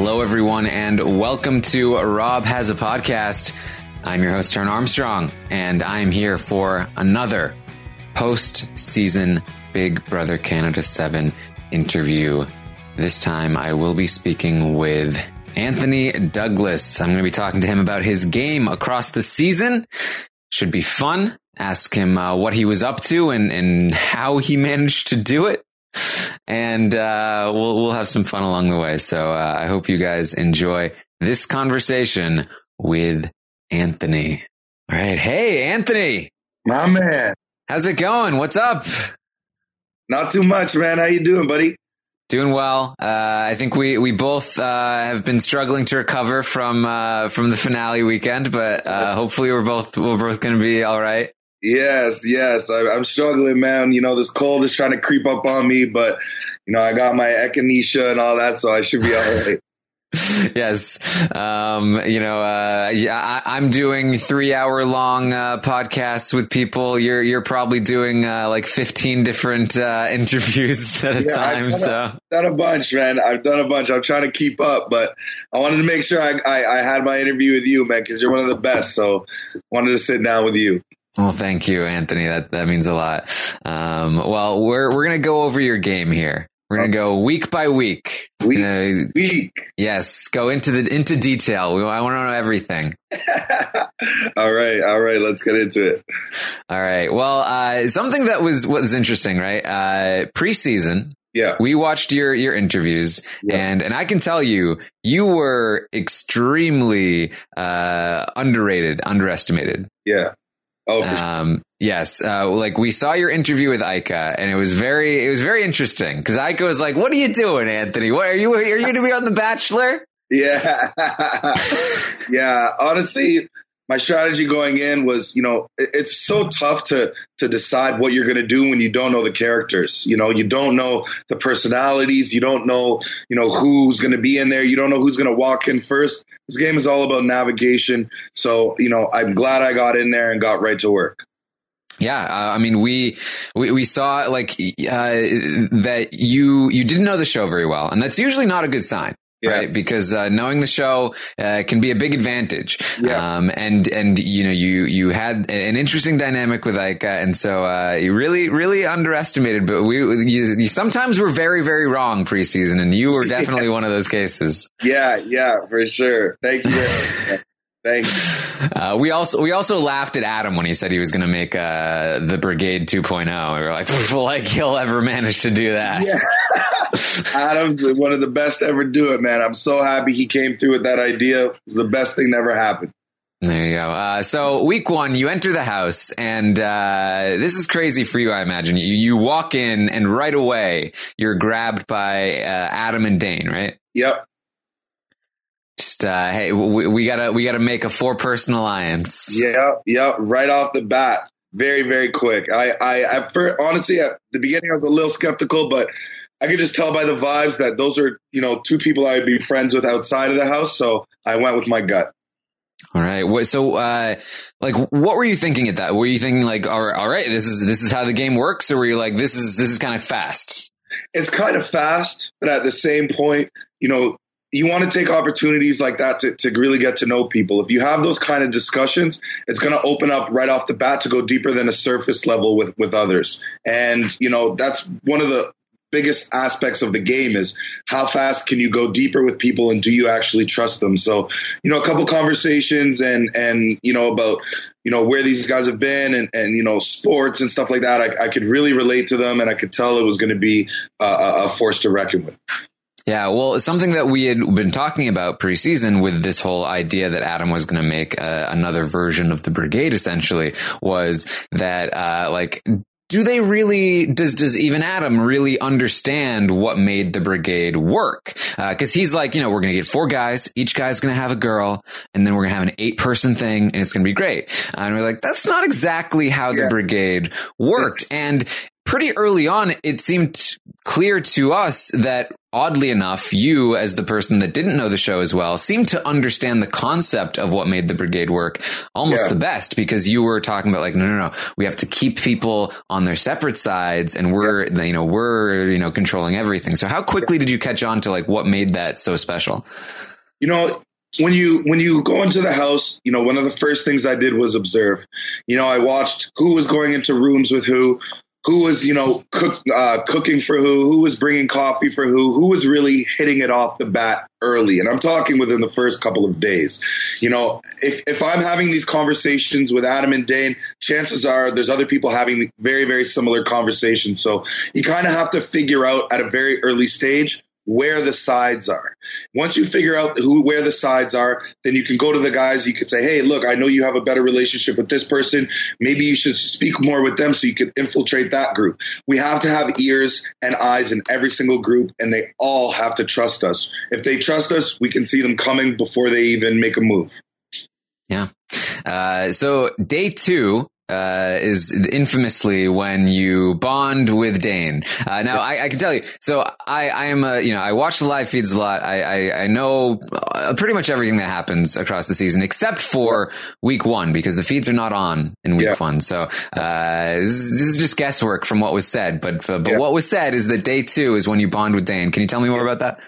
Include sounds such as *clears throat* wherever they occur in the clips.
Hello, everyone, and welcome to Rob Has a Podcast. I'm your host, Taran Armstrong, and I'm here for another post season Big Brother Canada 7 interview. This time I will be speaking with Anthony Douglas. I'm going to be talking to him about his game across the season. Should be fun. Ask him uh, what he was up to and, and how he *laughs* managed to do it and uh, we'll we'll have some fun along the way. So uh, I hope you guys enjoy this conversation with Anthony. All right, hey Anthony, my man, how's it going? What's up? Not too much, man. How you doing, buddy? Doing well. Uh, I think we we both uh, have been struggling to recover from uh, from the finale weekend, but uh, hopefully we're both we're both going to be all right. Yes, yes. I, am struggling, man. You know, this cold is trying to creep up on me, but you know, I got my echinacea and all that, so I should be all right. *laughs* yes. Um, you know, uh, yeah, I, am doing three hour long, uh, podcasts with people. You're, you're probably doing, uh, like 15 different, uh, *laughs* interviews at a yeah, time. I've so a, done a bunch, man. I've done a bunch. I'm trying to keep up, but I wanted to make sure I, I, I had my interview with you, man, cause you're one of the best. So wanted to sit down with you. Well, thank you, Anthony. That that means a lot. Um, well, we're we're gonna go over your game here. We're gonna go week by week. Week, gonna, week. Yes, go into the into detail. We, I want to know everything. *laughs* all right, all right. Let's get into it. All right. Well, uh, something that was was interesting, right? Uh, preseason. Yeah. We watched your your interviews, yeah. and and I can tell you, you were extremely uh, underrated, underestimated. Yeah. Oh, um, yes. Uh, like we saw your interview with Ika, and it was very, it was very interesting because Ika was like, "What are you doing, Anthony? What are you? Are you going to be on The Bachelor?" Yeah, *laughs* yeah. Honestly, my strategy going in was, you know, it's so tough to to decide what you're going to do when you don't know the characters. You know, you don't know the personalities. You don't know, you know, who's going to be in there. You don't know who's going to walk in first. This game is all about navigation. So, you know, I'm glad I got in there and got right to work. Yeah, uh, I mean, we, we we saw like uh, that you you didn't know the show very well, and that's usually not a good sign. Yeah. Right, because uh, knowing the show uh, can be a big advantage. Yeah. Um, and and you know you you had an interesting dynamic with Ika, and so uh, you really really underestimated. But we you, you sometimes were very very wrong preseason, and you were *laughs* definitely yeah. one of those cases. Yeah, yeah, for sure. Thank you. Thanks. *laughs* Uh, we also we also laughed at Adam when he said he was going to make uh, the Brigade 2.0. We were like, *laughs* like he'll ever manage to do that. Yeah, *laughs* Adam's one of the best ever do it, man. I'm so happy he came through with that idea. It was the best thing that ever happened. There you go. Uh, so week one, you enter the house, and uh, this is crazy for you, I imagine. You you walk in, and right away you're grabbed by uh, Adam and Dane, right? Yep. Just uh, hey, we, we, gotta we gotta make a four person alliance. Yeah, yeah, right off the bat, very very quick. I I at first, honestly at the beginning I was a little skeptical, but I could just tell by the vibes that those are you know two people I would be friends with outside of the house. So I went with my gut. All right. So, uh, like, what were you thinking at that? Were you thinking like, all right, all right, this is, this is how the game works? Or were you like, this is, this is kind of fast? It's kind of fast, but at the same point, you know, you want to take opportunities like that to, to really get to know people. If you have those kind of discussions, it's going to open up right off the bat to go deeper than a surface level with, with others. And, you know, that's one of the biggest aspects of the game is how fast can you go deeper with people and do you actually trust them so you know a couple conversations and and you know about you know where these guys have been and and you know sports and stuff like that i, I could really relate to them and i could tell it was going to be a, a force to reckon with yeah, well, something that we had been talking about preseason with this whole idea that Adam was going to make uh, another version of the brigade essentially was that, uh, like, do they really does does even adam really understand what made the brigade work? Because uh, he's like you know we're gonna get four guys each guy's gonna have a girl and then we're gonna have an eight person thing and it's gonna be great. And we're like that's not exactly how yeah. the brigade worked. And pretty early on, it seemed clear to us that oddly enough, you as the person that didn't know the show as well seemed to understand the concept of what made the brigade work almost yeah. the best because you were talking about like, no, no, no, we have to keep people on their separate sides and we're, yeah. you know, we're, you know, controlling everything. So how quickly did you catch on to like what made that so special? You know, when you when you go into the house, you know, one of the first things I did was observe. You know, I watched who was going into rooms with who, who was you know cook, uh, cooking for who, who was bringing coffee for who, who was really hitting it off the bat early. And I'm talking within the first couple of days. You know, if if I'm having these conversations with Adam and Dane, chances are there's other people having very very similar conversations. So you kind of have to figure out at a very early stage where the sides are. Once you figure out who where the sides are, then you can go to the guys. You could say, "Hey, look, I know you have a better relationship with this person. Maybe you should speak more with them so you can infiltrate that group." We have to have ears and eyes in every single group, and they all have to trust us. If they trust us, we can see them coming before they even make a move. Yeah. Uh, so day two, uh, is infamously when you bond with Dane. Uh, now I, I, can tell you, so I, I am a, you know, I watch the live feeds a lot. I, I, I know uh, pretty much everything that happens across the season except for week one because the feeds are not on in week yeah. one. So, uh, this, is, this, is, just guesswork from what was said, but, but, but yeah. what was said is that day two is when you bond with Dane. Can you tell me more about that?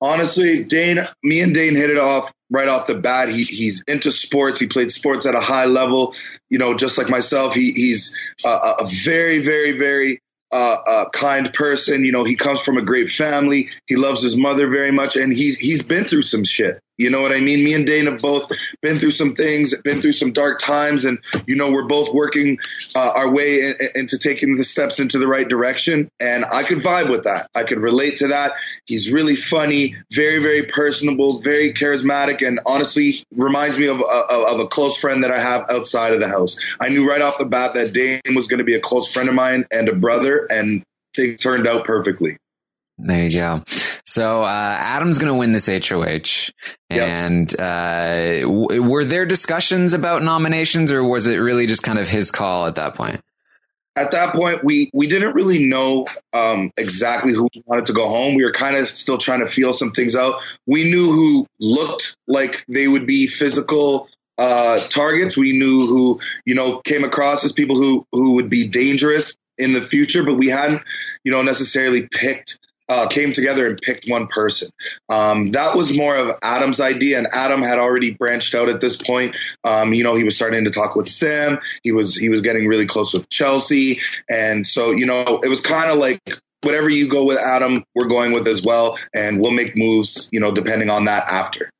honestly, Dane, me and Dane hit it off right off the bat. He, he's into sports. He played sports at a high level. You know, just like myself, he, he's a, a very, very, very uh, uh, kind person. You know, he comes from a great family. He loves his mother very much, and he's he's been through some shit. You know what I mean? Me and Dane have both been through some things, been through some dark times, and you know we're both working uh, our way in, into taking the steps into the right direction. And I could vibe with that. I could relate to that. He's really funny, very very personable, very charismatic, and honestly reminds me of, of, of a close friend that I have outside of the house. I knew right off the bat that Dane was going to be a close friend of mine and a brother, and things turned out perfectly. There you go. So uh, Adam's going to win this HOH, and yep. uh, w- were there discussions about nominations, or was it really just kind of his call at that point? At that point, we we didn't really know um, exactly who wanted to go home. We were kind of still trying to feel some things out. We knew who looked like they would be physical uh, targets. We knew who you know came across as people who who would be dangerous in the future, but we hadn't you know necessarily picked uh, came together and picked one person. Um, that was more of Adam's idea, and Adam had already branched out at this point. Um, you know, he was starting to talk with Sam. He was he was getting really close with Chelsea, and so you know, it was kind of like whatever you go with Adam, we're going with as well, and we'll make moves. You know, depending on that after.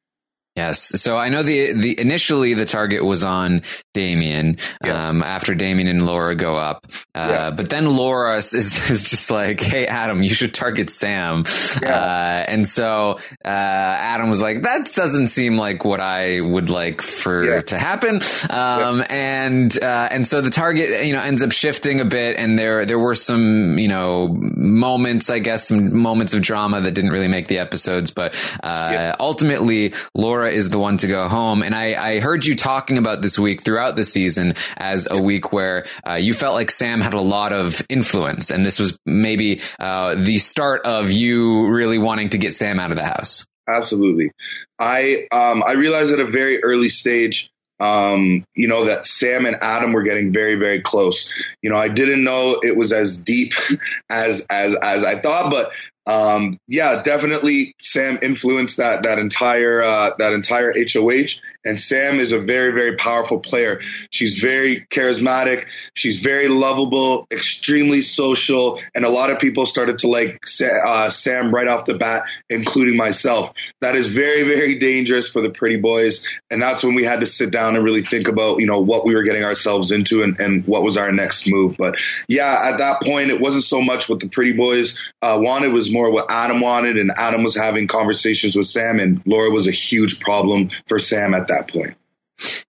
Yes. So I know the the initially the target was on Damien yeah. um, after Damien and Laura go up, uh, yeah. but then Laura is, is just like, "Hey Adam, you should target Sam," yeah. uh, and so uh, Adam was like, "That doesn't seem like what I would like for to happen," um, and uh, and so the target you know ends up shifting a bit, and there there were some you know moments, I guess, some moments of drama that didn't really make the episodes, but uh, ultimately Laura is the one to go home. And I, I heard you talking about this week throughout the season as a week where uh, you felt like Sam had a lot of influence. And this was maybe uh, the start of you really wanting to get Sam out of the house. absolutely. I um, I realized at a very early stage, um, you know, that Sam and Adam were getting very very close. You know, I didn't know it was as deep *laughs* as as as I thought, but um, yeah, definitely Sam influenced that that entire uh, that entire HOH. And Sam is a very very powerful player. She's very charismatic. She's very lovable, extremely social, and a lot of people started to like uh, Sam right off the bat, including myself. That is very very dangerous for the pretty boys, and that's when we had to sit down and really think about you know what we were getting ourselves into and, and what was our next move. But yeah, at that point, it wasn't so much what the pretty boys uh, wanted; was more what Adam wanted, and Adam was having conversations with Sam, and Laura was a huge problem for Sam at that point.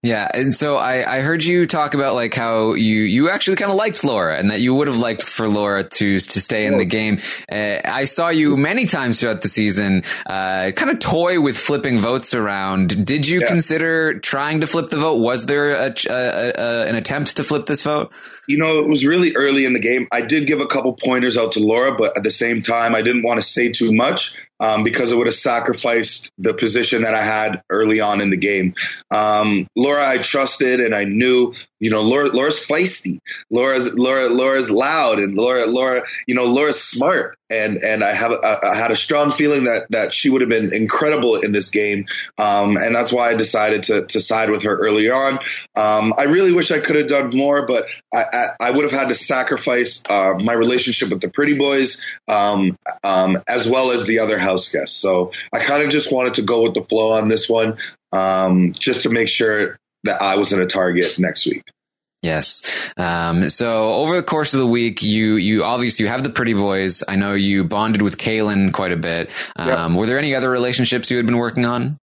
Yeah, and so I, I heard you talk about like how you you actually kind of liked Laura, and that you would have liked for Laura to to stay in the game. Uh, I saw you many times throughout the season, uh, kind of toy with flipping votes around. Did you Yeah. consider trying to flip the vote? Was there a, a, a, an attempt to flip this vote? You know, it was really early in the game. I did give a couple pointers out to Laura, but at the same time, I didn't want to say too much um, because it would have sacrificed the position that I had early on in the game. Um, Laura, I trusted and I knew. You know, Laura, Laura's feisty. Laura's Laura, Laura's loud, and Laura, Laura, you know, Laura's smart. And and I have I, I had a strong feeling that that she would have been incredible in this game. Um, and that's why I decided to to side with her early on. Um, I really wish I could have done more, but I, I, I would have had to sacrifice uh, my relationship with the Pretty Boys um, um, as well as the other house guests. So I kind of just wanted to go with the flow on this one, um, just to make sure that I wasn't a target next week. Yes. Um, so over the course of the week, you you obviously you have the pretty boys. I know you bonded with Kaylin quite a bit. Um, Were there any other relationships you had been working on?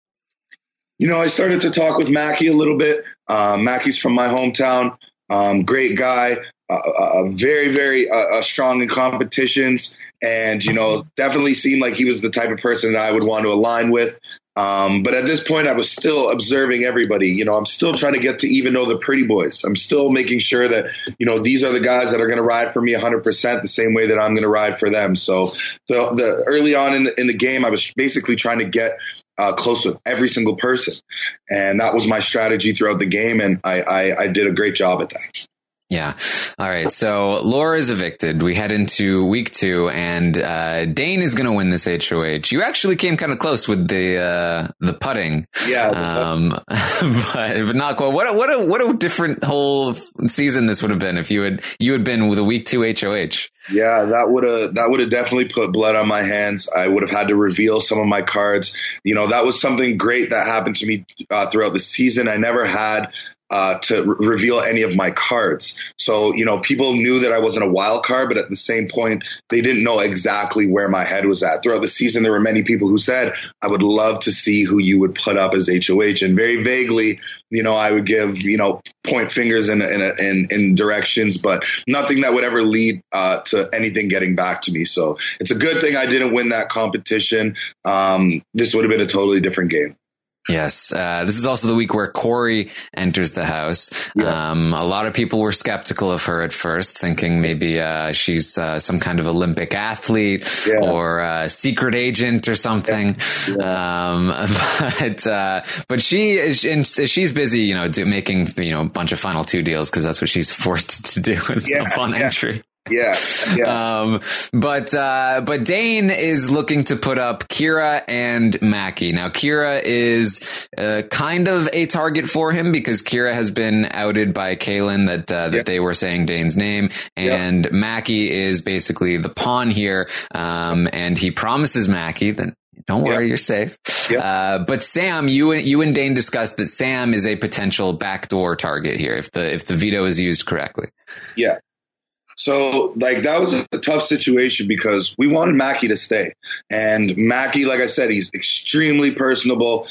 You know, I started to talk with Mackie a little bit. Um, Mackie's from my hometown. Um, great guy, uh, uh, very, very uh, uh, strong in competitions, and you know, definitely seemed like he was the type of person that I would want to align with. Um, but at this point, I was still observing everybody. You know, I'm still trying to get to even know the pretty boys. I'm still making sure that you know these are the guys that are going to ride for me 100 percent the same way that I'm going to ride for them. So the, the early on in the in the game, I was basically trying to get uh, close with every single person, and that was my strategy throughout the game, and I, I, I did a great job at that. Yeah. All right. So Laura is evicted. We head into week two, and uh, Dane is going to win this HOH. You actually came kind of close with the uh, the putting. Yeah, Um, *laughs* but, but not quite. What a, what a what a different whole season this would have been if you had you had been with a week two HOH. Yeah, that would have that would have definitely put blood on my hands. I would have had to reveal some of my cards. You know, that was something great that happened to me uh, throughout the season. I never had uh, to re- reveal any of my cards. So, you know, people knew that I wasn't a wild card, but at the same point, they didn't know exactly where my head was at. Throughout the season, there were many people who said, I would love to see who you would put up as HOH. And very vaguely, you know, I would give, you know, point fingers in, in, in, in directions, but nothing that would ever lead uh, to anything getting back to me. So it's a good thing I didn't win that competition. Um, this would have been a totally different game. Yes, uh, this is also the week where Corey enters the house. Um, a lot of people were skeptical of her at first, thinking maybe uh, she's uh, some kind of Olympic athlete Yeah. or a secret agent or something. Um, *laughs* but uh, but she and she's busy, you know, do, making you know a bunch of final two deals because that's what she's forced to do with Yeah, upon yeah. entry. Yeah. *laughs* Yeah. Um, but, uh, but Dane is looking to put up Kira and Mackie. Now, Kira is, uh, kind of a target for him because Kira has been outed by Kaylin that, uh, that Yeah. they were saying Dane's name and Mackie is basically the pawn here. Um, and he promises Mackie that don't worry, Yeah. you're safe. Yeah. Uh, but Sam, you and you and Dane discussed that Sam is a potential backdoor target here if the if the veto is used correctly. Yeah. So like that was a tough situation because we wanted Mackie to stay. And Mackie, like I said, he's extremely personable,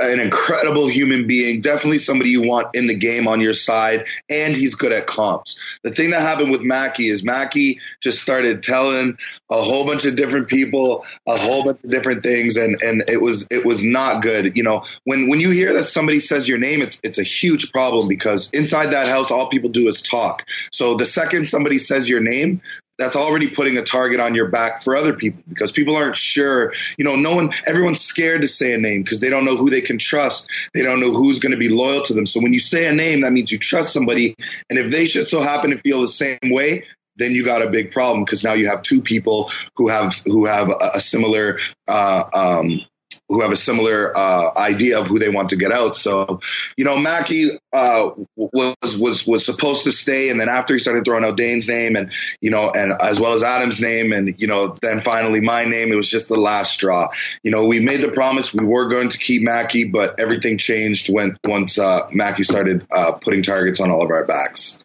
an incredible human being, definitely somebody you want in the game on your side, and he's good at comps. The thing that happened with Mackie is Mackie just started telling a whole bunch of different people a whole bunch of different things and and it was it was not good. You know, when when you hear that somebody says your name, it's it's a huge problem because inside that house all people do is talk. So the second somebody says your name, that's already putting a target on your back for other people because people aren't sure. You know, no one, everyone's scared to say a name because they don't know who they can trust. They don't know who's going to be loyal to them. So when you say a name, that means you trust somebody. And if they should so happen to feel the same way, then you got a big problem because now you have two people who have who have a, a similar uh, um, who have a similar uh, idea of who they want to get out. So, you know, Mackey uh, was was was supposed to stay, and then after he started throwing out Dane's name, and you know, and as well as Adam's name, and you know, then finally my name. It was just the last straw. You know, we made the promise we were going to keep Mackey, but everything changed when once uh, Mackey started uh, putting targets on all of our backs.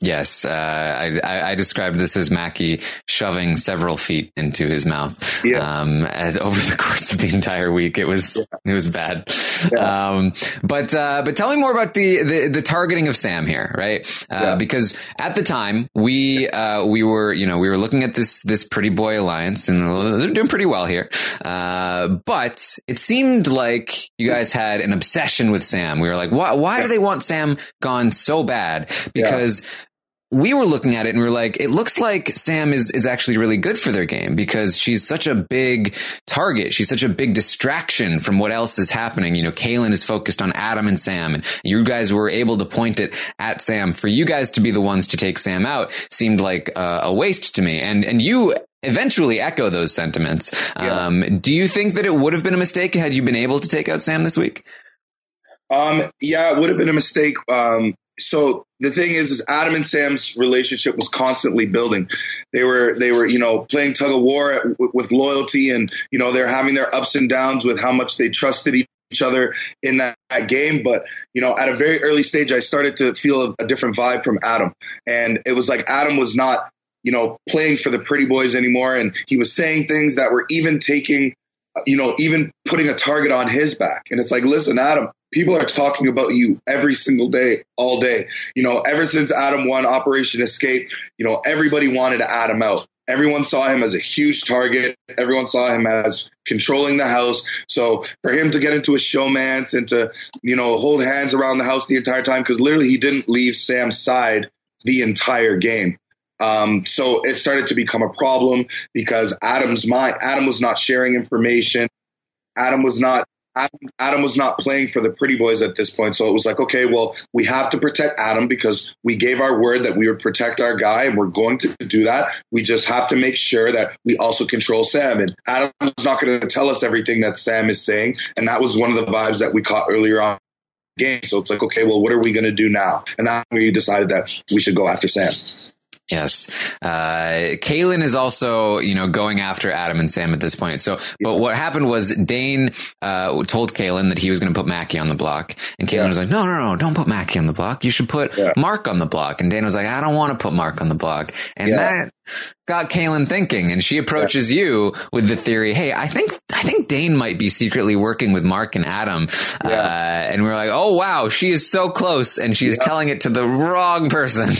Yes, uh, I, I, described this as Mackey shoving several feet into his mouth. Yeah. Um, over the course of the entire week, it was yeah. it was bad. Yeah. Um, but uh, but tell me more about the, the, the targeting of Sam here, right? Uh. Because at the time we uh, we were you know we were looking at this this pretty boy alliance and they're doing pretty well here. Uh, but it seemed like you guys had an obsession with Sam. We were like, why why do they want Sam gone so bad? Because we were looking at it and we are like, it looks like Sam is, is actually really good for their game because she's such a big target. She's such a big distraction from what else is happening. You know, Kaylin is focused on Adam and Sam and you guys were able to point it at Sam. For you guys to be the ones to take Sam out seemed like a, a waste to me. And, and you eventually echo those sentiments. Yeah. Um, do you think that it would have been a mistake had you been able to take out Sam this week? Um, yeah, it would have been a mistake. Um, so the thing is, is Adam and Sam's relationship was constantly building. They were, they were, you know, playing tug of war with loyalty, and you know, they're having their ups and downs with how much they trusted each other in that, that, game. But you know, at a very early stage, I started to feel a, a different vibe from Adam, and it was like Adam was not, you know, playing for the pretty boys anymore, and he was saying things that were even taking you know, even putting a target on his back. And it's like, listen, Adam, people are talking about you every single day, all day. You know, ever since Adam won Operation Escape, you know, everybody wanted him out. Everyone saw him as a huge target. Everyone saw him as controlling the house. So for him to get into a showmance and to, you know, hold hands around the house the entire time, because literally he didn't leave Sam's side the entire game. Um, so it started to become a problem because Adam's mind, Adam was not sharing information. Adam was not Adam, Adam, was not playing for the pretty boys at this point. So it was like, okay, well, we have to protect Adam because we gave our word that we would protect our guy and we're going to do that. We just have to make sure that we also control Sam. And Adam's not going to tell us everything that Sam is saying. And that was one of the vibes that we caught earlier on game. So it's like, okay, well, what are we going to do now? And that's when we decided that we should go after Sam. Yes. Uh, Kaylin is also, you know, going after Adam and Sam at this point. So, but what happened was Dane, uh, told Kaylin that he was going to put Mackey on the block. And Kaylin yeah. was like, no, no, no, don't put Mackey on the block. You should put yeah. Mark on the block. And Dane was like, I don't want to put Mark on the block. And yeah. that got Kaylin thinking and she approaches yeah. you with the theory, Hey, I think, I think Dane might be secretly working with Mark and Adam. Yeah. Uh, and we're like, Oh wow, she is so close and she's yeah. telling it to the wrong person.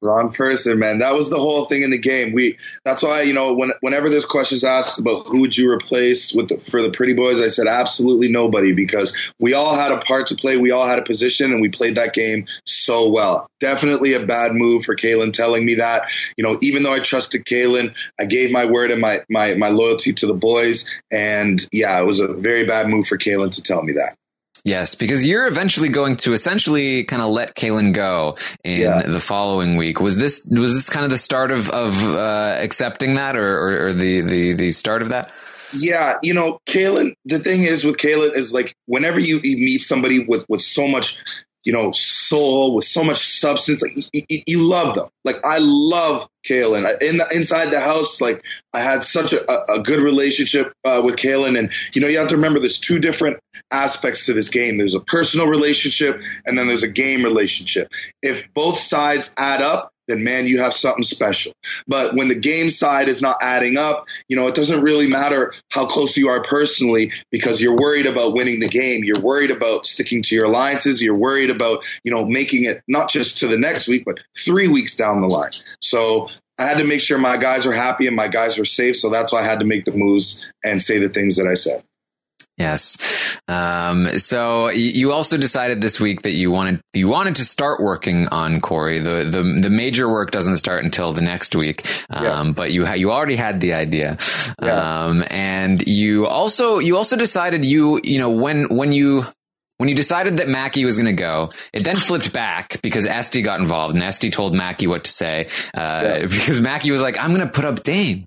wrong person, man. That was the whole thing in the game. We, that's why, you know, when, whenever there's questions asked about who would you replace with the, for the pretty boys, I said absolutely nobody because we all had a part to play. We all had a position and we played that game so well. Definitely a bad move for Kaylin telling me that, you know, even though I trusted Kaylin. I gave my word and my, my, my loyalty to the boys. And yeah, it was a very bad move for Kaylin to tell me that. Yes, because you're eventually going to essentially kind of let Kaylin go in yeah. the following week. Was this was this kind of the start of of uh, accepting that, or, or, or the the the start of that? Yeah, you know, Kaylin. The thing is with Kaylin is like whenever you, you meet somebody with with so much you know, soul with so much substance. Like you, you love them. Like I love Kaylin. In the, inside the house, like I had such a, a good relationship uh, with Kaylin, and you know, you have to remember there's two different aspects to this game. There's a personal relationship, and then there's a game relationship. If both sides add up, then man, you have something special. But when the game side is not adding up, you know, it doesn't really matter how close you are personally because you're worried about winning the game. You're worried about sticking to your alliances. You're worried about, you know, making it not just to the next week, but three weeks down the line. So I had to make sure my guys are happy and my guys are safe. So that's why I had to make the moves and say the things that I said. Yes. Um, so you also decided this week that you wanted you wanted to start working on Corey. The the the major work doesn't start until the next week. Um, yeah. but you ha- you already had the idea. Yeah. Um, and you also you also decided you you know when when you when you decided that Mackie was going to go, it then flipped back because Esty got involved and Esty told Mackie what to say. Uh, yeah. because Mackie was like, I'm going to put up Dane.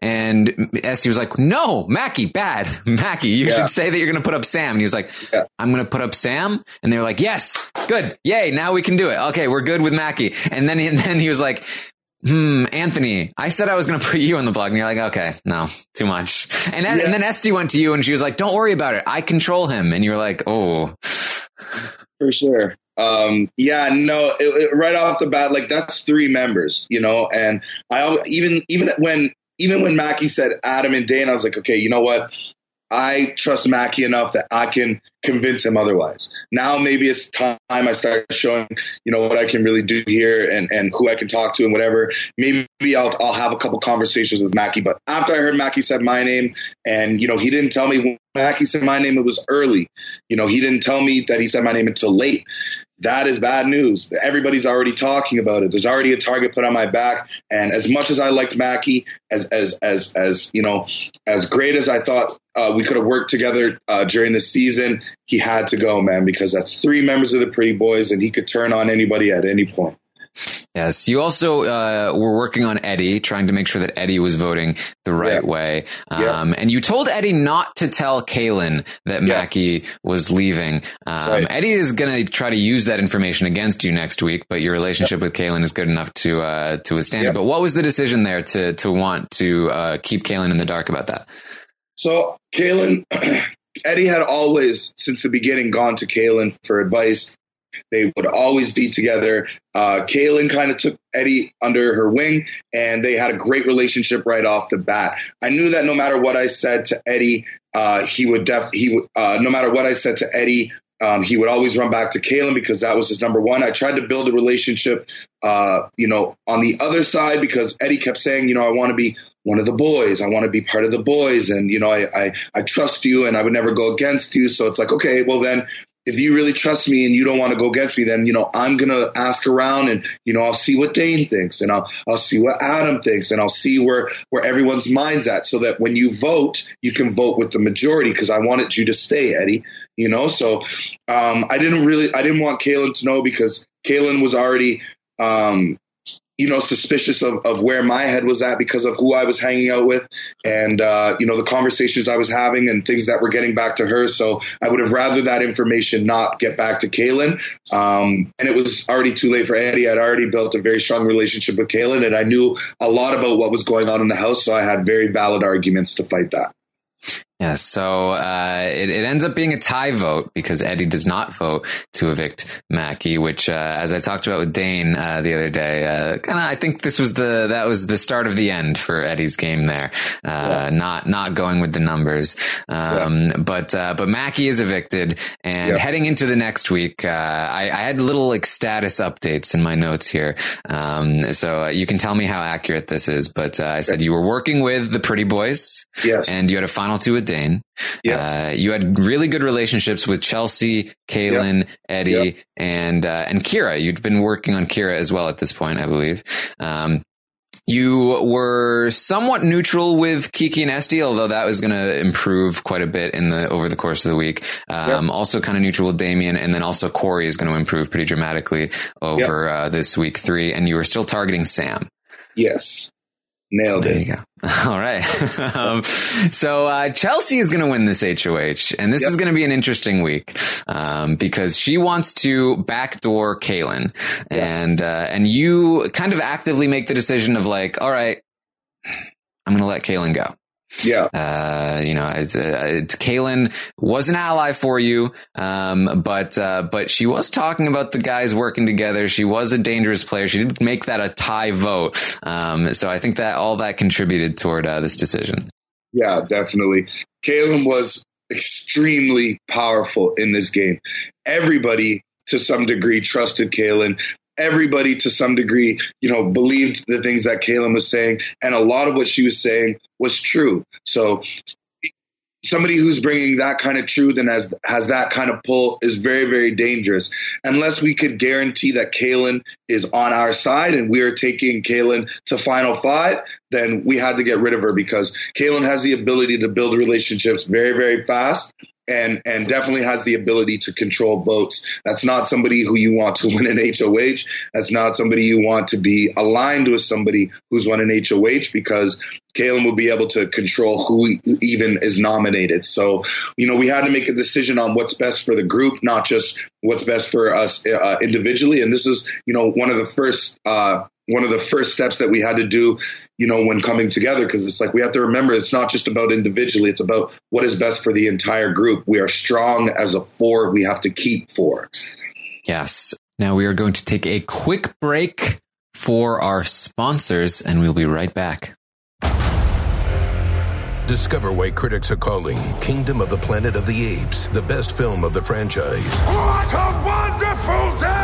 And Esty was like, no, Mackie, bad. *laughs* Mackie, you yeah. should say that you're going to put up Sam. And he was like, yeah. I'm going to put up Sam. And they were like, yes, good. Yay. Now we can do it. Okay. We're good with Mackie. And then, and *laughs* then he was like, hmm, Anthony, I said I was going *laughs* to put you on the blog. And you're like, okay, no, too much. And, yeah. and then Esty went to you and she was like, don't worry about it. I control him. And you're like, oh. For sure. Um, yeah, no, it, it, right off the bat, like that's three members, you know, and I even, even when, even when Mackie said Adam and Dane, I was like, okay, you know what? I trust Mackey enough that I can convince him otherwise. Now maybe it's time I start showing, you know, what I can really do here and, and who I can talk to and whatever. Maybe I'll, I'll have a couple conversations with Mackey. But after I heard Mackey said my name and, you know, he didn't tell me when Mackie said my name, it was early. You know, he didn't tell me that he said my name until late that is bad news. Everybody's already talking about it. There's already a target put on my back. And as much as I liked Mackey, as as as as you know, as great as I thought uh, we could have worked together uh, during the season, he had to go, man, because that's three members of the Pretty Boys, and he could turn on anybody at any point. Yes. You also uh, were working on Eddie, trying to make sure that Eddie was voting the right yeah. way. Um, yeah. And you told Eddie not to tell Kaylin that yeah. Mackie was leaving. Um, right. Eddie is going to try to use that information against you next week, but your relationship with Kaylin is good enough to uh, to withstand it. But what was the decision there to to want to uh, keep Kaylin in the dark about that? So Kaylin. *clears throat* Eddie had always, since the beginning, gone to Kaylin for advice they would always be together. Uh, Kaylin kind of took Eddie under her wing, and they had a great relationship right off the bat. I knew that no matter what I said to Eddie, uh, he would def- he uh, no matter what I said to Eddie, um, he would always run back to Kaylin because that was his number one. I tried to build a relationship, uh, you know, on the other side because Eddie kept saying, you know, I want to be one of the boys. I want to be part of the boys, and you know, I, I I trust you, and I would never go against you. So it's like, okay, well then if you really trust me and you don't want to go against me, then you know I'm gonna ask around and you know I'll see what Dane thinks and I'll I'll see what Adam thinks and I'll see where where everyone's mind's at, so that when you vote, you can vote with the majority because I wanted you to stay, Eddie. You know, so um, I didn't really I didn't want Kaylin to know because Kaylin was already um, you know, suspicious of, of where my head was at because of who I was hanging out with and, uh, you know, the conversations I was having and things that were getting back to her. So I would have rather that information not get back to Kaylin. Um, and it was already too late for Eddie. I'd already built a very strong relationship with Kaylin and I knew a lot about what was going on in the house. So I had very valid arguments to fight that. Yeah, so uh, it, it, ends up being a tie vote because Eddie does not vote to evict Mackie, which, uh, as I talked about with Dane uh, the other day, uh, kind of I think this was the that was the start of the end for Eddie's game there. Uh, yeah. Not not going with the numbers, um, yeah. but uh, but Mackie is evicted, and yeah. heading into the next week, I, I, had little like status updates in my notes here, um, so you can tell me how accurate this is. But I said you were working with the Pretty Boys, yes, and you had a final two with Dane. Yeah. Uh, you had really good relationships with Chelsea, Kaylin, yep. Eddie, yep. and uh, and Kira. You'd been working on Kira as well at this point, I believe. Um, you were somewhat neutral with Kiki and Esty, although that was going to improve quite a bit in the over the course of the week. Um, yep. Also, kind of neutral with Damien, and then also Corey is going to improve pretty dramatically over uh, this week three. And you were still targeting Sam. Yes. Nailed there it. you go. *laughs* All right. *laughs* um, so uh, Chelsea is going to win this HOH, and this yep. is going to be an interesting week um, because she wants to backdoor Kaylin, yep. and uh, and you kind of actively make the decision of like, all right, I'm going to let Kaylin go. Yeah. Uh, you know, it's, uh, it's Kaylin was an ally for you. Um, but, uh, but she was talking about the guys working together. She was a dangerous player. She didn't make that a tie vote. Um, so I think that all that contributed toward, uh, this decision. Yeah, definitely. Kaylin was extremely powerful in this game. Everybody to some degree trusted Kaylin everybody to some degree, you know, believed the things that Kaylin was saying. And a lot of what she was saying was true. So somebody who's bringing that kind of truth and has has that kind of pull is very very dangerous. Unless we could guarantee that Kaylin is on our side and we are taking Kaylin to final five, then we had to get rid of her because Kaylin has the ability to build relationships very very fast and and definitely has the ability to control votes. That's not somebody who you want to win an HOH. That's not somebody you want to be aligned with somebody who's won an HOH because Kaylin will be able to control who even is nominated. So, you know, we had to make a decision on what's best for the group, not just what's best for us uh, individually. And this is, you know, one of the first uh, one of the first steps that we had to do, you know, when coming together, because it's like we have to remember it's not just about individually, it's about what is best for the entire group. We are strong as a four, we have to keep four. Yes. Now we are going to take a quick break for our sponsors, and we'll be right back. Discover why critics are calling Kingdom of the Planet of the Apes the best film of the franchise. What a wonderful day!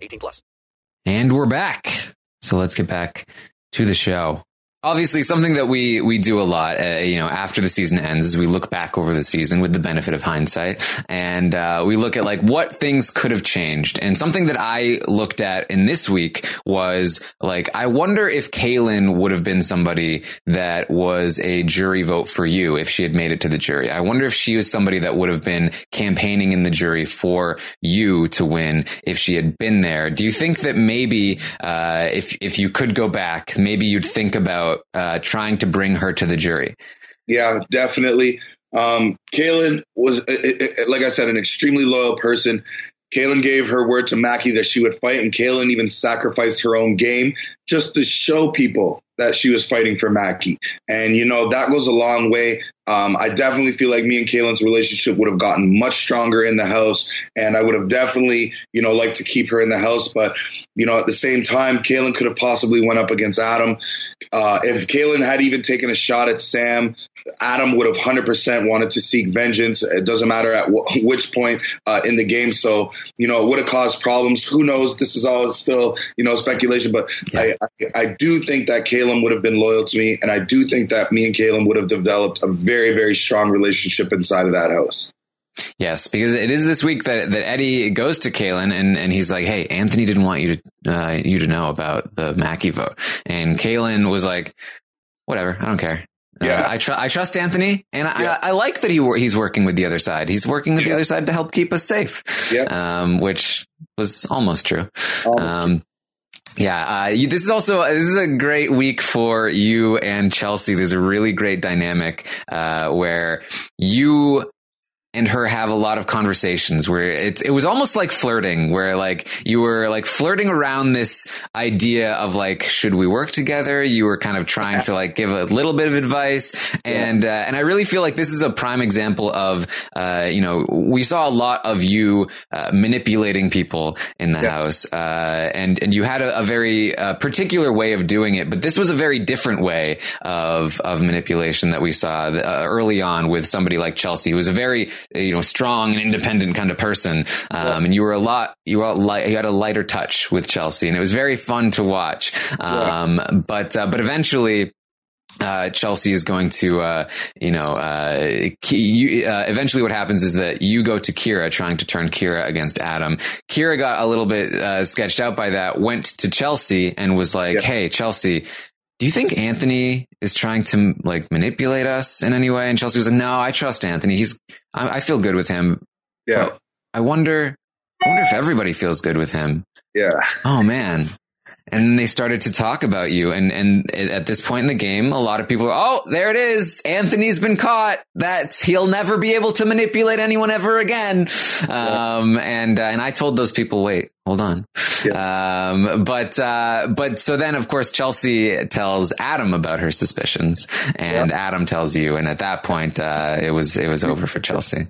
18 plus. And we're back. So let's get back to the show. Obviously, something that we we do a lot, uh, you know, after the season ends, is we look back over the season with the benefit of hindsight, and uh, we look at like what things could have changed. And something that I looked at in this week was like, I wonder if Kaylin would have been somebody that was a jury vote for you if she had made it to the jury. I wonder if she was somebody that would have been campaigning in the jury for you to win if she had been there. Do you think that maybe uh, if if you could go back, maybe you'd think about uh, trying to bring her to the jury. Yeah, definitely. Um, Kaylin was, it, it, like I said, an extremely loyal person. Kaylin gave her word to Mackie that she would fight, and Kaylin even sacrificed her own game just to show people that she was fighting for Mackie. And, you know, that goes a long way. Um, I definitely feel like me and Kaylin's relationship would have gotten much stronger in the house, and I would have definitely, you know, liked to keep her in the house. But, you know, at the same time, Kaylin could have possibly went up against Adam. Uh, if Kaylin had even taken a shot at Sam, Adam would have 100% wanted to seek vengeance. It doesn't matter at w- which point uh, in the game. So, you know, it would have caused problems. Who knows? This is all still, you know, speculation. But I, I, I do think that Kaylin would have been loyal to me, and I do think that me and Kaylin would have developed a very, very strong relationship inside of that house. Yes, because it is this week that, that Eddie goes to Kaylin and, and he's like, "Hey, Anthony didn't want you to uh, you to know about the Mackie vote," and Kaylin was like, "Whatever, I don't care." Yeah. Uh, I, tr- I trust Anthony, and I, Yeah. I, I like that he wor- he's working with the other side. He's working with the other side to help keep us safe. Yeah. Um, which was almost true. Almost Um, yeah, uh, you, this is also this is a great week for you and Chelsea. There's a really great dynamic uh, where you and her have a lot of conversations where it's it was almost like flirting where like you were like flirting around this idea of like should we work together? You were kind of trying to like give a little bit of advice. And uh, and I really feel like this is a prime example of uh, you know we saw a lot of you uh, manipulating people in the house uh, and and you had a, a very uh, particular way of doing it but this was a very different way of of manipulation that we saw uh, early on with somebody like Chelsea who was a very you know strong and independent kind of person um, and you were a lot you were light, you had a lighter touch with Chelsea and it was very fun to watch um, but uh, but eventually uh, Chelsea is going to, uh, you know, uh, you, uh, eventually what happens is that you go to Kira trying to turn Kira against Adam. Kira got a little bit, uh, sketched out by that, went to Chelsea and was like, Yeah. Hey, Chelsea, do you think Anthony is trying to like manipulate us in any way? And Chelsea was like, no, I trust Anthony. He's, I, I feel good with him. Yeah. But I wonder, I wonder if everybody feels good with him. Yeah. Oh man. and they started to talk about you. And and at this point in the game, a lot of people are, oh, there it is. Anthony's been caught. That he'll never be able to manipulate anyone ever again. Um, and uh, and I told those people, wait, hold on. *laughs* Yeah. Um, but uh, but so then, of course, Chelsea tells Adam about her suspicions, and yeah. Adam tells you, and at that point, uh, it was it was over for Chelsea.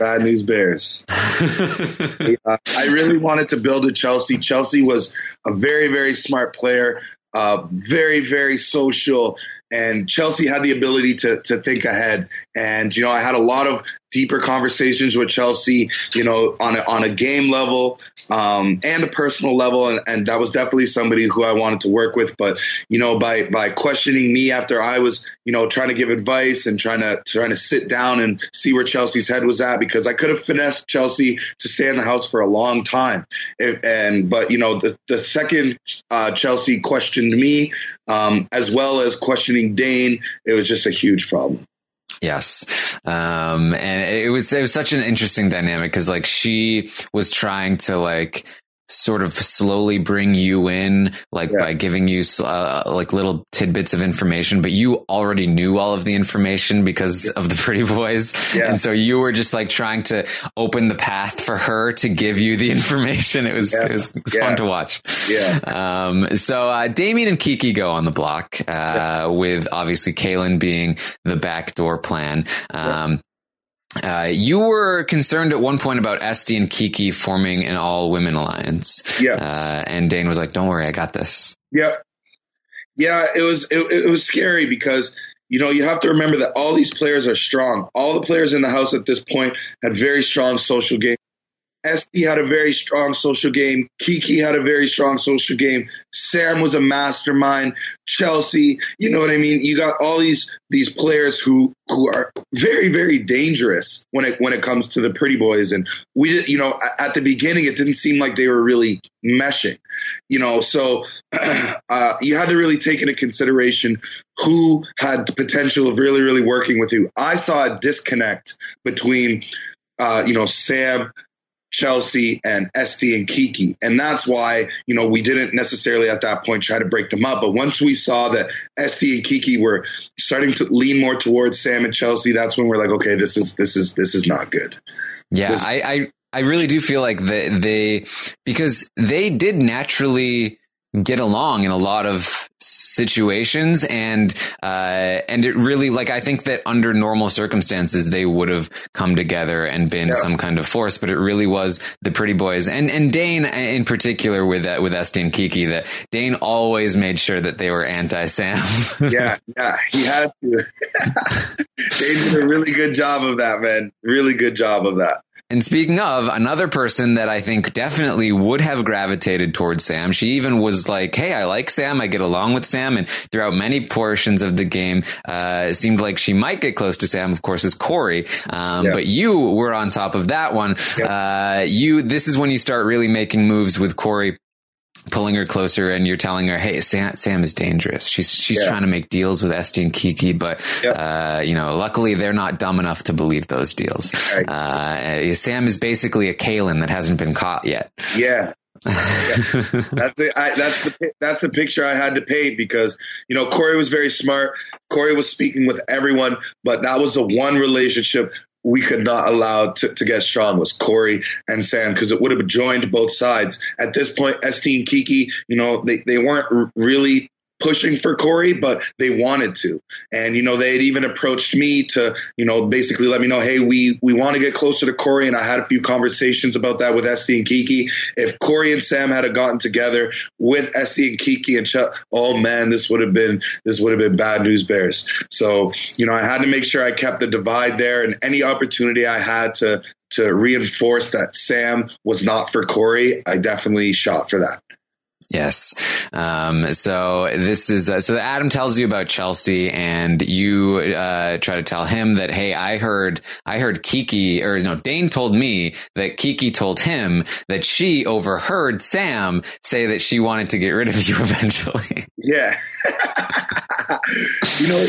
Bad news bears. *laughs* uh, I really wanted to build a Chelsea. Chelsea was a very, very smart player, uh, very, very social. And Chelsea had the ability to, to think ahead. And, you know, I had a lot of deeper conversations with Chelsea, you know, on a, on a game level um, and a personal level, and, and, that was definitely somebody who I wanted to work with. But you know, by by questioning me after I was, you know, trying to give advice and trying to trying to sit down and see where Chelsea's head was at, because I could have finessed Chelsea to stay in the house for a long time. If, and but you know, the the second uh, Chelsea questioned me, um, as well as questioning Dane, it was just a huge problem. Yes. Um, and it was, it was such an interesting dynamic because like she was trying to like, sort of slowly bring you in, like yeah. by giving you uh, like little tidbits of information, but you already knew all of the information because yeah. of the pretty boys. Yeah. And so you were just like trying to open the path for her to give you the *laughs* information. It was, it was fun to watch. Yeah. Um, so, uh, Damien and Kiki go on the block, uh, with obviously Kaylin being the backdoor plan. Um, uh, you were concerned at one point about Esty and Kiki forming an all women alliance. Yeah. Uh, and Dane was like, don't worry, I got this. Yeah. Yeah. It was, it, it was scary because, you know, you have to remember that all these players are strong. All the players in the house at this point had very strong social game. Esty had a very strong social game. Kiki had a very strong social game. Sam was a mastermind. Chelsea, you know what I mean? You got all these these players who who are very very dangerous when it when it comes to the pretty boys. And we you know at the beginning it didn't seem like they were really meshing you know so *clears throat* uh, you had to really take into consideration who had the potential of really really working with you. I saw a disconnect between uh, you know sam Chelsea and Esty and Kiki. And that's why, you know, we didn't necessarily at that point try to break them up. But once we saw that Esty and Kiki were starting to lean more towards Sam and Chelsea, that's when we're like, okay, this is this is this is not good. Yeah, this- I, I I really do feel like they, they because they did naturally get along in a lot of situations. And uh and it really like I think that under normal circumstances they would have come together and been yeah. some kind of force but it really was the pretty boys. And and Dane in particular with uh, with Esty and Kiki that Dane always made sure that they were anti Sam *laughs* yeah yeah he had to. *laughs* Dane did a really good job of that man. Really good job of that and speaking of another person that I think definitely would have gravitated towards Sam, she even was like, Hey, I like Sam. I get along with Sam. And throughout many portions of the game, uh, it seemed like she might get close to Sam, of course, is Corey. Um, yeah. but you were on top of that one. Yeah. Uh, you, this is when you start really making moves with Corey pulling her closer and you're telling her, Hey, Sam, Sam is dangerous. She's, she's yeah. trying to make deals with Esty and Kiki, but, uh, you know, luckily they're not dumb enough to believe those deals. Right. Uh, Sam is basically a Kaylin that hasn't been caught yet. Yeah. *laughs* yeah. that's it. that's the that's the picture I had to paint because you know Corey was very smart. Corey was speaking with everyone, but that was the one relationship we could not allow to, to get strong was Corey and Sam because it would have joined both sides. At this point, Esty and Kiki, you know, they, they weren't really pushing for Corey, but they wanted to. And, you know, they had even approached me to, you know, basically let me know, hey, we, we want to get closer to Corey. And I had a few conversations about that with Esty and Kiki. If Corey and Sam had gotten together with Esty and Kiki and Chuck, oh man, this would have been, this would have been bad news bears. So, you know, I had to make sure I kept the divide there and any opportunity I had to, to reinforce that Sam was not for Corey, I definitely shot for that. Yes. Um, so this is, uh, so Adam tells you about Chelsea and you, uh, try to tell him that, Hey, I heard, I heard Kiki or no, Dane told me that Kiki told him that she overheard Sam say that she wanted to get rid of you *laughs* eventually. Yeah. you know,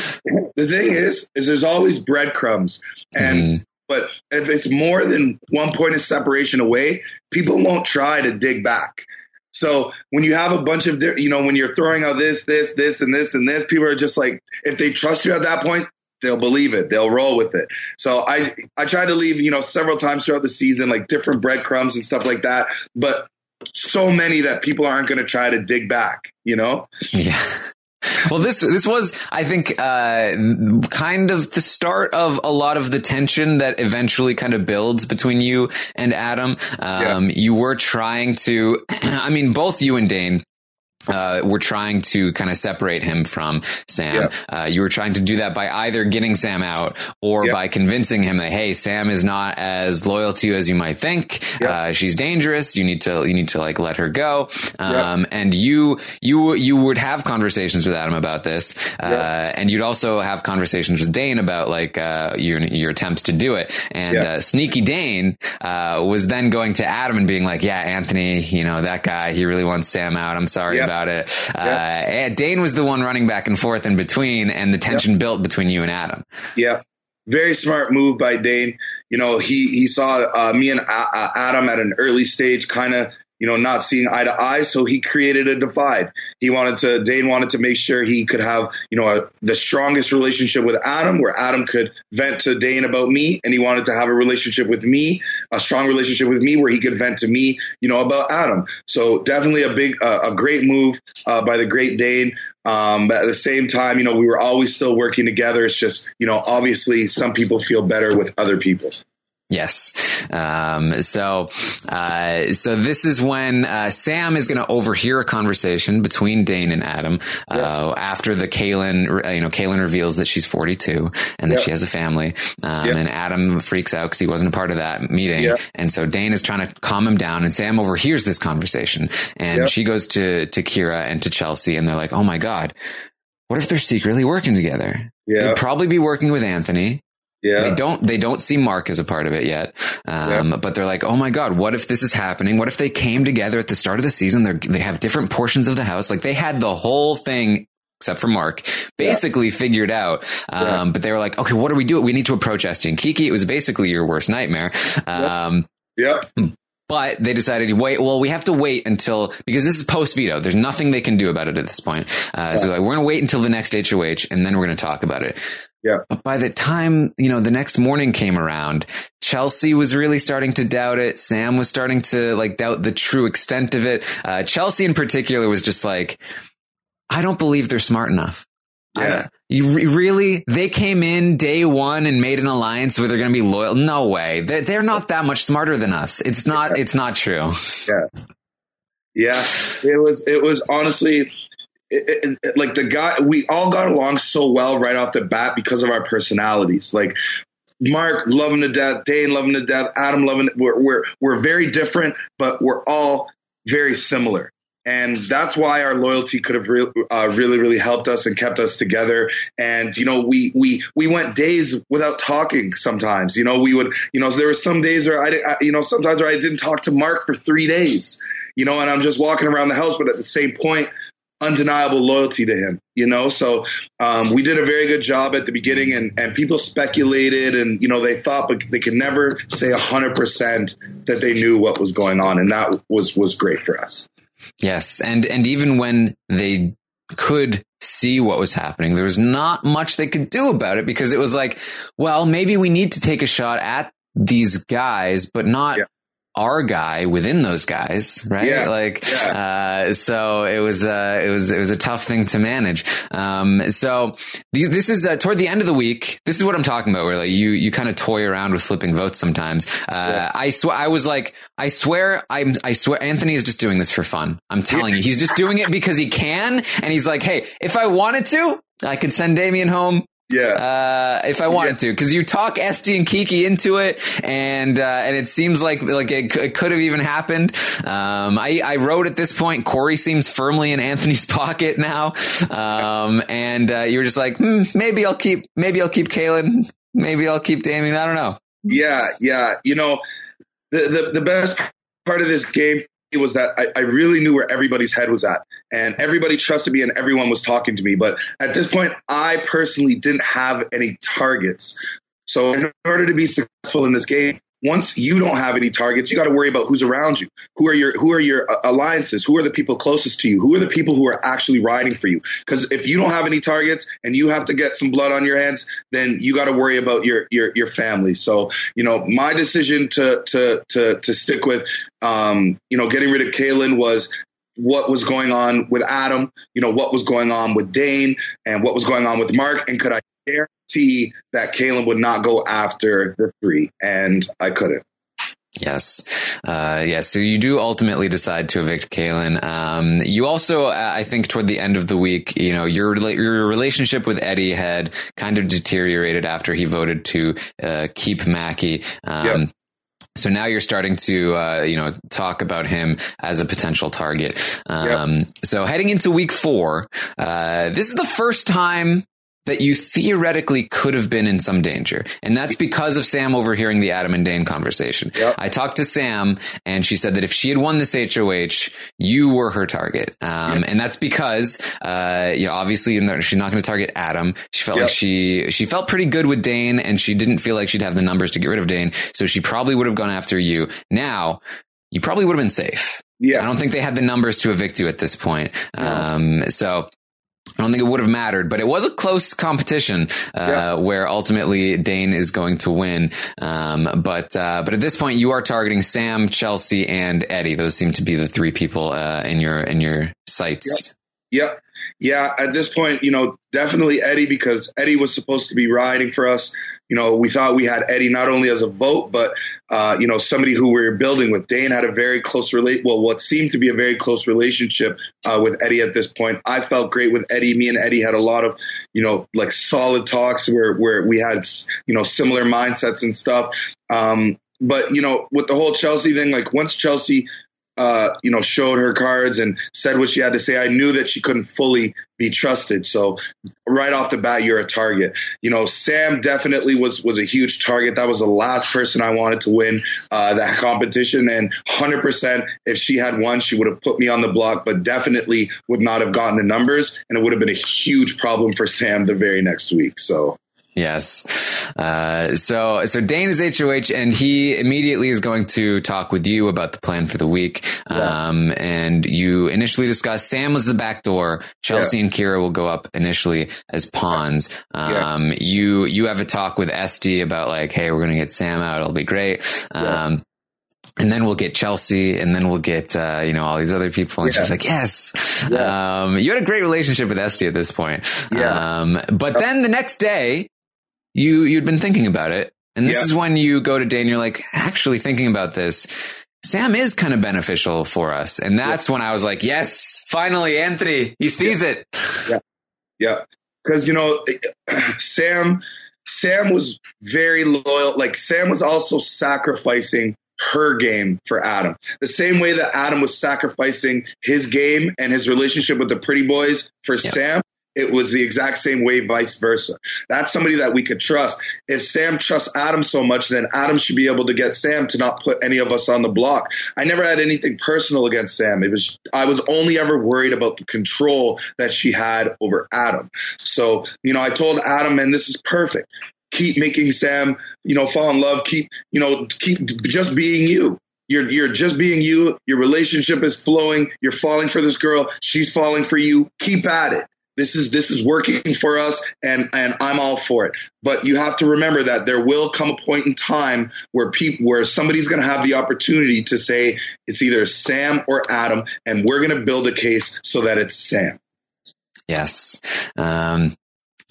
the thing is, is there's always breadcrumbs and, mm-hmm. But if it's more than one point of separation away, people won't try to dig back So when you have a bunch of, you know, when you're throwing out this, this, this, and this, and this, people are just like, if they trust you at that point, they'll believe it. They'll roll with it. So I, I tried to leave, you know, several times throughout the season, like different breadcrumbs and stuff like that. But so many that people aren't going to try to dig back, you know? Yeah. Well, this this was, I think, uh, kind of the start of a lot of the tension that eventually kind of builds between you and Adam. Um, Yeah. You were trying to, *clears throat* I mean, both you and Dane. Uh, were trying to kind of separate him from Sam. Uh, you were trying to do that by either getting Sam out or Yeah. by convincing him that, hey, Sam is not as loyal to you as you might think. Uh, she's dangerous. You need to, you need to like let her go. Um, and you, you, you would have conversations with Adam about this. Uh, and you'd also have conversations with Dane about like, uh, your, your attempts to do it. And, uh, sneaky Dane, uh, was then going to Adam and being like, yeah, Anthony, you know, that guy, he really wants Sam out. I'm sorry. About it. Uh, Dane was the one running back and forth in between and the tension built between you and Adam. Yeah. Very smart move by Dane. You know, he he saw uh, me and uh, uh, Adam at an early stage, kind of you know not seeing eye to eye, so he created a divide. He wanted to Dane wanted to make sure he could have you know a, the strongest relationship with Adam, where Adam could vent to Dane about me, and he wanted to have a relationship with me, a strong relationship with me, where he could vent to me, you know, about Adam. So definitely a big, uh, a great move uh, by the great Dane. Um, but at the same time, you know, we were always still working together. It's just, you know, obviously some people feel better with other people. Yes. Um, so, uh, so this is when, uh, Sam is going to overhear a conversation between Dane and Adam, uh, after the Kaylin, uh, you know, Kaylin reveals that she's 42 and that she has a family. Um, and Adam freaks out because he wasn't a part of that meeting. And so Dane is trying to calm him down and Sam overhears this conversation and she goes to, to Kira and to Chelsea and they're like, Oh my God, what if they're secretly working together? Yeah. They'd probably be working with Anthony. Yeah. They don't they don't see Mark as a part of it yet. Um, but they're like, "Oh my god, what if this is happening? What if they came together at the start of the season? They they have different portions of the house. Like they had the whole thing except for Mark, basically figured out. Um, but they were like, okay, what do we do? We need to approach Esty and Kiki. It was basically your worst nightmare. Um, Yep. but they decided, to wait, well, we have to wait until, because this is post veto. There's nothing they can do about it at this point. Uh, so like, we're going to wait until the next HOH and then we're going to talk about it. Yeah. But by the time, you know, the next morning came around, Chelsea was really starting to doubt it. Sam was starting to like doubt the true extent of it. Uh, Chelsea in particular was just like, I don't believe they're smart enough. Yeah. I- you re- really? They came in day one and made an alliance where they're going to be loyal. No way. They're, they're not that much smarter than us. It's not, it's not true. Yeah. Yeah. It was, it was honestly, it, it, it- like the guy, we all got along so well right off the bat because of our personalities. Like Mark loving to death, Dane loving to death, Adam loving it. We're, we're, we're very different, but we're all very similar. And that's why our loyalty could have re- uh, really, really helped us and kept us together. And you know, we we we went days without talking. Sometimes, you know, we would, you know, there were some days where I, di- I, you know, sometimes where I didn't talk to Mark for three days. You know, and I'm just walking around the house, but at the same point, undeniable loyalty to him. You know, so um, we did a very good job at the beginning, and and people speculated, and you know, they thought, but they could never say hundred percent that they knew what was going on, and that was was great for us. Yes, and and even when they could see what was happening, there was not much they could do about it because it was like, well, maybe we need to take a shot at these guys, but not Yeah. Our guy within those guys, right? Yeah. Like, uh, so it was, uh, it was, it was a tough thing to manage. Um, so th- this is uh, toward the end of the week. This is what I'm talking about. Where like you, you kind of toy around with flipping votes sometimes. Uh, I swear, I was like, I swear, I'm, I swear, Anthony is just doing this for fun. I'm telling you, he's just doing it because he can, and he's like, hey, if I wanted to, I could send Damien home Yeah. uh, if I wanted to, because you talk Esty and Kiki into it, and uh, and it seems like like it, it could have even happened. Um, I, I wrote at this point, Corey seems firmly in Anthony's *laughs* pocket now, um, and uh, you were just like, hmm, maybe I'll keep, maybe I'll keep Kaylin, maybe I'll keep Damien. I don't know. Yeah, yeah. You know, the, the, the best part of this game was that I, I really knew where everybody's head was at. And everybody trusted me and everyone was talking to me. But at this point, I personally didn't have any targets. So in order to be successful in this game, once you don't have any targets, you got to worry about who's around you. Who are your who are your uh, alliances? Who are the people closest to you? Who are the people who are actually riding for you? Because if you don't have any targets and you have to get some blood on your hands, then you got to worry about your your your family. So you know, my decision to to to to stick with um, you know getting rid of Kaylin was what was going on with Adam, you know, what was going on with Dane and what was going on with Mark. And could I guarantee that Kaylin would not go after the three? And I couldn't. Yes. Uh, yes. So you do ultimately decide to evict Kaylin. Um, you also, uh, I think toward the end of the week, you know, your, your relationship with Eddie had kind of deteriorated after he voted to, uh, keep Mackey. Um, yep. So now you're starting to, uh, you know, talk about him as a potential target. Um, yep. so heading into week four, uh, this is the first time that you theoretically could have been in some danger. And that's because of Sam overhearing the Adam and Dane conversation. Yep. I talked to Sam and she said that if she had won this HOH, you were her target. Um, yep. and that's because, uh, you know, obviously she's not going to target Adam. She felt yep. like she, she felt pretty good with Dane and she didn't feel like she'd have the numbers to get rid of Dane. So she probably would have gone after you. Now, you probably would have been safe. Yeah. I don't think they had the numbers to evict you at this point. No. Um, so I don't think it would have mattered, but it was a close competition uh, yeah. where ultimately Dane is going to win. Um, but uh, but at this point, you are targeting Sam, Chelsea, and Eddie. Those seem to be the three people uh, in your in your sights. Yep. yep. Yeah, at this point, you know, definitely Eddie because Eddie was supposed to be riding for us you know, we thought we had Eddie not only as a vote, but uh, you know, somebody who we were building with. Dane had a very close relate, well, what seemed to be a very close relationship uh, with Eddie at this point. I felt great with Eddie. Me and Eddie had a lot of, you know, like solid talks where where we had, you know, similar mindsets and stuff. Um, but you know, with the whole Chelsea thing, like once Chelsea uh, you know, showed her cards and said what she had to say, I knew that she couldn't fully be trusted. So right off the bat, you're a target. You know, Sam definitely was was a huge target. That was the last person I wanted to win uh, that competition, and 100%, if she had won, she would have put me on the block, but definitely would not have gotten the numbers, and it would have been a huge problem for Sam the very next week. So Yes. Uh, so, so Dane is HOH and he immediately is going to talk with you about the plan for the week. Yeah. Um, and you initially discuss Sam was the back door. Chelsea yeah. and Kira will go up initially as pawns. Um, yeah. you, you have a talk with Esty about like, Hey, we're going to get Sam out. It'll be great. Um, and then we'll get Chelsea, and then we'll get uh, you know all these other people. And yeah. she's like, "Yes." Yeah. Um, you had a great relationship with Esty at this point. Yeah. Um, but then the next day, you you'd been thinking about it, and this yeah. is when you go to Dane. You're like, actually thinking about this. Sam is kind of beneficial for us, and that's yeah. when I was like, yes, finally, Anthony, he sees yeah. it. Yeah, yeah, because you know, *clears throat* Sam. Sam was very loyal. Like Sam was also sacrificing her game for Adam. The same way that Adam was sacrificing his game and his relationship with the pretty boys for. Sam, it was the exact same way, vice versa. That's somebody that we could trust. If Sam trusts Adam so much, then Adam should be able to get Sam to not put any of us on the block. I never had anything personal against Sam. It was I was only ever worried about the control that she had over Adam. So, you know, I told Adam, and this is perfect. Keep making Sam, you know, fall in love. Keep, you know, keep just being you. You're you're just being you. Your relationship is flowing. You're falling for this girl. She's falling for you. Keep at it this is this is working for us and and I'm all for it. But you have to remember that there will come a point in time where people where somebody's going to have the opportunity to say it's either Sam or Adam and we're going to build a case so that it's Sam. Yes. Um,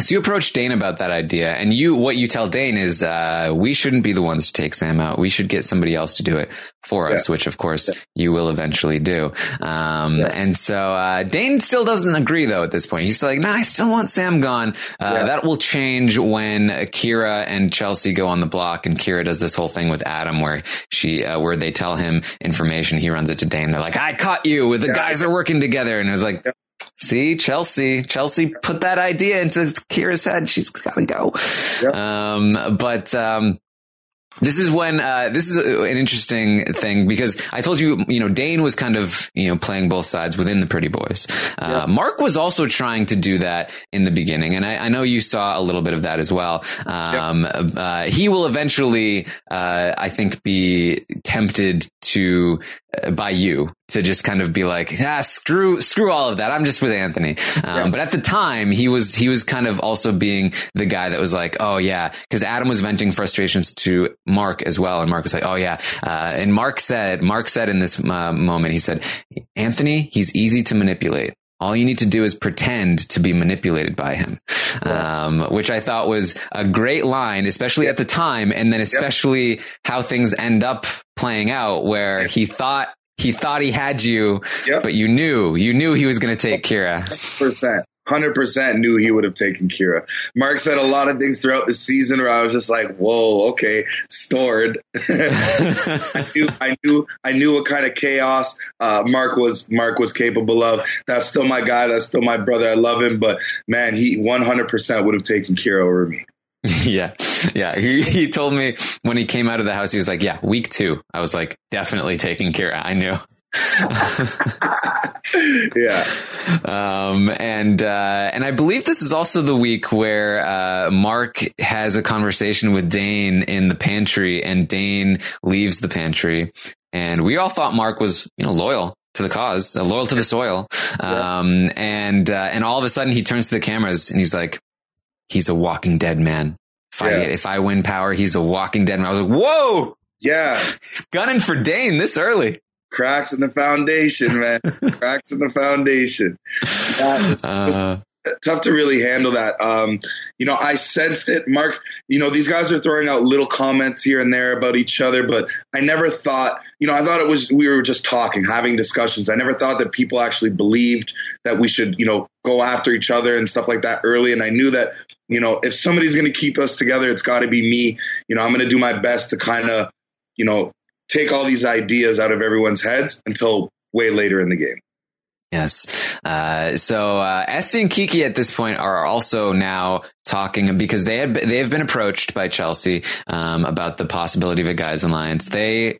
so you approach Dane about that idea, and you what you tell Dane is uh, we shouldn't be the ones to take Sam out. We should get somebody else to do it for us, yeah. which of course yeah. you will eventually do. Um, yeah. And so uh, Dane still doesn't agree though at this point. He's like, "No, nah, I still want Sam gone." Uh, that will change when Kira and Chelsea go on the block, and Kira does this whole thing with Adam where she uh, where they tell him information, he runs it to Dane. They're like, "I caught you. The guys are working together," and it was like. See, Chelsea, Chelsea put that idea into Kira's head. She's got to go. Yep. Um, but, um, this is when uh, this is an interesting thing because I told you, you know, Dane was kind of you know playing both sides within the Pretty Boys. Uh, yeah. Mark was also trying to do that in the beginning, and I, I know you saw a little bit of that as well. Um, yeah. uh, he will eventually, uh, I think, be tempted to uh, by you to just kind of be like, ah, screw, screw all of that. I'm just with Anthony. Um, yeah. But at the time, he was he was kind of also being the guy that was like, oh yeah, because Adam was venting frustrations to Mark as well, and Mark was like, oh yeah, uh, and Mark said, Mark said in this uh, moment, he said, Anthony, he's easy to manipulate. All you need to do is pretend to be manipulated by him, um, which I thought was a great line, especially at the time, and then especially how things end up playing out, where he thought he thought he had you, yep. but you knew you knew he was going to take Kyra. Percent. 100% knew he would have taken Kira. Mark said a lot of things throughout the season where I was just like, whoa, okay, stored. *laughs* I knew, I knew, I knew what kind of chaos, uh, Mark was, Mark was capable of. That's still my guy. That's still my brother. I love him, but man, he 100% would have taken Kira over me. *laughs* yeah. Yeah. He, he told me when he came out of the house, he was like, yeah, week two. I was like, definitely taking care. I knew. *laughs* yeah. Um, and, uh, and I believe this is also the week where, uh, Mark has a conversation with Dane in the pantry and Dane leaves the pantry. And we all thought Mark was, you know, loyal to the cause, uh, loyal to the soil. Um, yeah. and, uh, and all of a sudden he turns to the cameras and he's like, he's a walking dead man. If, yeah. I, if I win power, he's a walking dead man. I was like, whoa. Yeah. *laughs* Gunning for Dane this early. Cracks in the foundation, man. *laughs* Cracks in the foundation. Yeah, it's, uh, tough to really handle that. Um, you know, I sensed it. Mark, you know, these guys are throwing out little comments here and there about each other, but I never thought, you know, I thought it was, we were just talking, having discussions. I never thought that people actually believed that we should, you know, go after each other and stuff like that early. And I knew that you know, if somebody's going to keep us together, it's got to be me. You know, I'm going to do my best to kind of, you know, take all these ideas out of everyone's heads until way later in the game. Yes. Uh, so uh, Esty and Kiki at this point are also now talking because they had they have been approached by Chelsea um, about the possibility of a guys alliance. They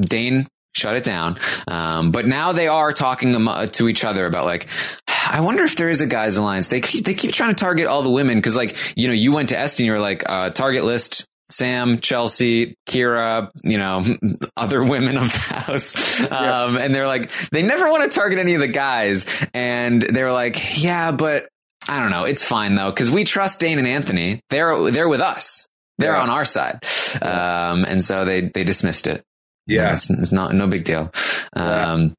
Dane shut it down, um, but now they are talking to each other about like I wonder if there is a guys alliance. They keep, they keep trying to target all the women because like you know you went to Esty and you were like uh, target list Sam, Chelsea, Kyra, you know, *laughs* other women of the house. *laughs* Um, and they're like, they never want to target any of the guys. And they're like, yeah, but I don't know. It's fine though. Cause we trust Dane and Anthony. They're, they're with us. They're yeah. on our side. Um, and so they, they dismissed it. Yeah. It's, it's not, no big deal. Um,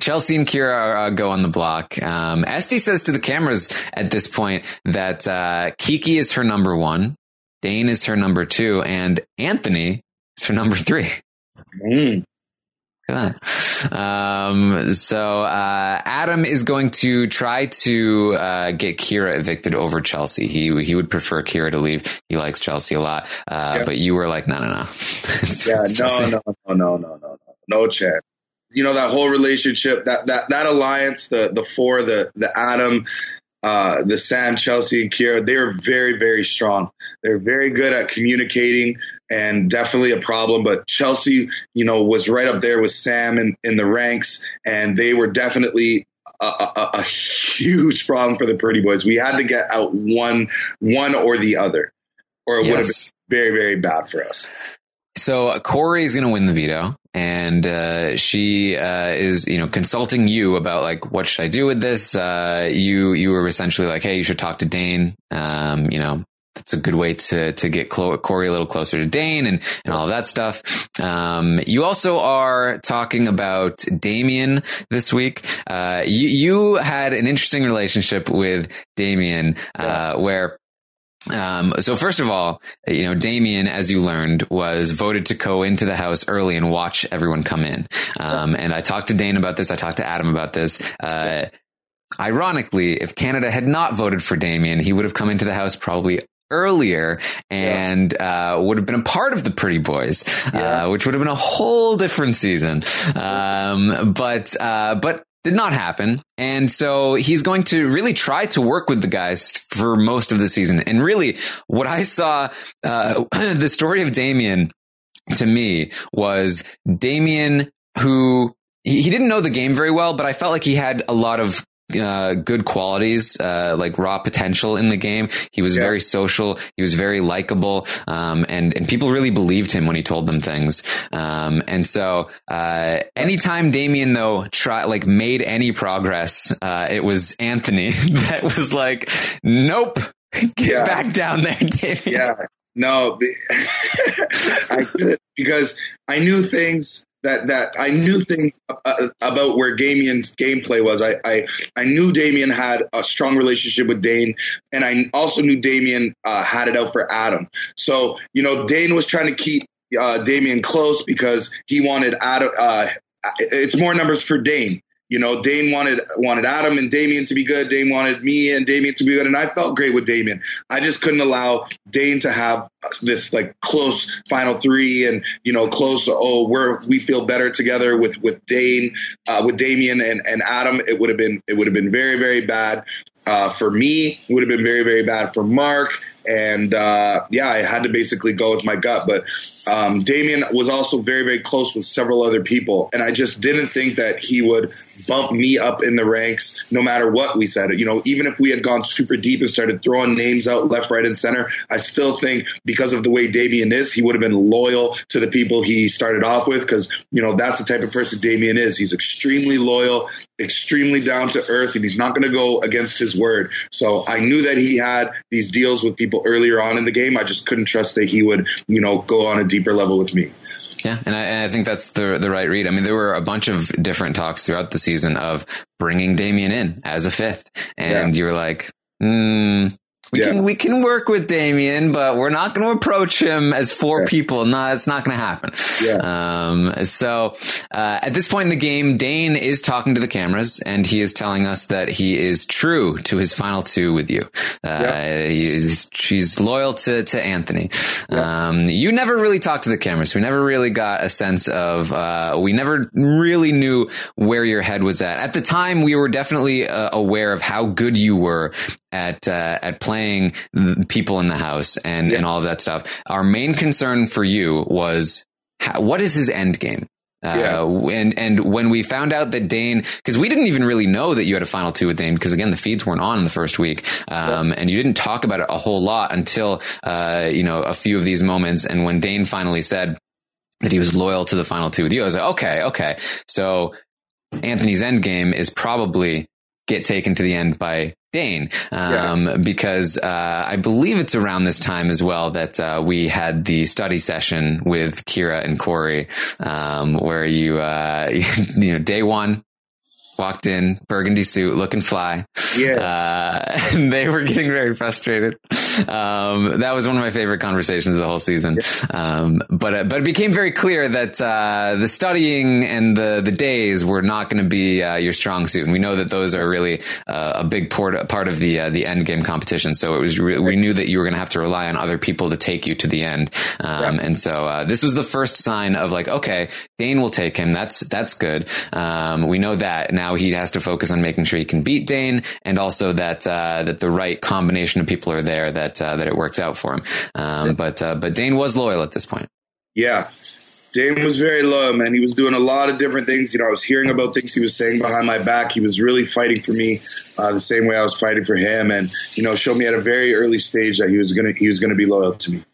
Chelsea and Kyra uh, go on the block. Um, Esty says to the cameras at this point that uh, Kiki is her number one, Dane is her number two, and Anthony is her number three. Mm. Um, so uh, Adam is going to try to uh, get Kyra evicted over Chelsea. He he would prefer Kyra to leave. He likes Chelsea a lot, uh, yeah. but you were like, no, no, no. *laughs* yeah, no, no, no, no, no, no, no chance you know that whole relationship that that that alliance the the four the the Adam uh, the Sam Chelsea and Kyra they're very very strong they're very good at communicating and definitely a problem but Chelsea you know was right up there with Sam in, in the ranks and they were definitely a, a, a huge problem for the Pretty Boys we had to get out one one or the other or it yes. would have been very very bad for us so Corey is going to win the veto, and uh, she uh, is, you know, consulting you about like what should I do with this. Uh, you you were essentially like, hey, you should talk to Dane. Um, you know, that's a good way to to get Corey a little closer to Dane and and all of that stuff. Um, you also are talking about Damian this week. Uh, you, you had an interesting relationship with Damian, uh, where um, so first of all, you know, Damian, as you learned, was voted to go into the house early and watch everyone come in. Um, and I talked to Dane about this. I talked to Adam about this. Uh, ironically, if Canada had not voted for Damian, he would have come into the house probably earlier and yeah. uh, would have been a part of the Pretty Boys, yeah. uh, which would have been a whole different season. Um, but uh, but did not happen. And so he's going to really try to work with the guys for most of the season. And really what I saw, uh, *clears throat* the story of Damien to me was Damien who he didn't know the game very well, but I felt like he had a lot of uh, good qualities, uh, like raw potential in the game. He was yeah. very social. He was very likable. Um, and, and people really believed him when he told them things. Um, and so, uh, anytime Damien though try, like made any progress, uh, it was Anthony *laughs* that was like, nope, get yeah. back down there, Damien. Yeah. No, *laughs* I because I knew things that that I knew things uh, about where Damien's gameplay was. I, I I knew Damien had a strong relationship with Dane, and I also knew Damien uh, had it out for Adam. So you know, Dane was trying to keep uh, Damien close because he wanted Adam. Uh, it's more numbers for Dane. You know, Dane wanted wanted Adam and Damien to be good. Dane wanted me and Damien to be good, and I felt great with Damien. I just couldn't allow Dane to have this like close final three, and you know, close. Oh, we're we feel better together with with Dane, uh, with Damien and and Adam. It would have been it would have been very very bad uh, for me. Would have been very very bad for Mark and uh, yeah, I had to basically go with my gut. But um, Damien was also very, very close with several other people, and I just didn't think that he would bump me up in the ranks, no matter what we said. You know, even if we had gone super deep and started throwing names out left, right, and center, I still think because of the way Damien is, he would have been loyal to the people he started off with, because you know that's the type of person Damien is. He's extremely loyal, extremely down to earth, and he's not going to go against his word. So I knew that he had these deals with people earlier on in the game. I just couldn't trust that he would, you know, go on a deeper level with me. Yeah, and I, and I, think that's the the right read. I mean, there were a bunch of different talks throughout the season of bringing Damien in as a fifth, and yeah. you were like, mm, we yeah. can we can work with Damien, but we're not going to approach him as four yeah. people. No, it's not going to happen. Yeah. Um, so uh, at this point in the game, Dane is talking to the cameras, and he is telling us that he is true to his final two with you. Uh, yeah. He's she's loyal to to Anthony. Um, you never really talked to the cameras. We never really got a sense of. Uh, we never really knew where your head was at at the time. We were definitely uh, aware of how good you were at uh, at playing people in the house and yeah. and all of that stuff. Our main concern for you was how, what is his end game. Uh, yeah. and, and when we found out that Dane, cause we didn't even really know that you had a final two with Dane, cause again, the feeds weren't on in the first week. Um, yeah. and you didn't talk about it a whole lot until, uh, you know, a few of these moments. And when Dane finally said that he was loyal to the final two with you, I was like, okay, okay. So Anthony's end game is probably get taken to the end by Dane, um, yeah. because uh, I believe it's around this time as well that uh, we had the study session with Kira and Corey, um, where you, uh, *laughs* you know, day one walked in, burgundy suit, looking fly. Yeah. Uh, *laughs* and they were getting very frustrated. Um, that was one of my favorite conversations of the whole season. Um, but, uh, but it became very clear that, uh, the studying and the, the days were not going to be, uh, your strong suit. And we know that those are really, uh, a big part, part of the, uh, the end game competition. So it was, re- we knew that you were going to have to rely on other people to take you to the end. Um, yeah. and so, this was the first sign of like, okay, Dane will take him. That's, that's good. Um, we know that now he has to focus on making sure he can beat Dane and also that, that the right combination of people are there that that uh, that it works out for him. Um, but uh, but Dane was loyal at this point. Yeah. Dane was very loyal, man. He was doing a lot of different things. You know, I was hearing about things he was saying behind my back. He was really fighting for me uh, the same way I was fighting for him, and you know, showed me at a very early stage that he was gonna he was gonna be loyal to me.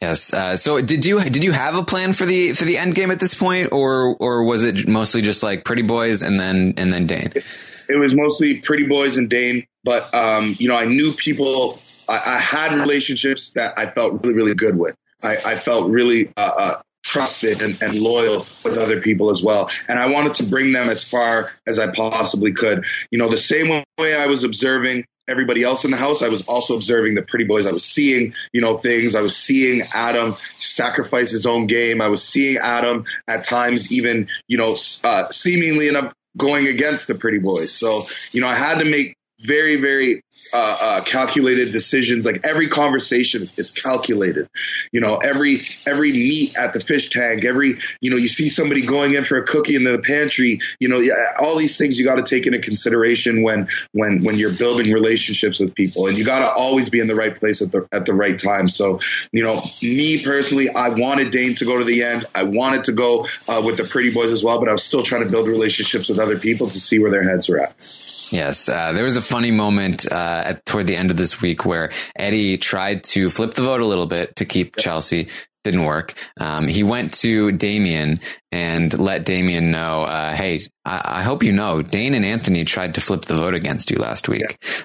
Yes. Uh, so did you did you have a plan for the for the end game at this point, or or was it mostly just like Pretty Boys and then and then Dane? It, it was mostly Pretty Boys and Dane, but um, you know, I knew people I, I, had relationships that I felt really, really good with. I, I felt really uh, uh, trusted and, and, loyal with other people as well. And I wanted to bring them as far as I possibly could. You know, the same way I was observing everybody else in the house, I was also observing the pretty boys. I was seeing, you know, things. I was seeing Adam sacrifice his own game. I was seeing Adam at times even, you know, uh, seemingly enough going against the pretty boys. So, you know, I had to make very, very uh, uh, calculated decisions. Like every conversation is calculated. You know, every every meet at the fish tank, every you know, you see somebody going in for a cookie in the pantry. You know, all these things you got to take into consideration when when when you're building relationships with people, and you got to always be in the right place at the at the right time. So, you know, me personally, I wanted Dane to go to the end. I wanted to go uh, with the Pretty Boys as well, but I was still trying to build relationships with other people to see where their heads were at. Yes, uh, there was a funny moment uh, at, toward the end of this week where Eddie tried to flip the vote a little bit to keep Chelsea. Didn't work. Um, he went to Damien and let Damien know, uh, "Hey, I-, I, hope you know, Dane and Anthony tried to flip the vote against you last week."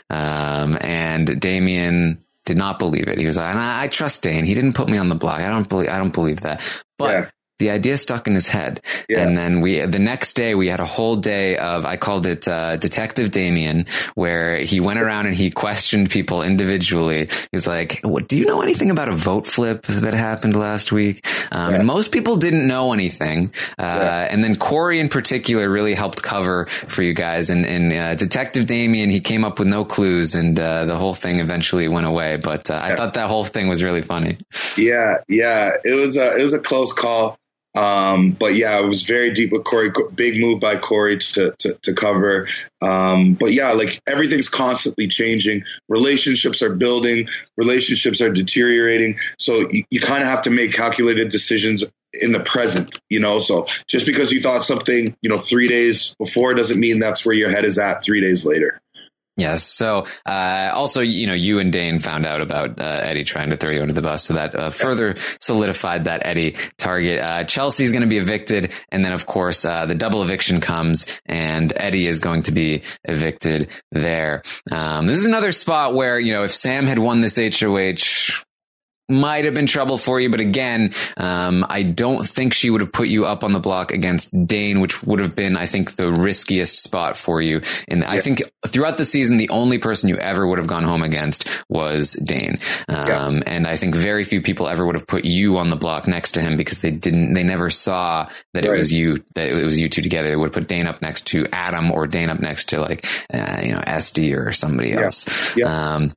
Yeah. Um, and Damien did not believe it. He was like, I, I trust Dane. He didn't put me on the block. I don't believe. I don't believe that." But yeah the idea stuck in his head. Yeah. And then we, the next day we had a whole day of, I called it, uh, Detective Damien, where he went around and he questioned people individually. He's like, what, do you know anything about a vote flip that happened last week? Um, yeah. and most people didn't know anything. Uh, yeah. and then Corey in particular really helped cover for you guys. And, and, uh, Detective Damien, he came up with no clues and, uh, the whole thing eventually went away. But, uh, I thought that whole thing was really funny. Yeah. Yeah. It was a, it was a close call. Um, but yeah, it was very deep with Corey. Big move by Corey to to, to cover. Um, but yeah, like everything's constantly changing. Relationships are building. Relationships are deteriorating. So you, you kind of have to make calculated decisions in the present. You know, so just because you thought something, you know, three days before doesn't mean that's where your head is at three days later. Yes. So, uh, also, you know, you and Dane found out about uh, Eddie trying to throw you under the bus, so that uh, further solidified that Eddie target. Uh, Chelsea's going to be evicted, and then, of course, uh, the double eviction comes, and Eddie is going to be evicted there. Um, this is another spot where you know if Sam had won this HOH, might have been trouble for you, but again, um, I don't think she would have put you up on the block against Dane, which would have been, I think, the riskiest spot for you. And yeah. I think throughout the season, the only person you ever would have gone home against was Dane. Um, yeah. and I think very few people ever would have put you on the block next to him because they didn't, they never saw that right. it was you, that it was you two together. They would have put Dane up next to Adam or Dane up next to like, uh, you know, Esty or somebody else. Yeah. Um,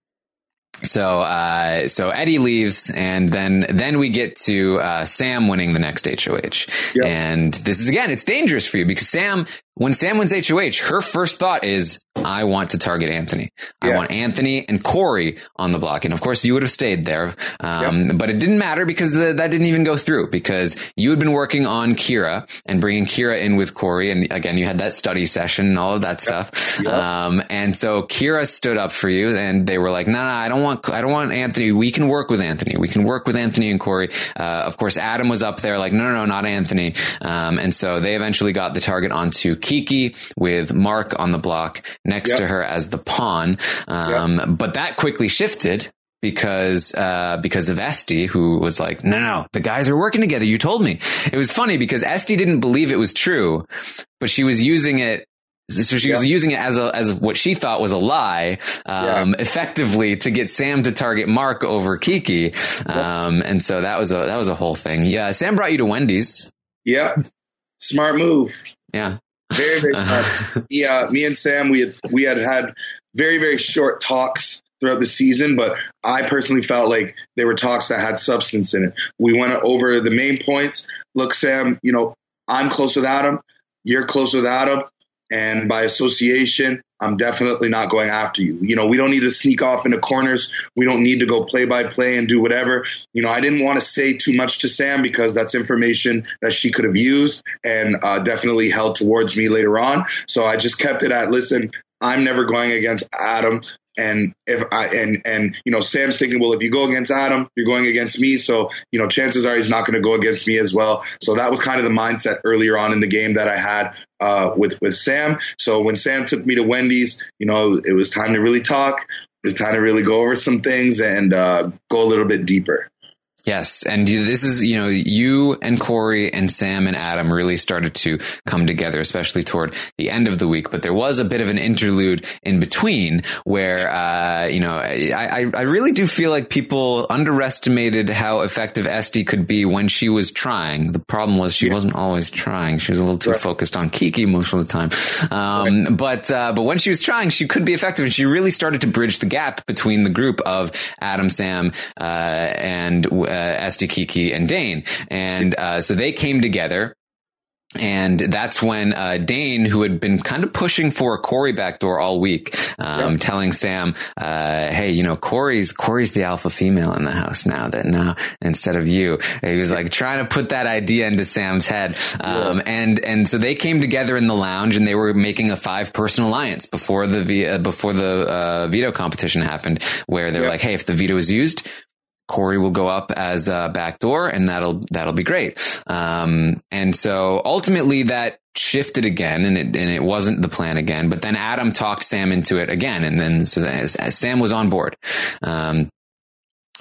so uh, so Eddie leaves, and then then we get to uh, Sam winning the next HOH. Yep. And this is again, it's dangerous for you because Sam when Sam wins HOH, her first thought is, I want to target Anthony. Yeah. I want Anthony and Corey on the block. And of course, you would have stayed there. Um, yep. But it didn't matter because the, that didn't even go through because you had been working on Kira and bringing Kira in with Corey. And again, you had that study session and all of that stuff. Yep. Um, and so Kira stood up for you and they were like, no, no, I don't want, I don't want Anthony. We can work with Anthony. We can work with Anthony and Corey. Uh, of course, Adam was up there like, no, no, no, not Anthony. Um, and so they eventually got the target onto Kiki with Mark on the block next yep. to her as the pawn. Um, yep. But that quickly shifted because uh, because of Esty, who was like, no, no, the guys are working together. You told me. It was funny because Esty didn't believe it was true, but she was using it. So she was using it as a as what she thought was a lie, um, yeah. effectively to get Sam to target Mark over Kiki, um, and so that was a that was a whole thing. Yeah, Sam brought you to Wendy's. Yeah, smart move. Yeah, very, very fun. *laughs* yeah, me and Sam, we had we had had very, very short talks throughout the season, but I personally felt like they were talks that had substance in it. We went over the main points. Look, Sam, you know, I'm close with Adam. You're close with Adam. And by association, I'm definitely not going after you. You know, we don't need to sneak off into corners. We don't need to go play by play and do whatever. You know, I didn't want to say too much to Sam because that's information that she could have used and uh, definitely held towards me later on. So I just kept it at listen, I'm never going against Adam. And if I and and you know Sam's thinking, well, if you go against Adam, you're going against me. So you know chances are he's not going to go against me as well. So that was kind of the mindset earlier on in the game that I had uh, with with Sam. So when Sam took me to Wendy's, you know it was time to really talk. It was time to really go over some things and uh, go a little bit deeper. Yes, and this is you know you and Corey and Sam and Adam really started to come together, especially toward the end of the week. But there was a bit of an interlude in between where uh, you know I, I really do feel like people underestimated how effective Esty could be when she was trying. The problem was she yeah. wasn't always trying; she was a little too right. focused on Kiki most of the time. Um, right. But uh, but when she was trying, she could be effective, and she really started to bridge the gap between the group of Adam, Sam, uh, and uh, Esty, Kiki, and Dane. And uh, so they came together. And that's when uh, Dane, who had been kind of pushing for a Corey backdoor all week, um, yeah. telling Sam, uh, "Hey, you know, Corey's Corey's the alpha female in the house now. That now instead of you, he was like trying to put that idea into Sam's head. Um, yeah. And and so they came together in the lounge, and they were making a five person alliance before the uh, before the uh, veto competition happened, where they're yeah. like, "Hey, if the veto is used, Corey will go up as a backdoor and that'll, that'll be great. Um, and so ultimately that shifted again and it, and it wasn't the plan again, but then Adam talked Sam into it again. And then so as, as Sam was on board. Um,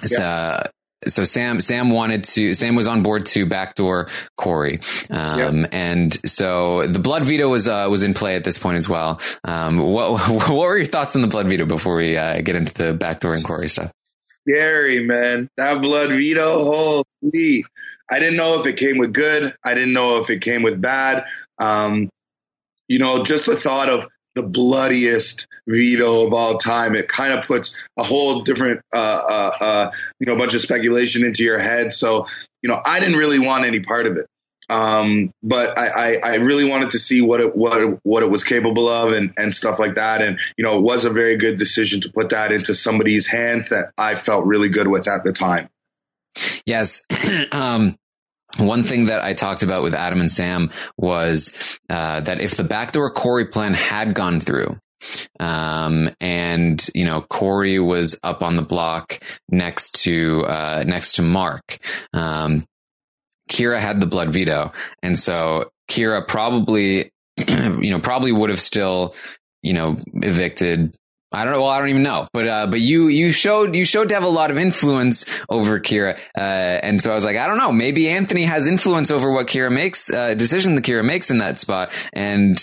so, so Sam Sam wanted to Sam was on board to backdoor Corey, um, yep. and so the blood veto was uh, was in play at this point as well. Um, what *laughs* what were your thoughts on the blood veto before we uh, get into the backdoor and Corey stuff? Scary man, that blood veto. Holy, I didn't know if it came with good. I didn't know if it came with bad. Um, you know, just the thought of the bloodiest veto of all time. It kind of puts a whole different, uh, uh, uh, you know, bunch of speculation into your head. So, you know, I didn't really want any part of it. Um, but I, I, I, really wanted to see what it, what, what it was capable of and, and stuff like that. And, you know, it was a very good decision to put that into somebody's hands that I felt really good with at the time. Yes. *clears throat* um, one thing that I talked about with Adam and Sam was uh, that if the backdoor Corey plan had gone through, um, and you know Corey was up on the block next to uh, next to Mark. Um, Kira had the blood veto, and so Kira probably, *clears throat* you know, probably would have still, you know, evicted I don't know. Well, I don't even know, but uh, but you you showed you showed to have a lot of influence over Kira, uh, and so I was like, I don't know. Maybe Anthony has influence over what Kira makes, uh, decision that Kira makes in that spot, and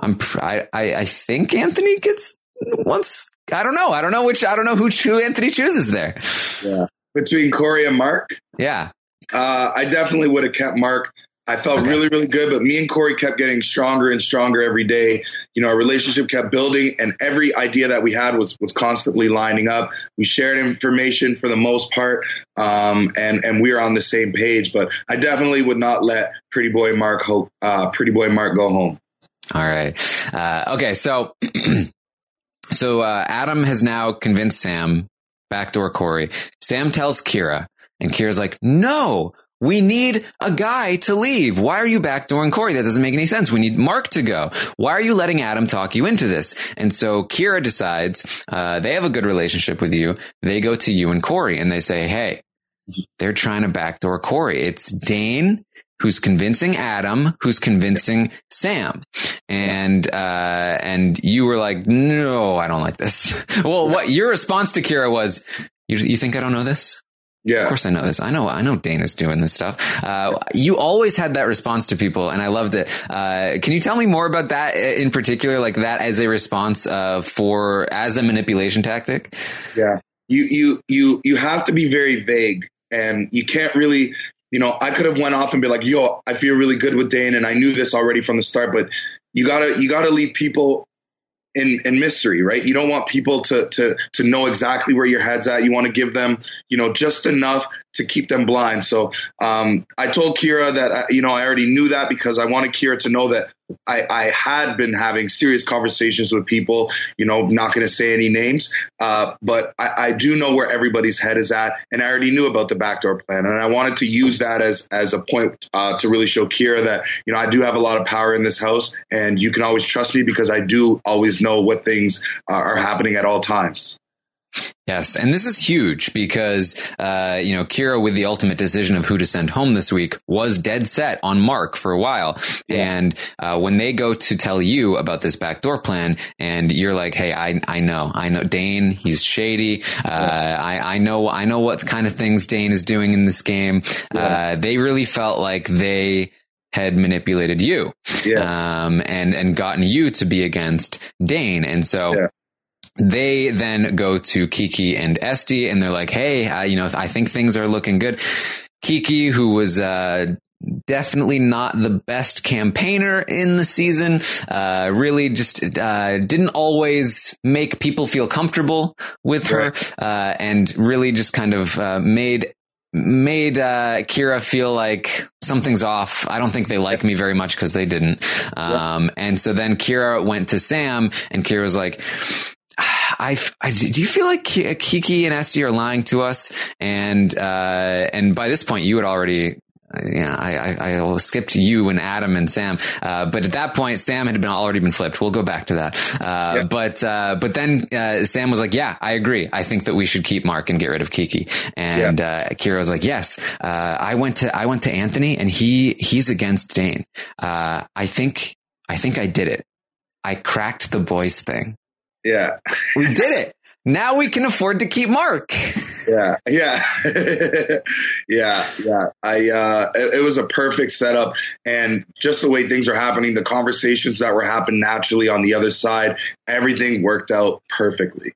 I'm I I, I think Anthony gets once. I don't know. I don't know which. I don't know who who Anthony chooses there. Yeah, between Corey and Mark. Yeah, uh, I definitely would have kept Mark. I felt okay. really, really good, but me and Corey kept getting stronger and stronger every day. You know, our relationship kept building, and every idea that we had was was constantly lining up. We shared information for the most part, um, and and we were on the same page. But I definitely would not let Pretty Boy Mark hope, uh, Pretty Boy Mark go home. All right. Uh, okay. So, *clears throat* so uh, Adam has now convinced Sam backdoor Corey. Sam tells Kira, and Kira's like, "No, we need a guy to leave. Why are you backdooring Corey? That doesn't make any sense. We need Mark to go. Why are you letting Adam talk you into this? And so Kira decides, uh, they have a good relationship with you. They go to you and Corey and they say, Hey, they're trying to backdoor Corey. It's Dane who's convincing Adam, who's convincing Sam. And, uh, and you were like, no, I don't like this. *laughs* well, what your response to Kira was, you, you think I don't know this? Yeah. Of course I know this. I know, I know Dana's doing this stuff. Uh, you always had that response to people and I loved it. Uh, can you tell me more about that in particular, like that as a response, uh, for, as a manipulation tactic? Yeah. You, you, you, you have to be very vague and you can't really, you know, I could have went off and be like, yo, I feel really good with Dane and I knew this already from the start, but you gotta, you gotta leave people in, in mystery, right? You don't want people to to to know exactly where your head's at. You want to give them, you know, just enough to keep them blind. So um, I told Kira that uh, you know I already knew that because I wanted Kira to know that I, I had been having serious conversations with people. You know, not going to say any names, uh, but I, I, do know where everybody's head is at, and I already knew about the backdoor plan, and I wanted to use that as as a point uh, to really show Kira that you know I do have a lot of power in this house, and you can always trust me because I do always know what things uh, are happening at all times. Yes, and this is huge because uh, you know Kira, with the ultimate decision of who to send home this week, was dead set on Mark for a while. Yeah. And uh, when they go to tell you about this backdoor plan, and you're like, "Hey, I I know, I know Dane. He's shady. Uh, yeah. I I know I know what kind of things Dane is doing in this game." Yeah. Uh, they really felt like they had manipulated you, um, and and gotten you to be against Dane, and so they then go to Kiki and Esty and they're like, Hey, uh, you know, I think things are looking good. Kiki, who was, uh, definitely not the best campaigner in the season. Uh, really just, uh, didn't always make people feel comfortable with her, uh, and really just kind of, uh, made made uh, Kira feel like something's off. I don't think they like me very much because they didn't. Um, and so then Kira went to Sam, and Kira was like, *sighs* I, I, do you feel like Kiki and Esty are lying to us? And, uh, and by this point, you had already, yeah, I, I, I skipped you and Adam and Sam. Uh, but at that point, Sam had been already been flipped. We'll go back to that. Uh, but, uh, but then, uh, Sam was like, yeah, I agree. I think that we should keep Mark and get rid of Kiki. And, uh, Kira was like, yes, uh, I went to, I went to Anthony and he, he's against Dane. Uh, I think, I think I did it. I cracked the boys thing. Yeah. we did it. Now we can afford to keep Mark. Yeah. Yeah. *laughs* yeah. Yeah. I, uh, it, it, was a perfect setup and just the way things are happening, the conversations that were happening naturally on the other side, everything worked out perfectly.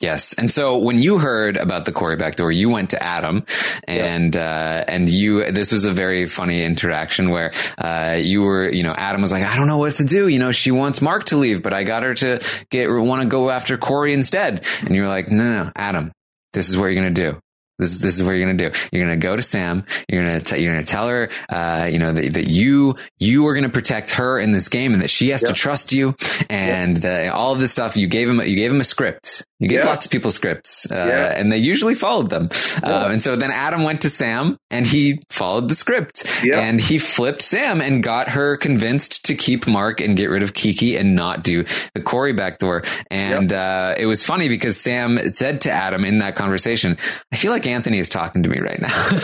Yes. And so when you heard about the Corey backdoor, you went to Adam and, uh, and you, this was a very funny interaction where, uh, you were, you know, Adam was like, I don't know what to do. You know, she wants Mark to leave, but I got her to get, want to go after Corey instead. And you were like, no, no, no, Adam, this is what you're going to do. This is, this is what you're going to do. You're going to go to Sam. You're going to, you're going to tell her, uh, you know, that, that you, you are going to protect her in this game and that she has to trust you and yep. all of this stuff. You gave him, you gave him a script. You gave lots of people scripts, uh, and they usually followed them. Uh, and so then Adam went to Sam and he followed the script and he flipped Sam and got her convinced to keep Mark and get rid of Kiki and not do the Corey backdoor. And, uh, it was funny because Sam said to Adam in that conversation, I feel like Anthony is talking to me right now. *laughs*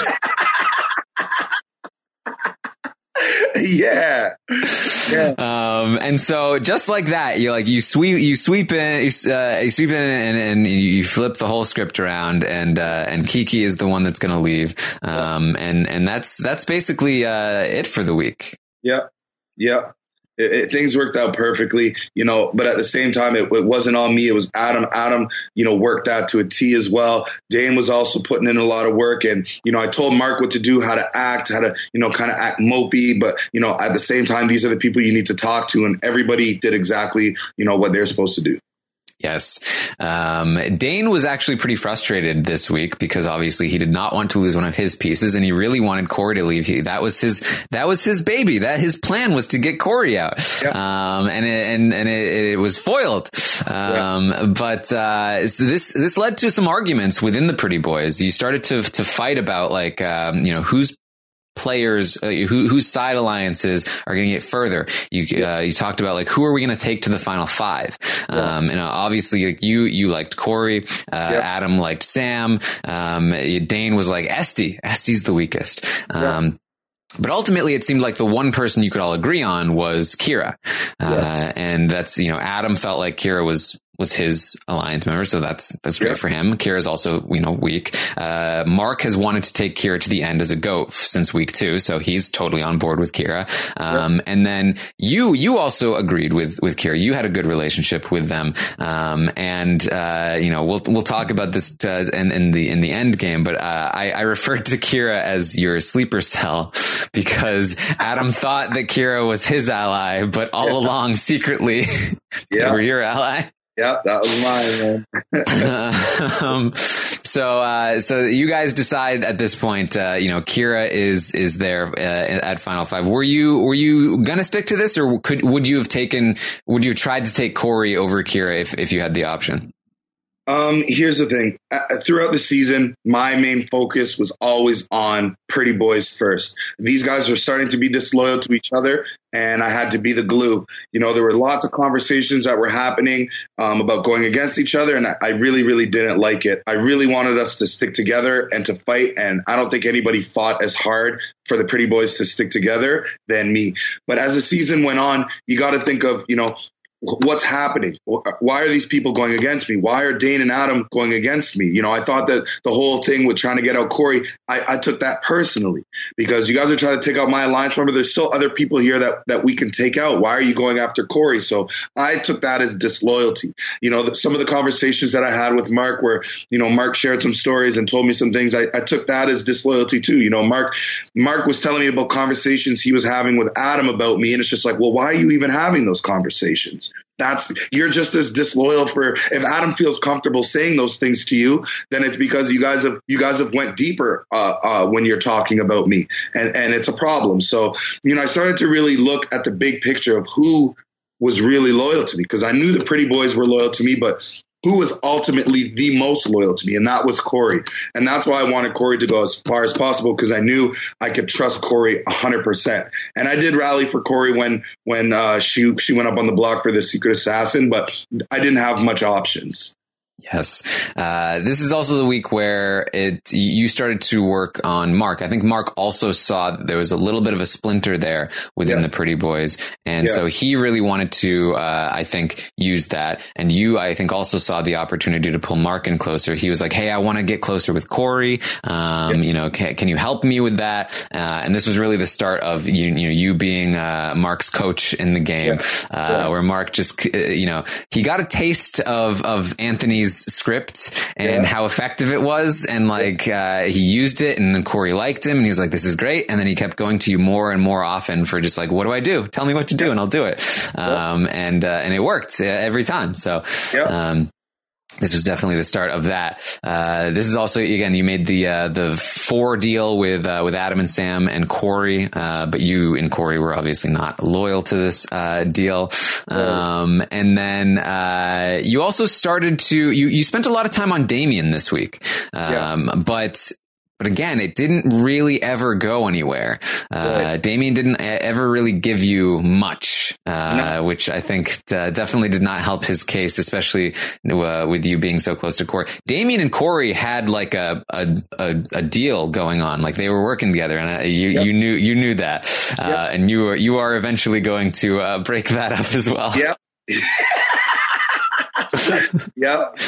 yeah. yeah. Um, and so just like that, you like, you sweep, you sweep in, you, uh, you sweep in and, and you flip the whole script around and, uh, and Kiki is the one that's going to leave. Um, and, and that's, that's basically, uh, it for the week. Yep. Yep. It, it, things worked out perfectly, you know, but at the same time, it, it, wasn't all me. It was Adam. Adam, you know, worked out to a T as well. Dane was also putting in a lot of work. And, you know, I told Mark what to do, how to act, how to, you know, kind of act mopey. But, you know, at the same time, these are the people you need to talk to. And everybody did exactly, you know, what they're supposed to do. Yes. Um, Dane was actually pretty frustrated this week because obviously he did not want to lose one of his pieces and he really wanted Corey to leave. He, that was his, that was his baby. That his plan was to get Corey out. Yeah. Um, and it, and, and it, it was foiled. Um, yeah. but, uh, so this, this led to some arguments within the pretty boys. You started to, to fight about like, um, you know, who's players uh, who, whose side alliances are going to get further. You uh, you talked about like who are we going to take to the final five? Um, and uh, obviously like you you liked Corey, uh, yep. Adam liked Sam, um, Dane was like Esty. Esty's the weakest. Um, yep. But ultimately, it seemed like the one person you could all agree on was Kira. Uh, and that's, you know, Adam felt like Kira was was his alliance member, so that's that's great yeah. for him. Kira's also you know weak. Uh, Mark has wanted to take Kira to the end as a goat since week two, so he's totally on board with Kira. Um, yeah. And then you you also agreed with with Kira. You had a good relationship with them, um, and uh, you know we'll we'll talk about this uh, in, in the in the end game. But uh, I, I referred to Kira as your sleeper cell *laughs* because Adam thought that Kira was his ally, but all yeah. along secretly *laughs* yeah. were your ally. Yep, that was mine, man. *laughs* *laughs* um, so, uh, so you guys decide at this point, uh, you know, Kira is is there uh, at Final Five. Were you were you gonna stick to this, or could would you have taken would you have tried to take Corey over Kira if if you had the option? Um, here's the thing. Uh, throughout the season, my main focus was always on Pretty Boys first. These guys were starting to be disloyal to each other, and I had to be the glue. You know, there were lots of conversations that were happening um, about going against each other, and I, I really, really didn't like it. I really wanted us to stick together and to fight, and I don't think anybody fought as hard for the Pretty Boys to stick together than me. But as the season went on, you got to think of, you know, what's happening? Why are these people going against me? Why are Dane and Adam going against me? You know, I thought that the whole thing with trying to get out Corey, I, I, took that personally because you guys are trying to take out my alliance. Remember, there's still other people here that, that we can take out. Why are you going after Corey? So I took that as disloyalty. You know, some of the conversations that I had with Mark where, you know, Mark shared some stories and told me some things. I, I took that as disloyalty too. You know, Mark, Mark was telling me about conversations he was having with Adam about me. And it's just like, well, why are you even having those conversations? that's you're just as disloyal for if adam feels comfortable saying those things to you then it's because you guys have you guys have went deeper uh, uh, when you're talking about me and and it's a problem so you know i started to really look at the big picture of who was really loyal to me because i knew the pretty boys were loyal to me but who was ultimately the most loyal to me, and that was Corey. And that's why I wanted Corey to go as far as possible because I knew I could trust Corey hundred percent. And I did rally for Corey when when uh, she she went up on the block for the Secret Assassin, but I didn't have much options. Yes. Uh, this is also the week where it, you started to work on Mark. I think Mark also saw that there was a little bit of a splinter there within yeah. the Pretty Boys. And yeah. so he really wanted to, uh, I think, use that. And you, I think, also saw the opportunity to pull Mark in closer. He was like, Hey, I want to get closer with Corey. Um, yeah. you know, can, can, you help me with that? Uh, and this was really the start of you, you know, you being, uh, Mark's coach in the game, uh, where Mark just, uh, you know, he got a taste of, of Anthony's script and yeah. how effective it was. And like, uh, he used it and then Corey liked him and he was like, this is great. And then he kept going to you more and more often for just like, what do I do? Tell me what to do and I'll do it. Um, and, uh, and it worked uh, every time. So, um, this was definitely the start of that. Uh, this is also again you made the uh, the four deal with uh, with Adam and Sam and Corey, uh, but you and Corey were obviously not loyal to this uh, deal. Um, and then uh, you also started to you you spent a lot of time on Damien this week, um, yeah. but but again, it didn't really ever go anywhere. Uh. Damien didn't ever really give you much, uh, no. which I think uh, definitely did not help his case, especially uh, with you being so close to Corey. Damien and Corey had like a a, a, a deal going on, like they were working together, and uh, you yep. you knew you knew that, uh, yep. and you are you are eventually going to break that up as well. Yep. *laughs* *laughs* yep.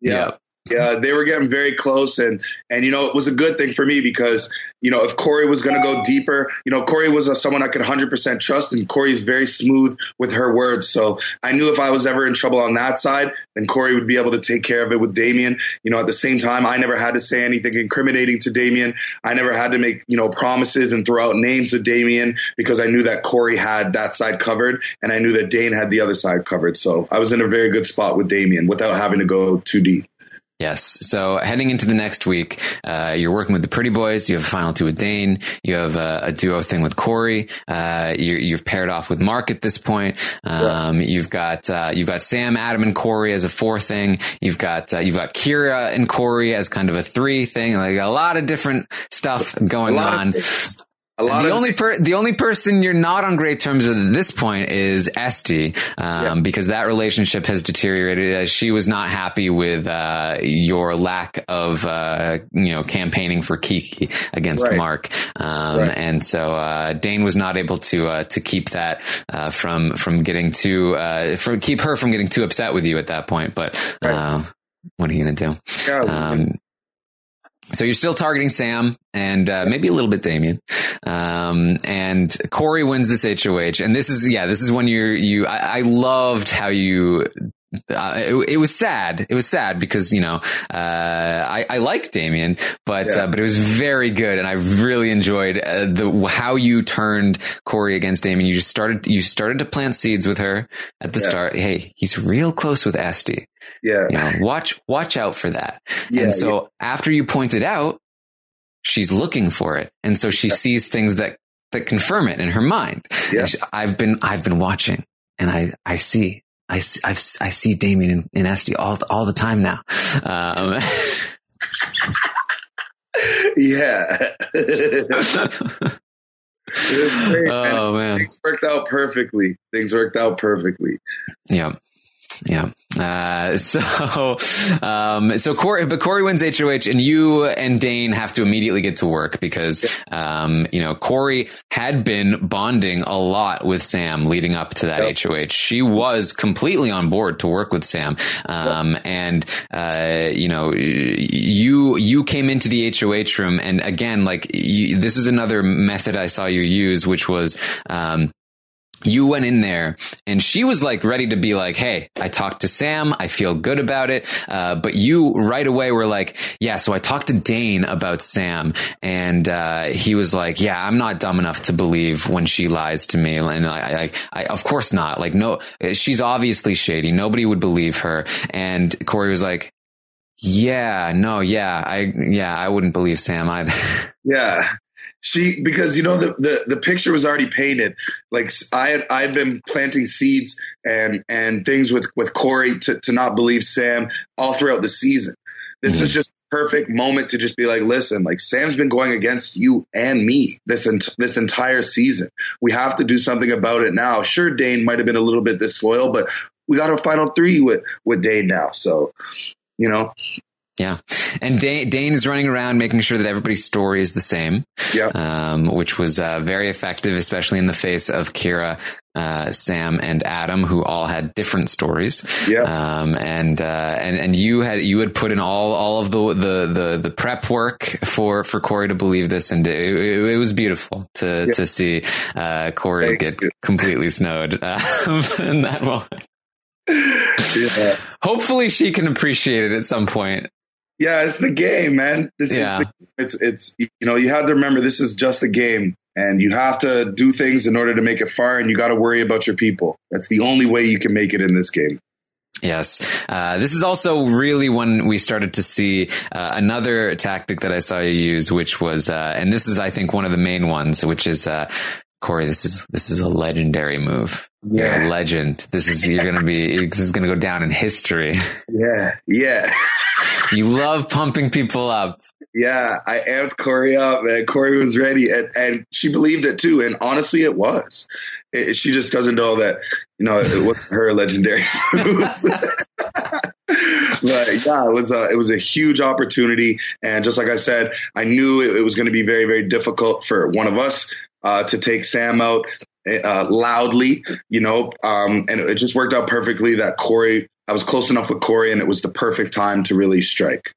Yep. Yeah, they were getting very close, and and you know it was a good thing for me because you know if Corey was going to go deeper, you know Corey was a, someone I could 100% trust, and Corey's very smooth with her words. So I knew if I was ever in trouble on that side, then Corey would be able to take care of it with Damien. You know, at the same time, I never had to say anything incriminating to Damien. I never had to make you know promises and throw out names of Damien because I knew that Corey had that side covered, and I knew that Dane had the other side covered. So I was in a very good spot with Damien without having to go too deep. Yes. So heading into the next week, uh, you're working with the Pretty Boys. You have a final two with Dane. You have a, a duo thing with Corey. Uh, you, have paired off with Mark at this point. Um, yeah. You've got uh, you've got Sam, Adam, and Corey as a four thing. You've got uh, you've got Kira and Corey as kind of a three thing. Like a lot of different stuff going on the only per- the only person you're not on great terms with at this point is Esty, um, yeah. because that relationship has deteriorated as she was not happy with uh, your lack of uh, you know campaigning for Kiki against right. Mark, um, right. and so uh, Dane was not able to uh, to keep that uh, from from getting too uh, from keep her from getting too upset with you at that point. But right. what are you gonna do? Yeah, um, so you're still targeting Sam and uh, maybe a little bit Damien. Um, and Corey wins this HOH. And this is, yeah, this is when you're, you, I, I loved how you uh, it, it, was sad. It was sad because you know uh, I, I like Damien, but yeah. uh, but it was very good, and I really enjoyed uh, the how you turned Corey against Damien. You just started you started to plant seeds with her at the yeah. start. Hey, he's real close with Esty. Yeah, you know, watch watch out for that. Yeah, and so after you point it out, she's looking for it, and so she sees things that that confirm it in her mind. Yeah. She, I've been I've been watching, and I I see I, see- I've, I see Damien and, and Esty all, all the time now. Um, yeah. *laughs* It was *laughs* great, oh man. Things worked out perfectly. Things worked out perfectly. Yeah. Yeah. Uh, *laughs* so, um, so Corey, but Corey wins HOH and you and Dane have to immediately get to work because, um, you know, Corey had been bonding a lot with Sam leading up to that Yep. HOH. She was completely on board to work with Sam. Um, and, uh, you know, you, you came into the HOH room and again, like you, this is another method I saw you use, which was, um, you went in there and she was like ready to be like, Hey, I talked to Sam. I feel good about it. Uh, but you right away were like, yeah, so I talked to Dane about Sam and, uh, he was like, yeah, I'm not dumb enough to believe when she lies to me. And I, I, I, of course not. Like, no, she's obviously shady. Nobody would believe her. And Corey was like, yeah, no, yeah, I, yeah, I wouldn't believe Sam either. *laughs* Yeah. She because you know the, the the picture was already painted. Like I had I had been planting seeds and and things with with Corey to to not believe Sam all throughout the season. This is mm-hmm. just perfect moment to just be like, listen, like Sam's been going against you and me this ent- this entire season. We have to do something about it now. Sure, Dane might have been a little bit disloyal, but we got a final three with with Dane now. So, you know, Yeah. And Dane, Dane is running around making sure that everybody's story is the same. Yeah. Um, which was, uh, very effective, especially in the face of Kira, uh, Sam and Adam, who all had different stories. Yeah. Um, and, uh, and, and you had, you had put in all, all of the, the, the, the prep work for, for Corey to believe this. And it, it, it was beautiful to, Yeah. to see, uh, Corey Thank get you. *laughs* completely snowed, um, *laughs* in that moment. yeah. Hopefully she can appreciate it at some point. Yeah, it's the game, man. This Yeah. is the, it's it's you know you have to remember this is just a game, and you have to do things in order to make it far, and you got to worry about your people. That's the only way you can make it in this game. Yes. Uh, this is also really when we started to see uh, another tactic that I saw you use, which was, uh, and this is, I think, one of the main ones, which is, uh, Corey, this is, this is a legendary move. You're a Yeah. legend. This is, you're going to be, *laughs* this is going to go down in history. Yeah, yeah, *laughs* *laughs* You love pumping people up. yeah. I amped Corey up, man. Corey was ready, and and she believed it too. And honestly, it was. It, she just doesn't know that you know it wasn't her legendary. *laughs* but yeah, it was a it was a huge opportunity, and just like I said, I knew it, it was going to be very very difficult for one of us uh, to take Sam out uh, loudly, you know, um, and it just worked out perfectly that Corey. I was close enough with Corey, and it was the perfect time to really strike.